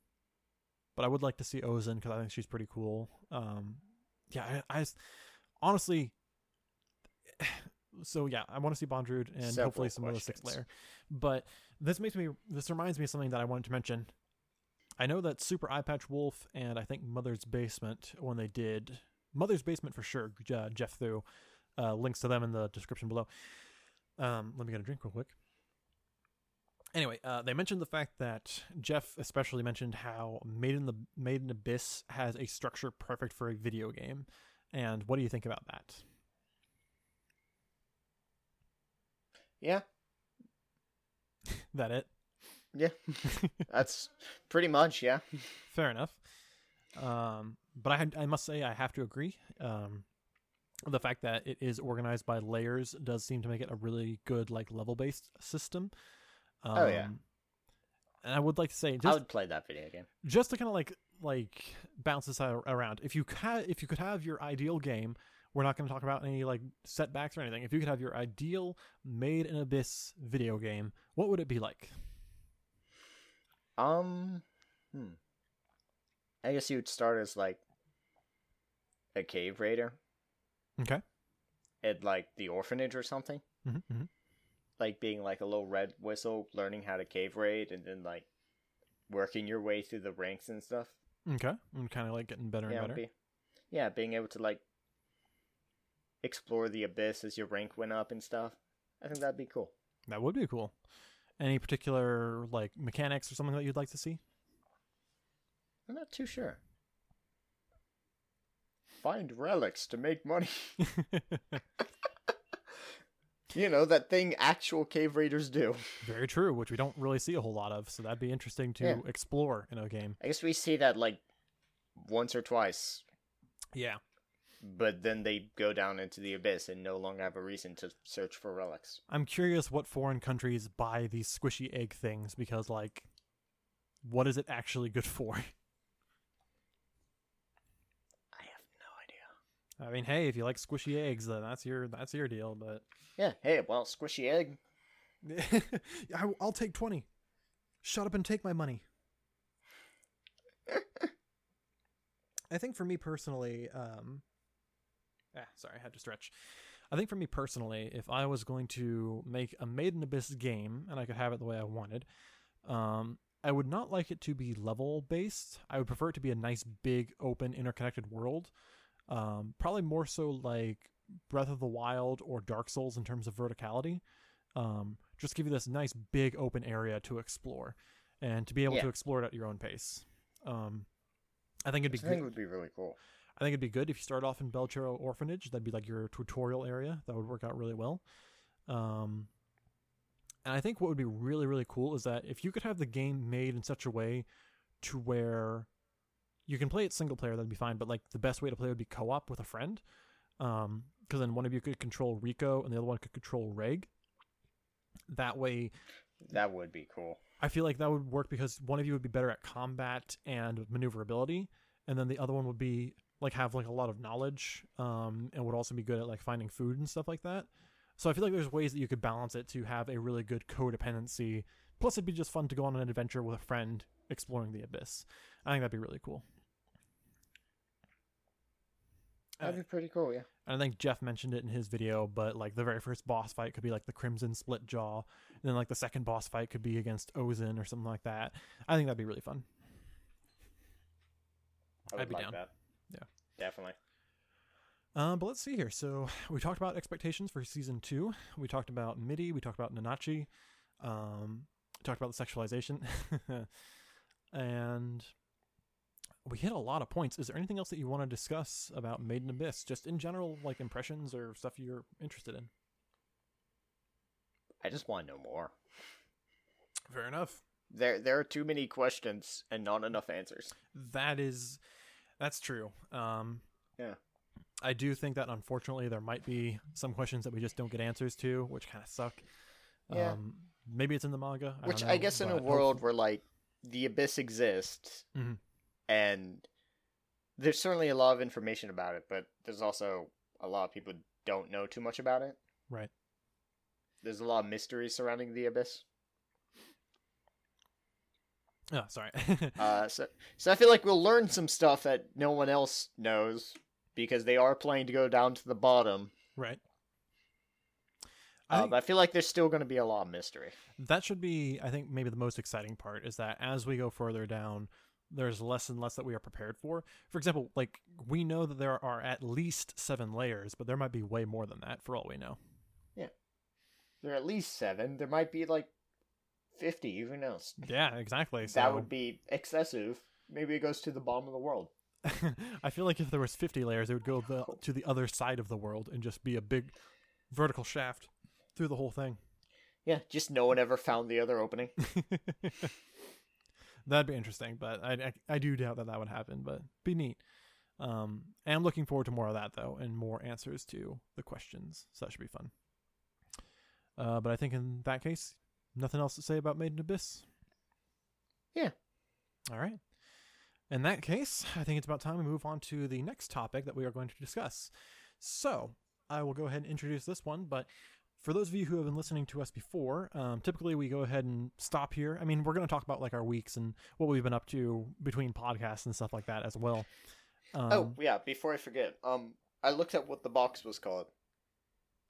but I would like to see Ozen because I think she's pretty cool. Um, yeah, I honestly. So yeah, I want to see Bondrewd and Several hopefully some of the sixth layer. But this makes me. This reminds me of something that I wanted to mention. I know that Super Eye Patch Wolf and I think Mother's Basement when they did Mother's Basement for sure. Uh, Geoff Thew, uh, links to them in the description below. Um, let me get a drink real quick. Anyway, uh, they mentioned the fact that Geoff especially mentioned how Made in the Made in Abyss has a structure perfect for a video game. And what do you think about that? Yeah, (laughs) That it? yeah. (laughs) That's pretty much yeah. Fair enough. Um, but I, I must say, I have to agree. Um, the fact that it is organized by layers does seem to make it a really good like level based system. Um, Oh, yeah. And I would like to say I just would play that video game. just to kind of like like bounce this ar- around. If you ca- if you could have your ideal game, we're not going to talk about any like setbacks or anything. If you could have your ideal made in abyss video game, what would it be like? Um, hmm. I guess you would start as like a cave raider Okay. at like the orphanage or something. Mm-hmm, Like being like a little red whistle, learning how to cave raid, and then like working your way through the ranks and stuff. Okay. And kind of like getting better and better. Be, yeah, being able to like explore the abyss as your rank went up and stuff. I think that'd be cool. That would be cool. Any particular like mechanics or something that you'd like to see? I'm not too sure. Find relics to make money. (laughs) you know, that thing actual cave raiders do. Very true, which we don't really see a whole lot of, so that'd be interesting to Yeah. explore in a game. I guess we see that like once or twice, Yeah. But then they go down into the abyss and no longer have a reason to search for relics. I'm curious what foreign countries buy these squishy egg things because like what is it actually good for? (laughs) I have no idea. I mean, hey, if you like squishy eggs, then that's your that's your deal, but Yeah, hey, well, squishy egg. (laughs) I, I'll take 20. Shut up and take my money. (laughs) I think for me personally, um, ah, sorry, I had to stretch. I think for me personally, if I was going to make a Made in Abyss game and I could have it the way I wanted, um, I would not like it to be level based. I would prefer it to be a nice, big, open, interconnected world. Um, probably more so like Breath of the Wild or Dark Souls in terms of verticality. Um, just give you this nice, big, open area to explore and to be able Yeah. to explore it at your own pace. Um, I think it'd be I think good. would be really cool. I think it'd be good if you start off in Belchero Orphanage. That'd be like your tutorial area. That would work out really well. Um, and I think what would be really, really cool is that if you could have the game made in such a way to where you can play it single player, that'd be fine. But like the best way to play would be co-op with a friend, because then one of you could control Riko and the other one could control Reg. That way, That would be cool. I feel like that would work because one of you would be better at combat and maneuverability, and then the other one would be like have like a lot of knowledge, um, and would also be good at like finding food and stuff like that. So I feel like there's ways that you could balance it to have a really good codependency. Plus, it'd be just fun to go on an adventure with a friend exploring the abyss. I think that'd be really cool. That'd be pretty cool, yeah. And I think Geoff mentioned it in his video, but like the very first boss fight could be like the Crimson Split Jaw, and then like the second boss fight could be against Ozen or something like that. I think that'd be really fun. I would I'd be like down. that. Definitely. Um, but let's see here. So we talked about expectations for season two. We talked about Mitty. We talked about Nanachi. Um, we talked about the sexualization, (laughs) and we hit a lot of points. Is there anything else that you want to discuss about Made in Abyss, just in general, like impressions or stuff you're interested in? I just want to know more. Fair enough. There there are too many questions and not enough answers. That is, that's true. Um, Yeah. I do think that unfortunately there might be some questions that we just don't get answers to, which kind of suck. Yeah. Um, maybe it's in the manga. I Which don't I guess in a world where like the abyss exists Mhm. and there's certainly a lot of information about it, but there's also a lot of people don't know too much about it. Right. There's a lot of mystery surrounding the abyss. Oh, sorry. (laughs) Uh, so, so I feel like we'll learn some stuff that no one else knows because they are planning to go down to the bottom. right. Uh, I feel like there's still going to be a lot of mystery. that should be, I think, maybe the most exciting part is that as we go further down, there's less and less that we are prepared for. For example, like we know that there are at least seven layers, but there might be way more than that for all we know. Yeah. There are at least seven. There might be like 50. Who knows? Yeah, exactly. So That would be excessive. Maybe it goes to the bottom of the world. (laughs) I feel like if there was 50 layers, it would go the, to the other side of the world and just be a big vertical shaft through the whole thing. Yeah, just no one ever found the other opening. (laughs) That'd be interesting, but I, I I do doubt that that would happen, but be neat. Um, and I'm looking forward to more of that though, and more answers to the questions. So that should be fun. Uh, but I think in that case, nothing else to say about Made in Abyss. Yeah. All right. In that case, I think it's about time we move on to the next topic that we are going to discuss. So I will go ahead and introduce this one, but for those of you who have been listening to us before, um, typically we go ahead and stop here. I mean, we're going to talk about like our weeks and what we've been up to between podcasts and stuff like that as well. Um, oh yeah, before I forget, um, I looked at what the box was called.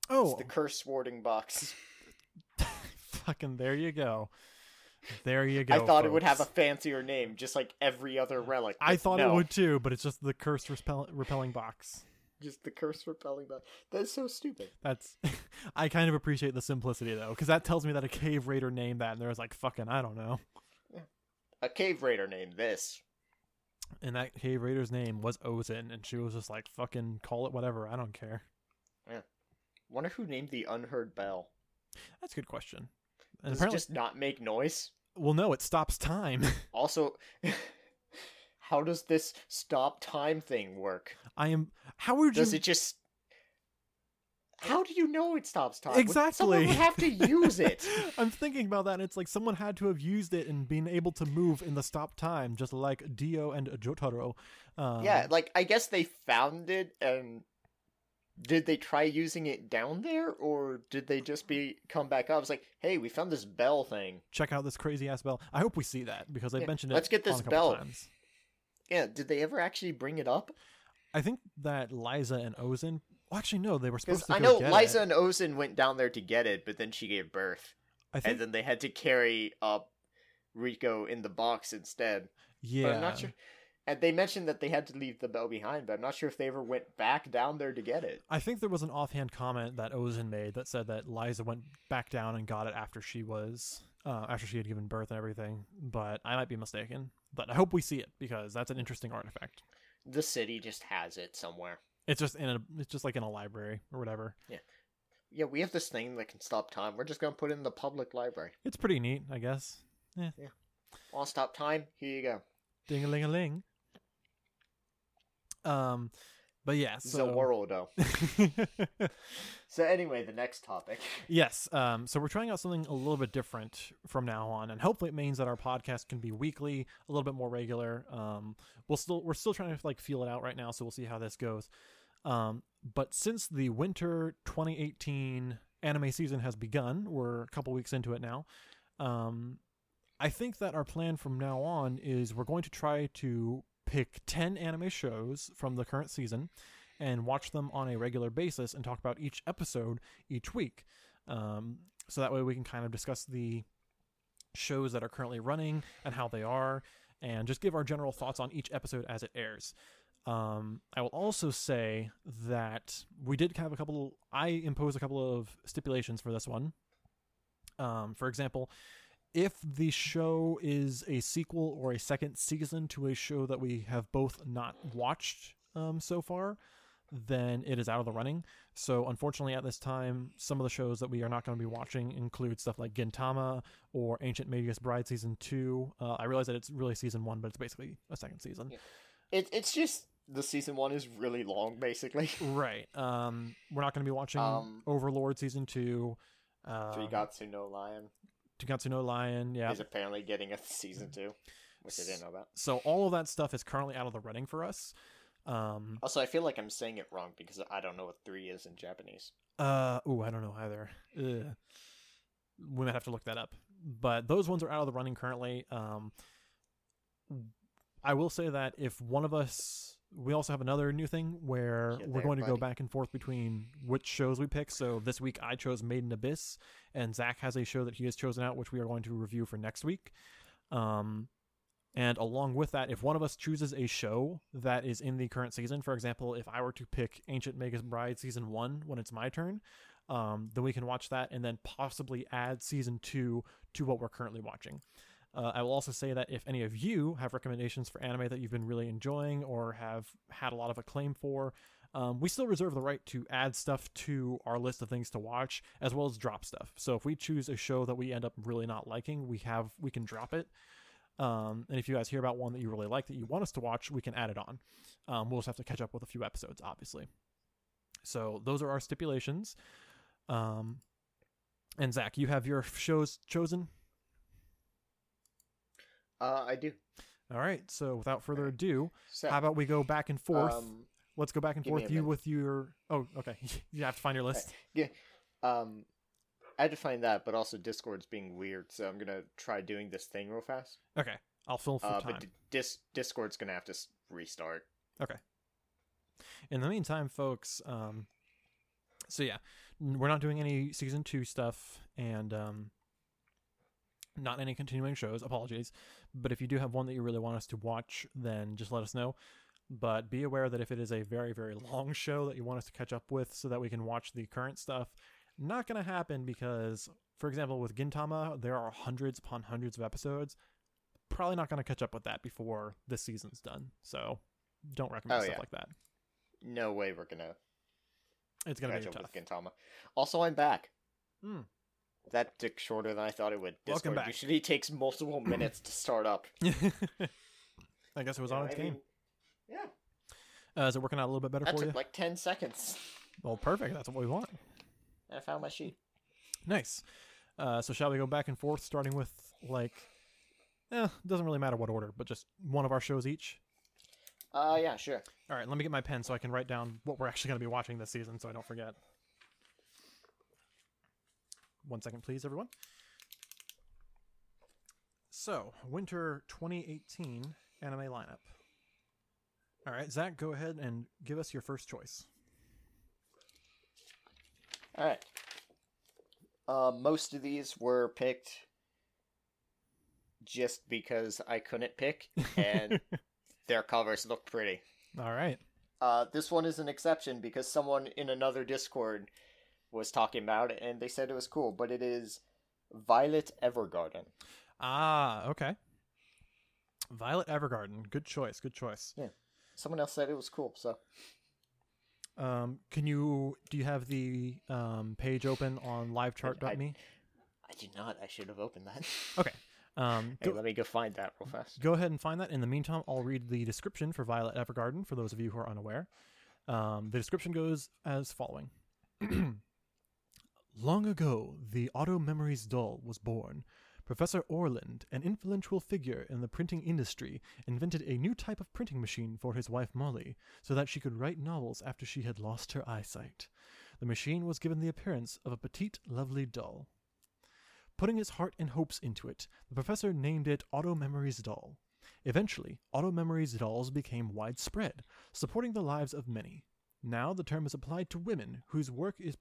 oh, It's the curse warding box. (laughs) fucking there you go. There you go. I thought it would have a fancier name, just like every other relic. I thought it would too, but it's just the curse repel- repelling box. Just the curse repelling box. That's so stupid. That's (laughs) I kind of appreciate the simplicity though, because that tells me that a cave raider named that, and there was like fucking I don't know. A cave raider named this. And that cave raider's name was Ozen, and she was just like fucking call it whatever. I don't care. Yeah. Wonder who named the unheard bell. That's a good question. And Does it just not make noise? well, no, it stops time. (laughs) Also, (laughs) how does this stop time thing work? I am. How would Does you? it just? How do you know it stops time? Exactly. Someone would have to use it. (laughs) I'm thinking about that, and it's like someone had to have used it and been able to move in the stop time, just like Dio and Jotaro. Um, yeah, like I guess they found it and did they try using it down there or did they just be come back up? It's like, hey, we found this bell thing. check out this crazy ass bell. I hope we see that because I Yeah, mentioned it. let's get this bell. Times. Yeah, did they ever actually bring it up? I think that Lyza and Ozen. Well, actually, no, they were supposed to. I know Lyza it. and Ozen went down there to get it, but then she gave birth, I think. and then they had to carry up Riko in the box instead. yeah. But I'm not sure. And they mentioned that they had to leave the bell behind, but I'm not sure if they ever went back down there to get it. I think there was an offhand comment that Ozen made that said that Lyza went back down and got it after she was uh, after she had given birth and everything. But I might be mistaken. But I hope we see it because that's an interesting artifact. The city just has it somewhere. It's just in a it's just like in a library or whatever. Yeah, Yeah, we have this thing that can stop time. We're just gonna put it in the public library. It's pretty neat, I guess. Yeah. Yeah. To stop time? Here you go. Ding a ling a ling. Um, but yeah, so Zorodo. (laughs) So anyway, the next topic. (laughs) Yes. Um, so we're trying out something a little bit different from now on, and hopefully it means that our podcast can be weekly, a little bit more regular. Um, we'll still we're still trying to like feel it out right now, so we'll see how this goes. Um, but since the winter 2018 anime season has begun, we're a couple weeks into it now. Um, I think that our plan from now on is we're going to try to pick 10 anime shows from the current season and watch them on a regular basis and talk about each episode each week. Um, so that way we can kind of discuss the shows that are currently running and how they are, and just give our general thoughts on each episode as it airs. Um, I will also say that we did have a couple. I imposed a couple of stipulations for this one. Um, for example, if the show is a sequel or a second season to a show that we have both not watched um, so far, then it is out of the running. So, unfortunately, at this time, some of the shows that we are not going to be watching include stuff like Gintama or Ancient Magus Bride Season 2. Uh, I realize that it's really Season 1, but it's basically a second season. Yeah. It, it's just the season one is really long, basically. (laughs) Right. Um, we're not going to be watching Um, Overlord Season 2. Uh, Trigatsu no Lion Togatsu no Lion. Yeah. is apparently getting a season two, which I didn't know about. So, all of that stuff is currently out of the running for us. Um, Also, I feel like I'm saying it wrong because I don't know what three is in Japanese. Uh, oh, I don't know either. Ugh. We might have to look that up. But those ones are out of the running currently. Um, I will say that if one of us, we also have another new thing where Yeah, we're there, going to go back and forth between which shows we pick. So this week I chose Made in Abyss, and Zach has a show that he has chosen out, which we are going to review for next week. Um, and along with that, if one of us chooses a show that is in the current season, for example, if I were to pick Ancient Magus Bride season one when it's my turn, um, then we can watch that and then possibly add season two to what we're currently watching. Uh, I will also say that if any of you have recommendations for anime that you've been really enjoying or have had a lot of acclaim for, um, we still reserve the right to add stuff to our list of things to watch as well as drop stuff. So if we choose a show that we end up really not liking, we have we can drop it. Um, and if you guys hear about one that you really like that you want us to watch, we can add it on. Um, we'll just have to catch up with a few episodes, obviously. So those are our stipulations. Um, and Zach, you have your shows chosen. Uh, I do. All right. So without further ado, So, how about we go back and forth? um, Let's go back and forth. You minute. with your. Oh, okay. (laughs) you have to find your list. yeah, um, I had to find that, but also Discord's being weird, so I'm gonna try doing this thing real fast. Okay. I'll fill for Uh, time. but Dis- Discord's gonna have to restart. Okay. In the meantime, folks, um, so yeah, we're not doing any season two stuff and um, not any continuing shows. Apologies, but if you do have one that you really want us to watch, then just let us know. But be aware that if it is a very very long (laughs) show that you want us to catch up with, so that we can watch the current stuff, not going to happen because, for example, with Gintama, there are hundreds upon hundreds of episodes. Probably not going to catch up with that before this season's done. So don't recommend Oh, stuff yeah. like that. No way we're gonna It's gonna catch be up tough. with Gintama. Also, I'm back. Hmm. That took shorter than I thought it would. Welcome Discord back. usually takes multiple (clears throat) minutes to start up. (laughs) I guess it was on its I game. mean, yeah, Uh, is it working out a little bit better that for you? like ten seconds. well, perfect. That's what we want. I found my sheet. Nice. Uh, so shall we go back and forth, starting with like, eh, it doesn't really matter what order, but just one of our shows each. Uh, yeah, sure. All right, let me get my pen so I can write down what we're actually going to be watching this season, so I don't forget. One second, please, everyone. So, winter 2018 anime lineup. All right, Zach, go ahead and give us your first choice. All right. Uh, most of these were picked just because I couldn't pick, and (laughs) their covers look pretty. All right. Uh, this one is an exception because someone in another Discord was talking about it, and they said it was cool. But it is Violet Evergarden. Ah, okay. Violet Evergarden. Good choice. Good choice. Yeah, someone else said it was cool, so Um, can you do you have the um, page open on livechart.me? I do not. I should have opened that. (laughs) Okay. Um, hey, go, let me go find that real fast. go ahead and find that. In the meantime, I'll read the description for Violet Evergarden for those of you who are unaware. Um, the description goes as following. (clears throat) Long ago, the Auto Memories doll was born. Professor Orland, an influential figure in the printing industry, invented a new type of printing machine for his wife Molly so that she could write novels after she had lost her eyesight. The machine was given the appearance of a petite, lovely doll. Putting his heart and hopes into it, the professor named it Auto Memories Doll. Eventually, Auto Memories dolls became widespread, supporting the lives of many. Now the term is applied to women whose work is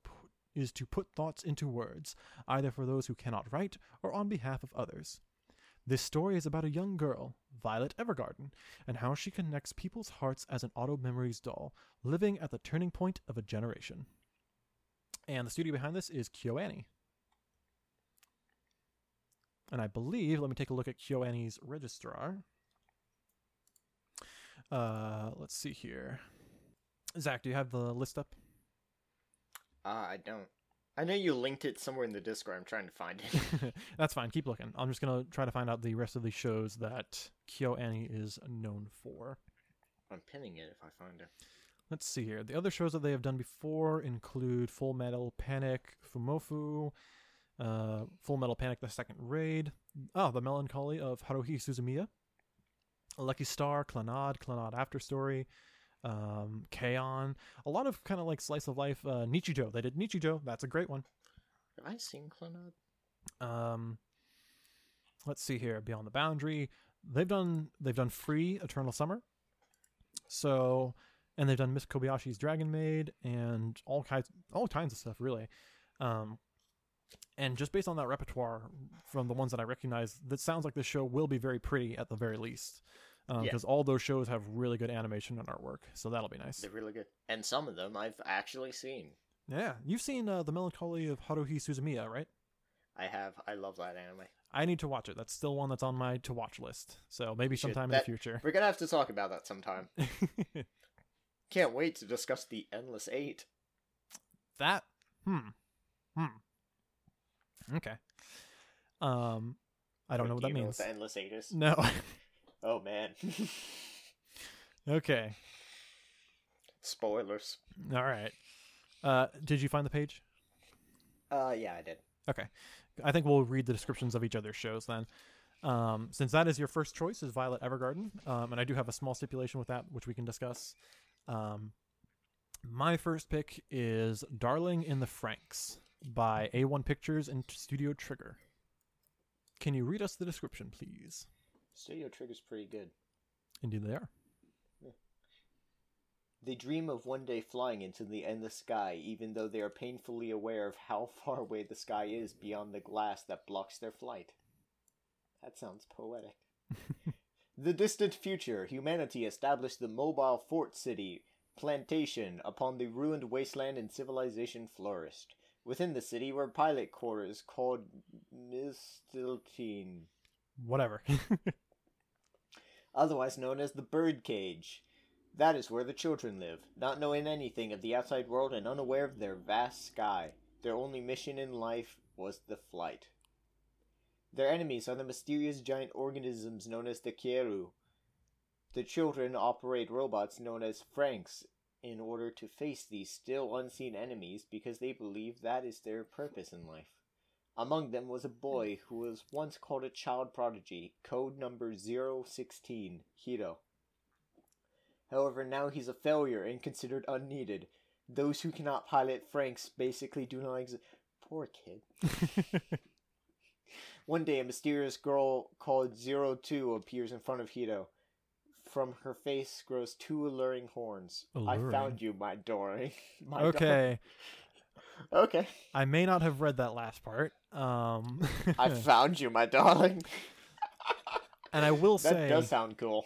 is to put thoughts into words, either for those who cannot write or on behalf of others. This story is about a young girl, Violet Evergarden, and how she connects people's hearts as an Auto Memories doll, living at the turning point of a generation. And the studio behind this is KyoAni. And I believe, let me take a look at KyoAni's registrar. Uh, let's see here. Zach, do you have the list up? Uh, I don't. I know you linked it somewhere in the Discord. I'm trying to find it. (laughs) That's fine. Keep looking. I'm just gonna try to find out the rest of the shows that KyoAni is known for. I'm pinning it if I find it. Let's see here. The other shows that they have done before include Full Metal Panic, Fumoffu, uh, Full Metal Panic: The Second Raid, oh, The Melancholy of Haruhi Suzumiya, Lucky Star, Clannad, Clannad After Story, um, K-On! A lot of kind of like slice of life. Uh, Nichijou. They did Nichijou. That's a great one. Have I seen Clannad? Um, let's see here. Beyond the Boundary. They've done they've done Free Eternal Summer. So, and they've done Miss Kobayashi's Dragon Maid and all kinds all kinds of stuff really. Um, and just based on that repertoire from the ones that I recognize, that sounds like this show will be very pretty at the very least. Yeah. Because all those shows have really good animation and artwork, so that'll be nice. They're really good, and some of them I've actually seen. Yeah, you've seen uh, the Melancholy of Haruhi Suzumiya, right? I have. I love that anime. I need to watch it. That's still one that's on my to watch list. So maybe sometime That- in the future. We're gonna have to talk about that sometime. (laughs) Can't wait to discuss the Endless Eight. that hmm hmm okay. Um, I don't know what Do that you know means. the endless eight is? No. (laughs) Oh man. (laughs) okay. Spoilers. All right. Uh, did you find the page? Uh, yeah, I did. Okay. I think we'll read the descriptions of each other's shows then. Um, since that is your first choice, is Violet Evergarden, um, and I do have a small stipulation with that, which we can discuss. Um, my first pick is Darling in the Franxx by A1 Pictures and Studio Trigger. Can you read us the description, please? Studio Trigger's pretty good. Indeed, they are. They dream of one day flying into the endless sky, even though they are painfully aware of how (laughs) far away the sky is beyond the glass that blocks their flight. That sounds poetic. (laughs) the distant future, humanity established the mobile fort city, plantation, upon the ruined wasteland and civilization flourished. Within the city were pilot quarters called Mistilteinn, Whatever. (laughs) otherwise known as the bird cage. That is where the children live, not knowing anything of the outside world and unaware of their vast sky. Their only mission in life was the flight. Their enemies are the mysterious giant organisms known as the Kyoryu. The children operate robots known as Franxx in order to face these still unseen enemies because they believe that is their purpose in life. Among them was a hmm. boy who was once called a child prodigy, code number 016, Hiro. However, now he's a failure and considered unneeded. Those who cannot pilot Franxx basically do not exist. Poor kid. (laughs) One day, a mysterious girl called Zero Two appears in front of Hiro. From her face grows two alluring horns. Alluring? I found you, my Dory. (laughs) my okay. Okay. I may not have read that last part. Um, (laughs) I found you, my darling. and I will say (laughs) That does sound cool.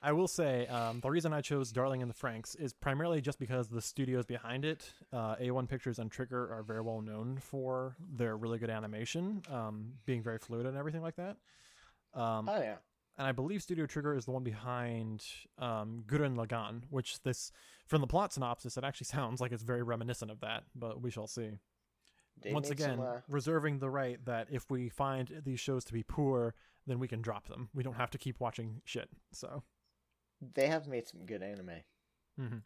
I will say, um, the reason I chose Darling in the Franxx is primarily just because the studios behind it, uh, A1 Pictures and Trigger, are very well known for their really good animation, um, being very fluid and everything like that. Um, Oh yeah. And I believe Studio Trigger is the one behind um, Gurren Lagann, which this, from the plot synopsis, it actually (laughs) sounds like it's very reminiscent of that, but we shall see. They Once again, some, uh, reserving the right that if we find these shows to be poor, then we can drop them. We don't have to keep watching shit. So, they have made some good anime. hmm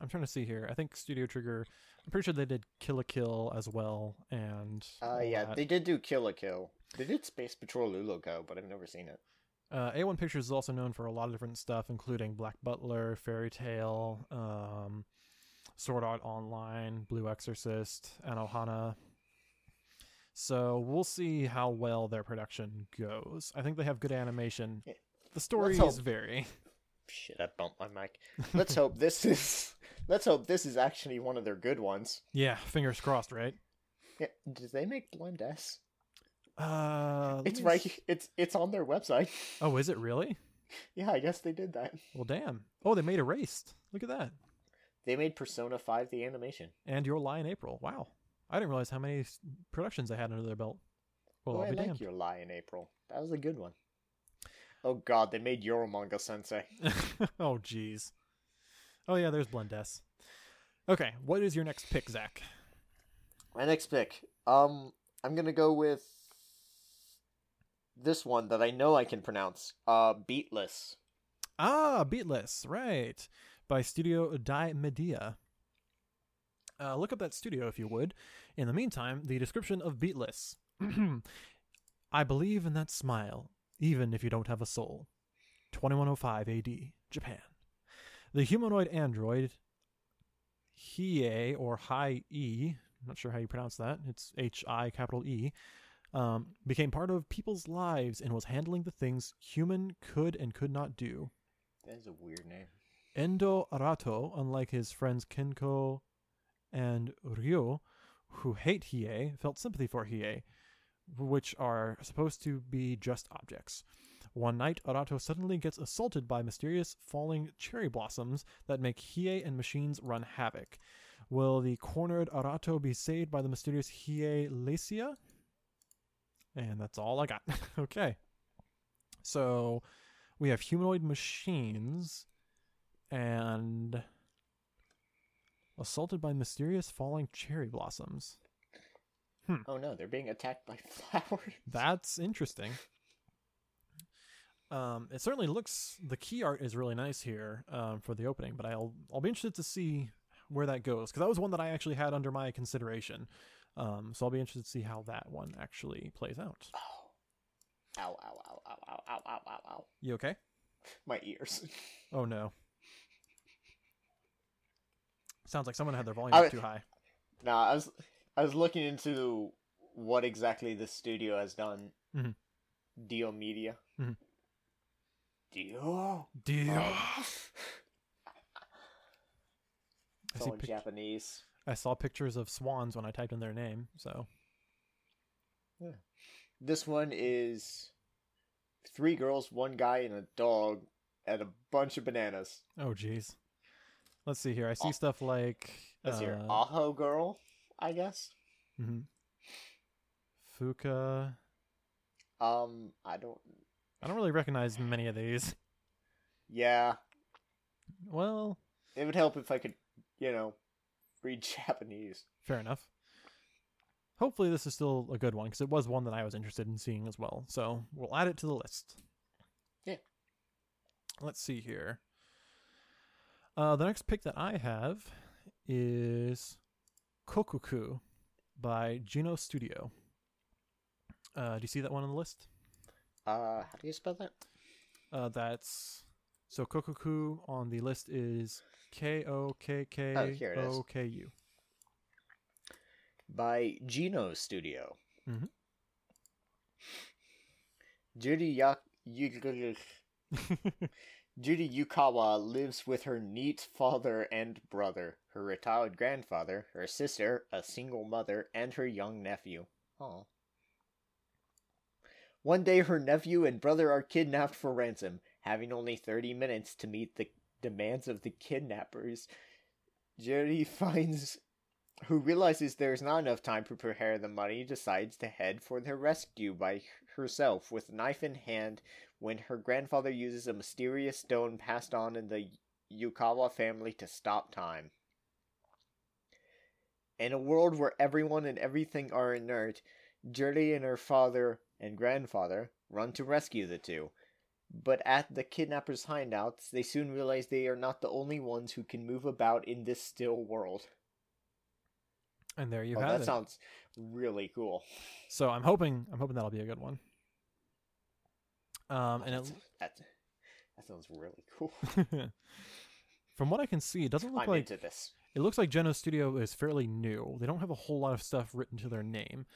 I'm trying to see here. I think Studio Trigger. I'm pretty sure they did Kill la Kill as well, and Uh, yeah, that. they did do Kill la Kill. They did Space Patrol Luluco, but I've never seen it. Uh, A1 Pictures is also known for a lot of different stuff, including Black Butler, Fairy Tail, um, Sword Art Online, Blue Exorcist, and Ohana. So we'll see how well their production goes. I think they have good animation. Yeah. The stories hope. vary. Shit, I bumped my mic. Let's hope this is. (laughs) Let's hope this is actually one of their good ones. Yeah, fingers crossed, right? Yeah, did they make Blend S? Uh, It's right. It's it's on their website. (laughs) Oh, is it really? yeah, I guess they did that. Well, damn. Oh, they made Erased. Look at that. They made Persona Five the animation. And Your Lie in April. Wow. I didn't realize how many productions they had under their belt. Well, oh, I'll I be like damned. your lie in April. That was a good one. Oh God, they made Eromanga Sensei. (laughs) oh, jeez. Oh, yeah, there's Blend S. Okay, what is your next pick, Zach? My next pick. Um, I'm gonna go with this one that I know I can pronounce. Uh, Beatless. Ah, Beatless, right. By Studio Die Media. Uh, look up that studio if you would. In the meantime, the description of Beatless. (clears throat) I believe in that smile, even if you don't have a soul. 2105 AD, Japan. The humanoid android, Hiei, or Hi E, I'm not sure how you pronounce that, it's H I capital E, um, became part of people's lives and was handling the things human could and could not do. That is a weird name. Endo Arato, unlike his friends Kengo and Ryo, who hate Hiei, felt sympathy for Hiei, which are supposed to be just objects. One night, Arato suddenly gets assaulted by mysterious falling cherry blossoms that make Hiei and machines run havoc. Will the cornered Arato be saved by the mysterious Hiei Lacia? And that's all I got. (laughs) okay. So we have humanoid machines and assaulted by mysterious falling cherry blossoms. Oh no, they're being attacked by (laughs) flowers. That's interesting. Um, it certainly looks the key art is really nice here um, for the opening, but I'll I'll be interested to see where that goes because that was one that I actually had under my consideration. Um, so I'll be interested to see how that one actually plays out. Oh. Ow, ow, ow, ow, ow, ow, ow, ow, ow. You okay? My ears. (laughs) Oh no. Sounds like someone had their volume I- too high. nah, I was I was looking into what exactly the studio has done. Mhm. Dio Media. Mhm. Dio. Deal. I It's all in pic- Japanese. I saw pictures of swans when I typed in their name. So yeah. This one is three girls, one guy, and a dog, and a bunch of bananas. oh geez. Let's see here. I see Oh. stuff like Let's hear uh, Aho Girl, I guess. mhm. Fuka. Um, I don't. I don't really recognize many of these. Yeah, Well, it would help if I could, you know, read (laughs) Japanese. fair enough. Hopefully, this is still a good one because it was one that I was interested in seeing as well. So we'll add it to the list. Yeah. Let's see here. Uh, the next pick that I have is Kokkoku by Geno Studio. Uh, do you see that one on the list? Uh, how do you spell that? Uh, that's so Kokkoku on the list is K O K K Oh, here it is. O K U. By Geno Studio. Mhm. Judy Yak- (laughs) Judy Yukawa lives with her neat father and brother, her retired grandfather, her sister, a single mother, and her young nephew. Oh. One day, her nephew and brother are kidnapped for ransom. Having only 30 minutes to meet the demands of the kidnappers, Jerry (laughs) finds who realizes there is not enough time to prepare the money, decides to head for their rescue by herself with knife in hand when her grandfather uses a mysterious stone passed on in the Yukawa family to stop time. In a world where everyone and everything are inert, Jerry and her father and grandfather run to rescue the two. But at the kidnappers' hideouts, they soon realize they are not the only ones who can move about in this still world. And there you oh, have that it. That sounds really cool. So I'm hoping I'm hoping that'll be a good one. Um, and That's- it, (laughs) that, that sounds really cool. (laughs) from what I can see, it doesn't look I'm like into this. it looks like Geno Studio is fairly new. They don't have a whole lot of stuff written to their name.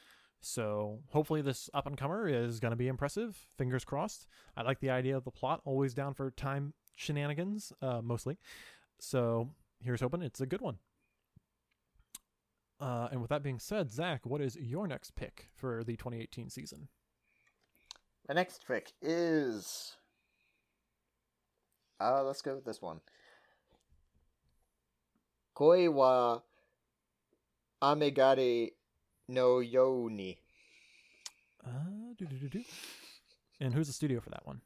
So hopefully this up and comer is going to be impressive. Fingers crossed. I like the idea of the plot. Always down for time shenanigans, uh, mostly. So here's hoping it's a good one. Uh, and with that being said, Zach, what is your next pick for the 2018 season? My next pick is. Uh, let's go with this one. Koi wa Amegare no Yoni. Uh. And who's the studio for that one?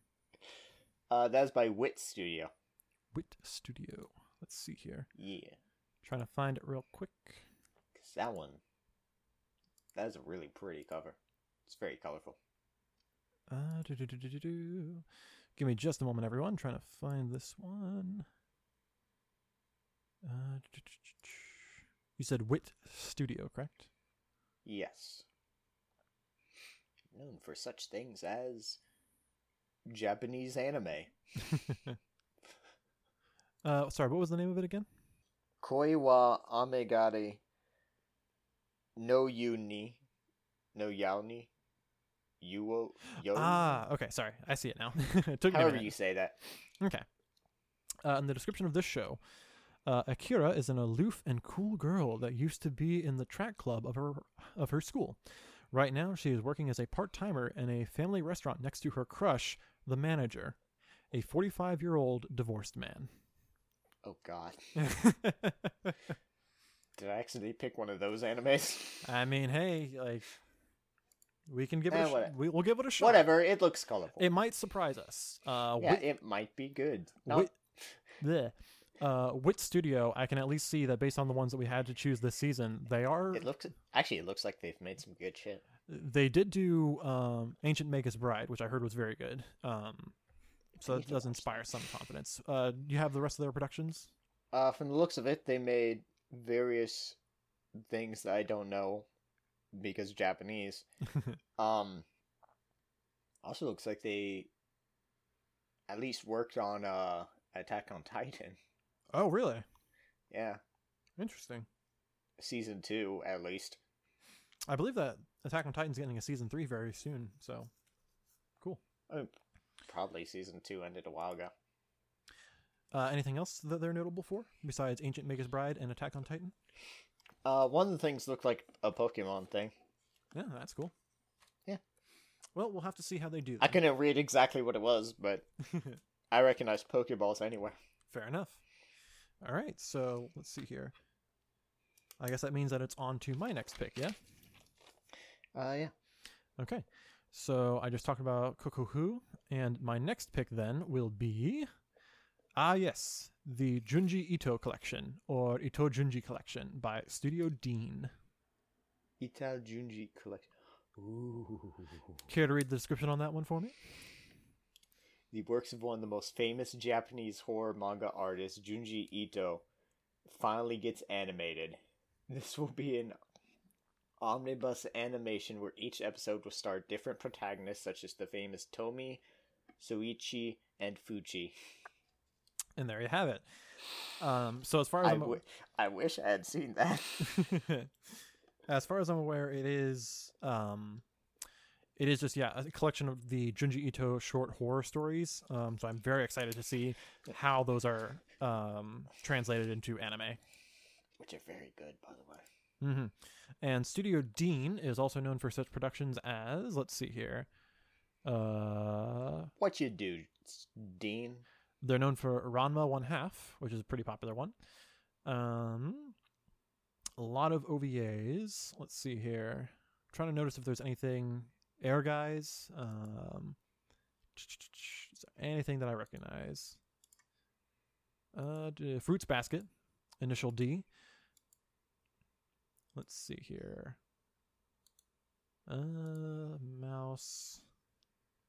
Uh, that's by Wit Studio. Wit Studio. Let's see here. Yeah. Trying to find it real quick. Because that one. That is a really pretty cover. It's very colorful. Uh, do, do, do, do, do. Give me just a moment, everyone. Trying to find this one. Uh, you said Wit Studio, correct? Yes. Known for such things as Japanese anime. (laughs) uh, sorry, what was the name of it again? Koi wa Amegare no Yuni no Yaoni Yuo Yo Ah, okay, sorry. I see it now. (laughs) it took however you say that. Okay. Uh, in the description of this show, uh, Akira is an aloof and cool girl that used to be in the track club of her of her school. Right now, she is working as a part timer in a family restaurant next to her crush, the manager, a 45 year old divorced man. Oh god. (laughs) Did I accidentally pick one of those animes? I mean, hey, like, we can give it. Eh, A sh- we, we'll give it a shot. Whatever, it looks colorful. It might surprise us. Uh, yeah, Wit- it might be good. Wit- bleh. Uh, Wit Studio, I can at least see that based on the ones that we had to choose this season, they are It looks actually it looks like they've made some good shit. they did do um, Ancient Magus Bride, which I heard was very good. Um, so that does inspire some confidence. Uh, do you have the rest of their productions? Uh, from the looks of it, they made various things that I don't know because Japanese. (laughs) um, also looks like they at least worked on uh Attack on Titan. Oh, really? Yeah, Interesting. season two at least. I believe that Attack on Titan's getting a season three very soon. So cool. Uh, probably season two ended a while ago. Uh, anything else that they're notable for besides Ancient Magus Bride and Attack on Titan? Uh, one of the things looked like a Pokemon thing. Yeah, that's cool. Yeah. Well, we'll have to see how they do. I couldn't read exactly what it was, but (laughs) I recognized Pokeballs anywhere. Fair enough. All right, so let's see here. I guess that means that it's on to my next pick, yeah? Uh, yeah. Okay. So I just talked about Kokkoku, and my next pick then will be ah yes, the Junji Ito collection or Ito Junji collection by Studio Dean. Ital Junji collection. Ooh. Care to read the description on that one for me? The works of one of the most famous Japanese horror manga artists, Junji Ito, finally gets animated. (laughs) This will be an omnibus animation where each episode will star different protagonists such as the famous Tomie, Soichi, and Fuji. And there you have it. Um, so as far as I, I'm, w- I wish I had seen that. (laughs) as far as I'm aware, it is um, it is just yeah a collection of the Junji Ito short horror stories. Um, so I'm very excited to see how those are um, translated into anime. Which are very good, by the way. hmm And Studio Dean is also known for such productions as let's see here. Uh, What you do, Dean? they're known for Ranma One Half, which is a pretty popular one. Um, a lot of OVAs. Let's see here. trying to notice if there's anything Air Guys. Um, anything that I recognize? Uh, Fruits Basket, Initial D. Let's see here. Uh, mouse.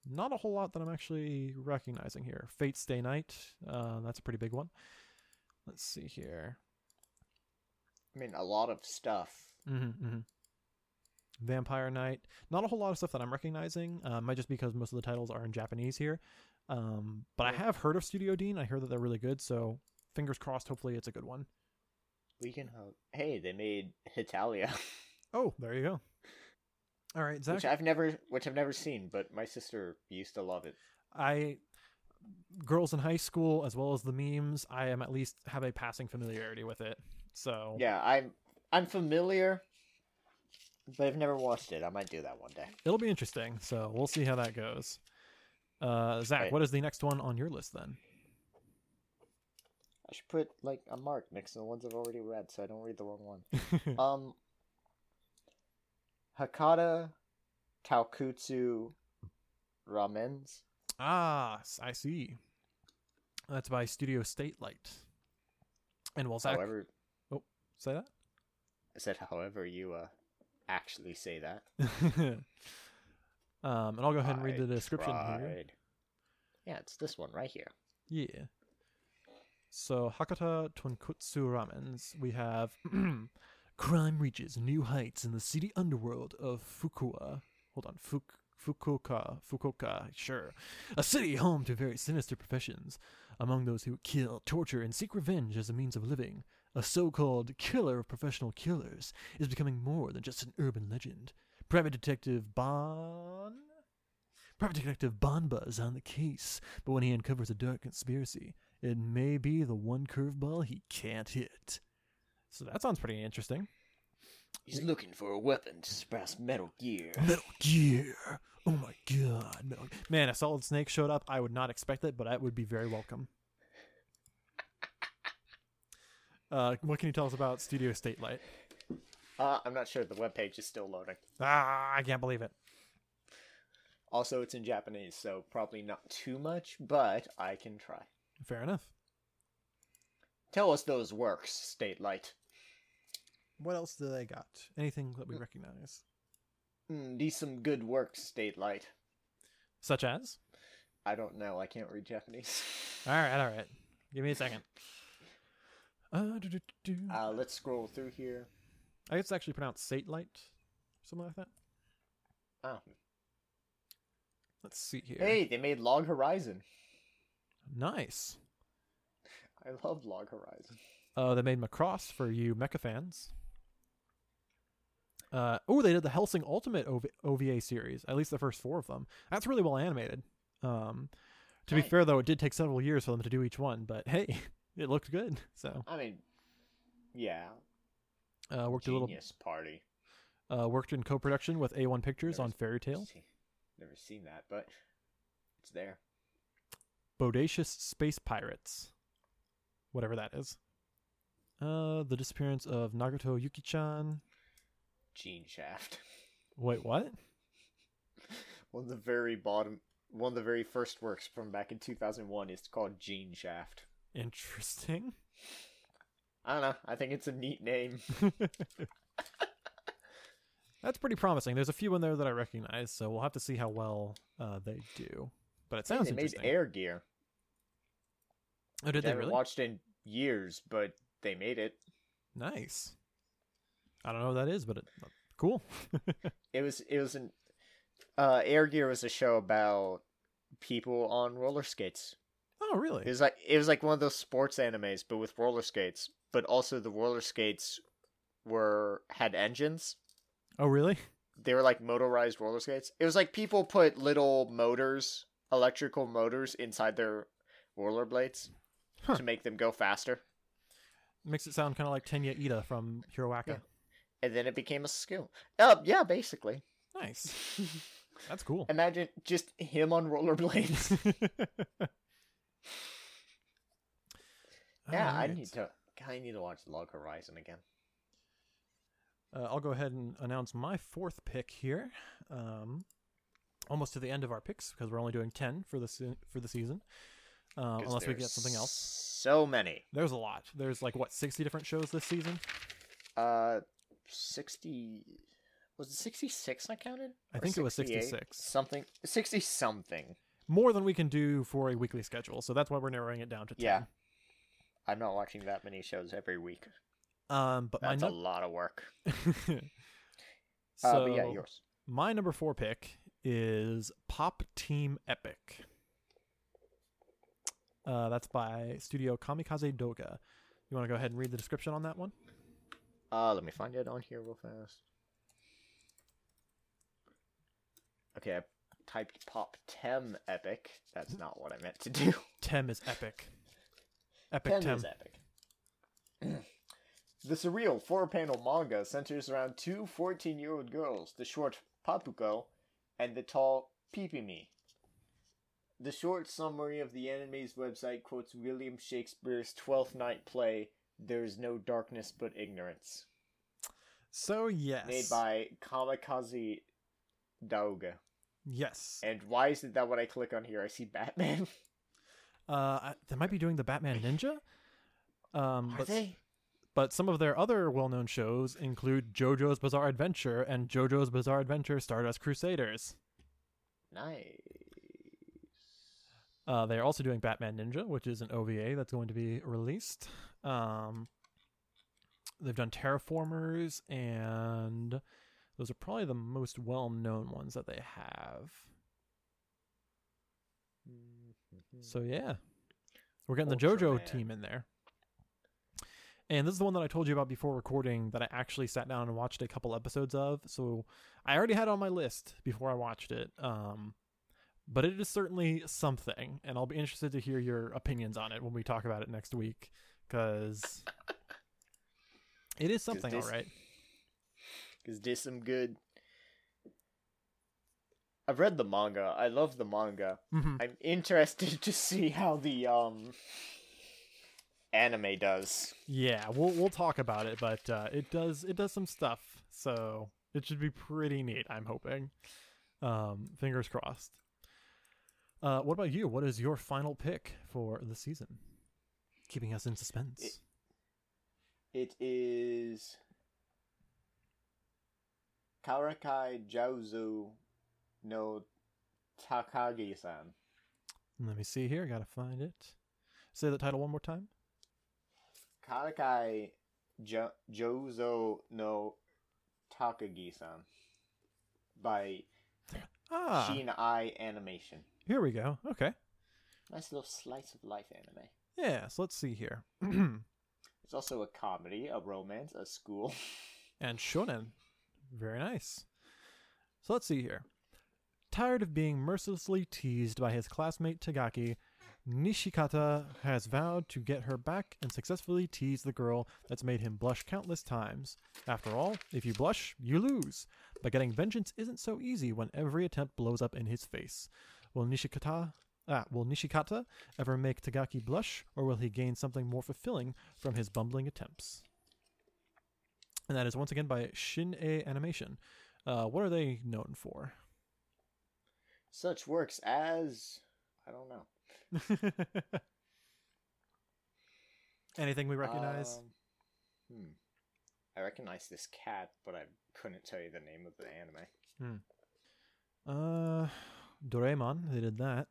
Not a whole lot that I'm actually recognizing here. Fate Stay Night. Uh, that's a pretty big one. Let's see here. I mean, a lot of stuff. Mm-hmm, mm-hmm. Vampire Knight. Not a whole lot of stuff that I'm recognizing. Might just because most of the titles are in Japanese here. Um, but I have heard of Studio Dean. I hear that they're really good. So fingers crossed. Hopefully, it's a good one. We can hope. Hey, they made Hetalia. (laughs) Oh, there you go. All right, Zach. which I've never, which I've never seen, but my sister used to love it. I girls in high school as well as the memes. I am at least have a passing familiarity with it. So Yeah, I'm, I'm familiar, but I've never watched it. I might do that one day. it'll be interesting. So we'll see how that goes. Uh, Zach, Right. what is the next one on your list then? I should put like a mark next to the ones I've already read, so I don't read the wrong one. (laughs) um, Hakata Tonkotsu Ramens. ah, I see. That's by Studio State Light. And well, Zach, However, oh, say that. I said, however you uh actually say that. (laughs) um, and I'll go ahead and read the description here. Yeah, it's this one right here. Yeah. So Hakata Tonkotsu Ramens, we have (clears throat) crime reaches new heights in the city underworld of Fukua. Hold on, Fuk Fukuoka, Fukuoka, sure. A city home to very sinister professions. Among those who kill, torture, and seek revenge as a means of living, a so-called killer of professional killers is becoming more than just an urban legend. Private Detective Bon Private Detective Banba is on the case, but when he uncovers a dark conspiracy, it may be the one curveball he can't hit. So that sounds pretty interesting. He's looking for a weapon to suppress Metal Gear. Metal Gear! Oh my god. Metal... Man, if Solid Snake showed up, I would not expect it, but that would be very welcome. Uh, what can you tell us about Studio State Light? Uh, I'm not sure. The webpage is still loading. Ah, I can't believe it. Also, it's in Japanese, so probably not too much, but I can try. Fair enough. Tell us those works, State Light. What else do they got? Anything that we recognize? Mm, these some good works, State Light. Such as? I don't know. I can't read Japanese. (laughs) All right, all right. Give me a second. Uh. Uh, let's scroll through here. I guess it's actually pronounced Satelight, something like that. Oh. Let's see here. Hey, they made Log Horizon. Nice. I love Log Horizon. Uh, they made Macross for you mecha fans. Uh, oh, they did the Hellsing Ultimate OV- OVA series, at least the first four of them. That's really well animated. Um, to be fair, though, it did take several years for them to do each one, but hey, (laughs) it looked good. (laughs) So, I mean, yeah. uh, worked a little, Genius Party. uh, worked in co-production with A1 Pictures Never on Fairy Tail. see- Never seen that, but it's there. Bodacious Space Pirates, whatever that is. Uh, the disappearance of Nagato Yuki-chan. Gene Shaft. (laughs) Wait, what? One of the very bottom, one of the very first works from back in 2001 is called Gene Shaft. Interesting. (laughs) I don't know. I think it's a neat name. (laughs) That's pretty promising. There's a few in there that I recognize, so we'll have to see how well uh, they do. But it sounds they made interesting. Air Gear. oh, did I they haven't really? watched in years, but they made it. Nice. I don't know what that is, but it, cool. (laughs) It was it was an uh, Air Gear was a show about people on roller skates. Oh, really? It was like it was like one of those sports animes, but with roller skates. But also the roller skates were had engines. oh, really? They were like motorized roller skates. It was like people put little motors, electrical motors, inside their rollerblades Huh. to make them go faster. Makes it sound kind of like Tenya Iida from Hiroaka. Yeah. And then it became a skill. Uh, yeah, basically. Nice. (laughs) That's cool. Imagine just him on rollerblades. (laughs) (sighs) yeah, I need to. I need to watch Log Horizon again. Uh, I'll go ahead and announce my fourth pick here. Um, almost to the end of our picks because we're only doing ten for the se- for the season. Uh, unless we get something else. So many. There's a lot. There's like what sixty different shows this season. Uh, sixty. Was it sixty-six? I counted. I think it was 66. Something. Sixty something. More than we can do for a weekly schedule, so that's why we're narrowing it down to ten. Yeah. I'm not watching that many shows every week. Um, but That's a lot of work. so (laughs) uh, but yeah, yours. my number four pick is Pop Team Epic. Uh, that's by Studio Kamikaze Doga. You want to go ahead and read the description on that one? Uh, let me find it on here real fast. Okay, I typed Pop Tem Epic. That's not what I meant to do. (laughs) Tem is epic. Epic Tem Tem. is epic. (clears throat) the surreal four-panel manga centers around two 14-year-old girls, the short Popuko and the tall Pipimi. The short summary of the anime's website quotes William Shakespeare's Twelfth Night play, There's No Darkness But Ignorance, So yes, made by Kamikaze Douga. Yes. And why is it that when I click on here I see Batman? (laughs) Uh, they might be doing the Batman Ninja. Um, Are but they? but some of their other well-known shows include JoJo's Bizarre Adventure and JoJo's Bizarre Adventure Stardust Crusaders. Nice. Uh, they are also doing Batman Ninja, which is an OVA that's going to be released. Um, they've done Terra Formars, and those are probably the most well-known ones that they have. So yeah, we're getting the JoJo Ultraman. team in there. And this is the one that I told you about before recording that I actually sat down and watched a couple episodes of. So I already had it on my list before I watched it. Um, but it is certainly something, and I'll be interested to hear your opinions on it when we talk about it next week, because (laughs) it is something, this- all right. Because there's some good. I've read the manga. I love the manga. hmm I'm interested (laughs) to see how the um anime does. Yeah, we'll we'll talk about it, but uh, it does it does some stuff, so it should be pretty neat. I'm hoping. Um, fingers crossed. Uh, what about you? What is your final pick for the season? keeping us in suspense. It- It is Karakai Jouzu no Takagi-san. Let me see here. Gotta find it. Say the title one more time. Karakai jo- Jouzo no Takagi-san by Ah, Shin-Ei Animation. here we go. Okay. Nice little slice of life anime. Yeah, so let's see here. (clears throat) It's also a comedy, a romance, a school. (laughs) and shonen. Very nice. So let's see here. Tired of being mercilessly teased by his classmate Takagi, Nishikata has vowed to get her back and successfully tease the girl that's made him blush countless times. After all, if you blush, you lose. But getting vengeance isn't so easy when every attempt blows up in his face. Will Nishikata Ah, will Nishikata ever make Takagi blush, or will he gain something more fulfilling from his bumbling attempts? And that is once again by Shin-Ei Animation. Uh, what are they known for? Such works as I don't know. (laughs) Anything we recognize? Um, hmm. I recognize this cat, but I couldn't tell you the name of the anime. uh, Doraemon, they did that.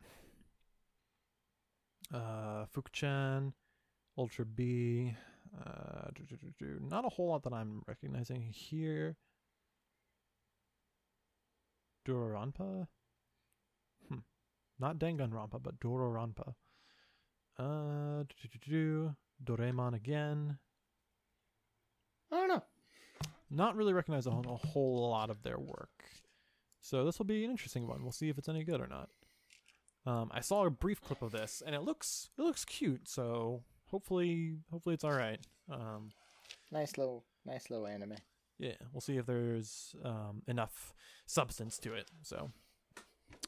Uh, Fukuchan, Ultra B. Uh, do, do, do, not a whole lot that I'm recognizing here. Dororanpa? Hmm. Not Danganronpa, but Dororanpa. Uh, do, do, do, do. Doraemon again. I don't know. Not really recognize a whole, a whole lot of their work. So this will be an interesting one. We'll see if it's any good or not. Um, I saw a brief clip of this, and it looks it looks cute. So hopefully hopefully it's all right. Um, Nice little, nice little anime. yeah, we'll see if there's um, enough substance to it. So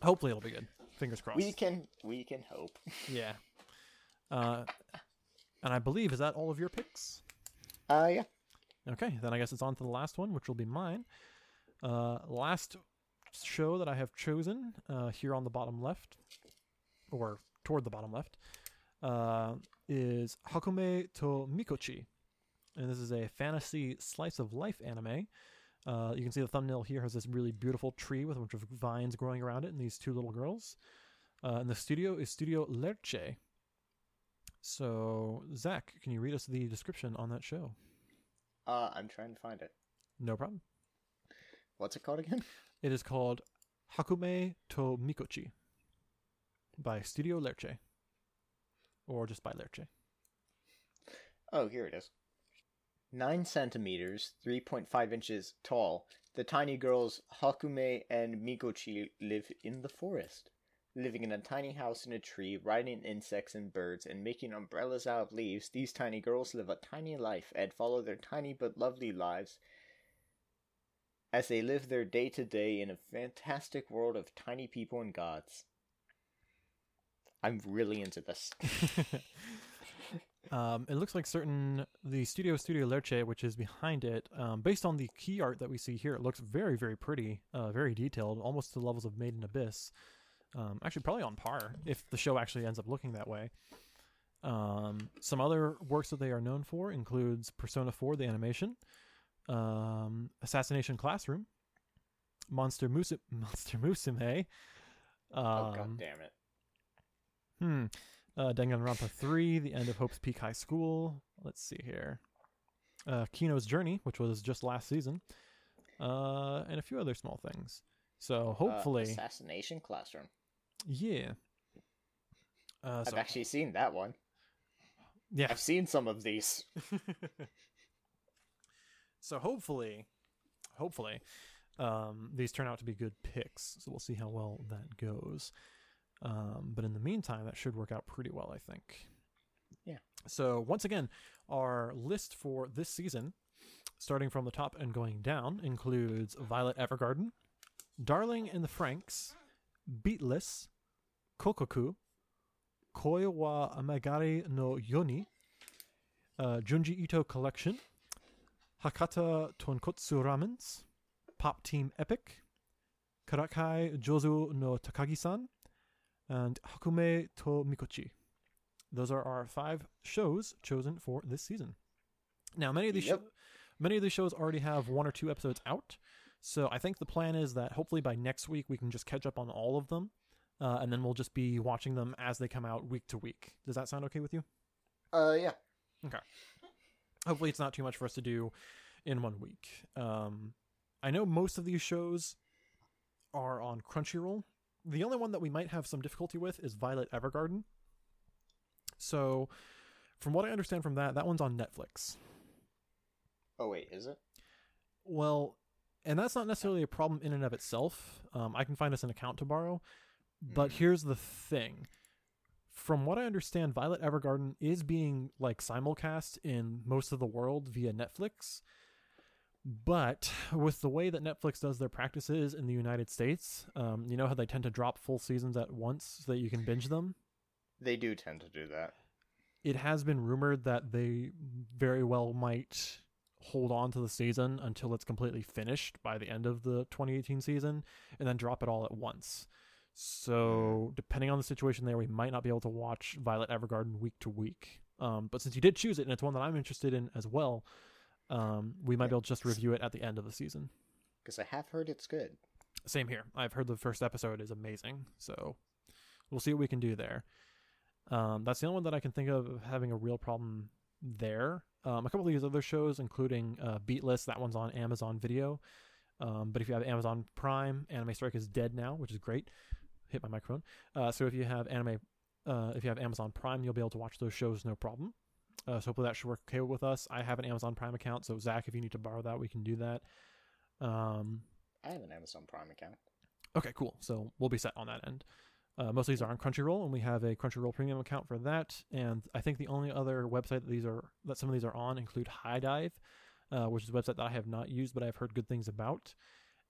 hopefully it'll be good. Fingers crossed. We can, we can hope. (laughs) Yeah. Uh, and I believe is that all of your picks? Uh, yeah. Okay, then I guess it's on to the last one, which will be mine. Uh, last show that I have chosen uh, here on the bottom left, or toward the bottom left, uh, is Hakumei to Mikochi. And this is a fantasy slice of life anime. Uh, you can see the thumbnail here has this really beautiful tree with a bunch of vines growing around it and these two little girls. Uh, and the studio is Studio Lerche. So, Zach, can you read us the description on that show? Uh, I'm trying to find it. No problem. What's it called again? It is called Hakumei to Mikochi by Studio Lerche. Or just by Lerche. Oh, here it is. Nine centimeters, 3.5 inches tall, the tiny girls Hakumei and Mikochi live in the forest. Living in a tiny house in a tree, riding insects and birds, and making umbrellas out of leaves, these tiny girls live a tiny life and follow their tiny but lovely lives as they live their day to day in a fantastic world of tiny people and gods. I'm really into this. (laughs) Um, it looks like certain the studio Studio Lerche, which is behind it, um, based on the key art that we see here, it looks very very pretty, uh, very detailed, almost to the levels of Made in Abyss. Um, actually, probably on par if the show actually ends up looking that way. Um, some other works that they are known for includes Persona 4, the animation, um, Assassination Classroom, Monster Musu- (laughs) Monster Musume. Um, oh god damn it. Hmm. Uh, Danganronpa 3, The End of Hope's Peak High School. Let's see here. Uh, Kino's Journey, which was just last season. Uh, and a few other small things. So Uh, hopefully, Assassination Classroom. yeah. Uh, so, I've actually seen that one. yeah. I've seen some of these. (laughs) So hopefully, hopefully, um, these turn out to be good picks. So we'll see how well that goes. Um, but in the meantime, that should work out pretty well, I think. Yeah. So once again, our list for this season, starting from the top and going down, includes Violet Evergarden, Darling in the Franxx, Beatless, Kokkoku, Koi wa Amagari no Yoni, uh, Junji Ito Collection, Hakata Tonkotsu Ramens, Pop Team Epic, Karakai Jozu no Takagi-san, and Hakumei to Mikochi. those are our five shows chosen for this season. Now, many of these Yep. sho- many of these shows already have one or two episodes out, so I think the plan is that hopefully by next week we can just catch up on all of them, uh, and then we'll just be watching them as they come out week to week. Does that sound okay with you? Uh, yeah. Okay. Hopefully it's not too much for us to do in one week. Um, I know most of these shows are on Crunchyroll. The only one that we might have some difficulty with is Violet Evergarden. So, from what I understand from that, that one's on Netflix. Oh wait, is it? Well, and that's not necessarily a problem in and of itself. Um, I can find us an account to borrow. But here's the thing. From what I understand, Violet Evergarden is being like simulcast in most of the world via Netflix. But with the way that Netflix does their practices in the United States, um, you know how they tend to drop full seasons at once so that you can binge them? They do tend to do that. it has been rumored that they very well might hold on to the season until it's completely finished by the end of the 2018 season and then drop it all at once. So, depending on the situation there, we might not be able to watch Violet Evergarden week to week. Um, but since you did choose it and it's one that I'm interested in as well, um, we might be able to just review it at the end of the season. Because I have heard it's good. Same here. I've heard the first episode is amazing, so we'll see what we can do there. Um, that's the only one that I can think of having a real problem there. Um, a couple of these other shows, including uh, Beatless, that one's on Amazon Video. Um, but if you have Amazon Prime, Anime Strike is dead now, which is great. Hit my microphone. Uh, so if you have anime, uh, if you have Amazon Prime, you'll be able to watch those shows no problem. Uh, so hopefully that should work okay with us. I have an Amazon Prime account, so Zach, if you need to borrow that, we can do that. Um, I have an Amazon Prime account. Okay, cool. So we'll be set on that end. Uh, most of these are on Crunchyroll, and we have a Crunchyroll premium account for that. And I think the only other website that these are that some of these are on include HIDIVE, uh, which is a website that I have not used, but I've heard good things about.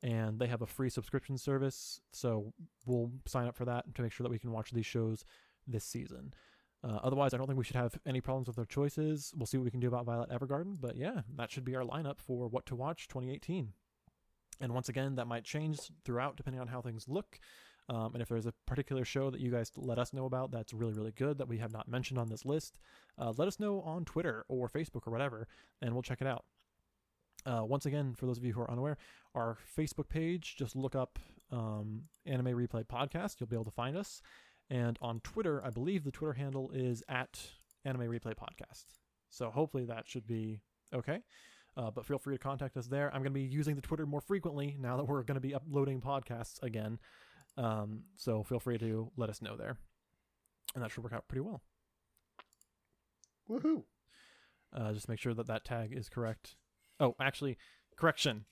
And they have a free subscription service, so we'll sign up for that to make sure that we can watch these shows this season. Uh, otherwise, I don't think we should have any problems with our choices. We'll see what we can do about Violet Evergarden, but yeah, that should be our lineup for what to watch 2018. And once again, that might change throughout depending on how things look. Um, and if there's a particular show that you guys let us know about that's really, really good that we have not mentioned on this list, uh, let us know on Twitter or Facebook or whatever, and we'll check it out. Uh, once again, for those of you who are unaware, our Facebook page, just look up um, Anime Replay Podcast. You'll be able to find us. And on Twitter, I believe the Twitter handle is at Anime Replay Podcast. So hopefully that should be okay. Uh, but feel free to contact us there. I'm going to be using the Twitter more frequently now that we're going to be uploading podcasts again. Um, so feel free to let us know there. And that should work out pretty well. Woohoo! Uh, just make sure that that tag is correct. Oh, actually, correction.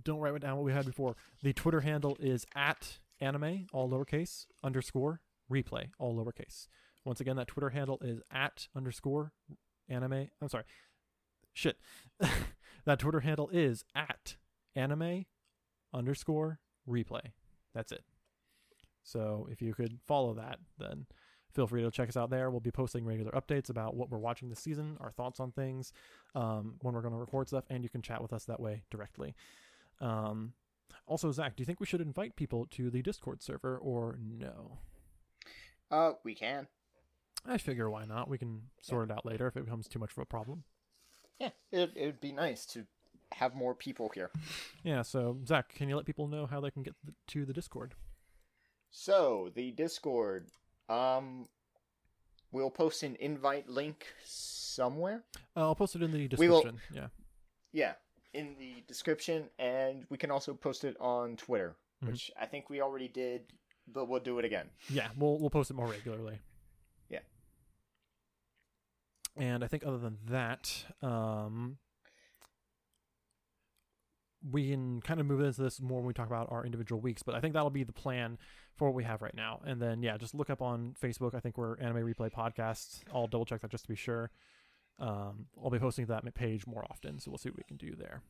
Don't write down what we had before. The Twitter handle is at anime, all lowercase, underscore, replay, all lowercase. Once again, that Twitter handle is at underscore anime. I'm sorry. Shit. (laughs) that Twitter handle is at anime underscore replay. That's it. So if you could follow that, then feel free to check us out there. We'll be posting regular updates about what we're watching this season, our thoughts on things, um, when we're going to record stuff, and you can chat with us that way directly. Um, also, Zach, do you think we should invite people to the Discord server or no? Uh, we can. I figure why not. We can sort it out later if it becomes too much of a problem. Yeah, it it would be nice to have more people here. Yeah, so Zach, can you let people know how they can get to the Discord? So the Discord, um, we'll post an invite link somewhere. Uh, I'll post it in the We will- description. Yeah. Yeah, in the description, and we can also post it on Twitter, Mhm. which I think we already did, but we'll do it again. Yeah, we'll we'll post it more regularly. Yeah. And I think other than that, um, we can kind of move into this more when we talk about our individual weeks. But I think that'll be the plan for what we have right now. And then yeah, just look up on Facebook. I think we're Anime Replay Podcast. I'll double check that just to be sure. Um, I'll be posting that page more often, so we'll see what we can do there.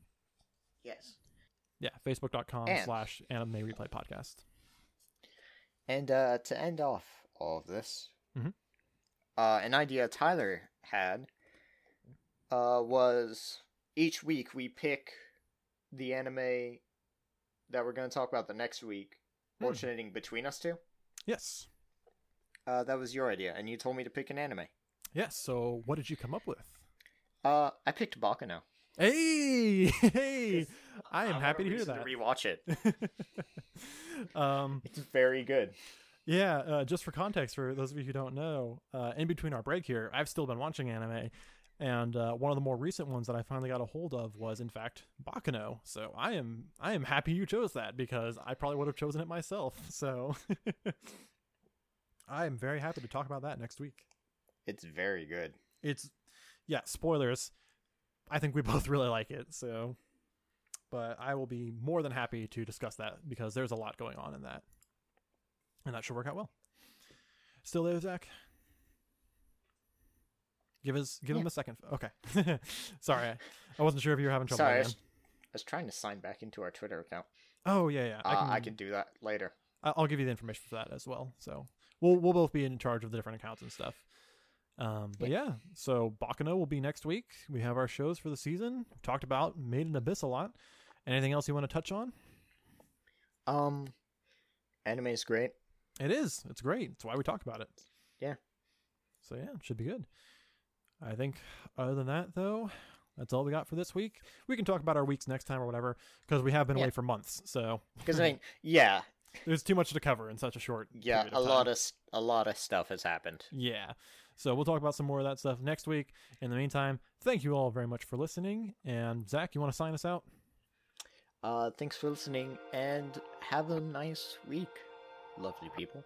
Yes. Yeah, facebook.com And- slash Anime Replay Podcast. And uh, to end off all of this, Mhm. uh, an idea Tyler had uh, was each week we pick the anime that we're going to talk about the next week, Hmm. alternating between us two. Yes. Uh, that was your idea, and you told me to pick an anime. Yes. So, what did you come up with? Uh, I picked Baccano. Hey, (laughs) hey! I am happy to hear that. rewatch it. (laughs) um, It's very good. yeah. Uh, just for context, for those of you who don't know, uh, in between our break here, I've still been watching anime, and uh, one of the more recent ones that I finally got a hold of was, in fact, Baccano. So I am I am happy you chose that because I probably would have chosen it myself. (laughs) So I am very happy to talk about that next week. It's very good. it's yeah spoilers i think we (laughs) both really like it so but i will be more than happy to discuss that because there's a lot going on in that and that should work out well still there zach give us give him a second okay (laughs) sorry I, I wasn't sure if you were having trouble Sorry, I again. was, I was trying to sign back into our Twitter account. oh yeah yeah I uh, can, I can do that later. I'll give you the information for that as well. So we'll we'll both be in charge of the different accounts and stuff. Um, but yeah, so Baccano will be next week. We have our shows for the season. Talked about Made in Abyss a lot. Anything else you want to touch on? Um, anime is great. It is. It's great. That's why we talk about it. Yeah. So yeah, it should be good. I think other than that though, that's all we got for this week. We can talk about our weeks next time or whatever because we have been Yeah. away for months. So Because I mean, (laughs) yeah, there's too much to cover in such a short yeah, a of lot of a lot of stuff has happened. Yeah. So we'll talk about some more of that stuff next week. In the meantime, thank you all very much for listening. And Zach, you want to sign us out? Uh, thanks for listening and have a nice week, lovely people.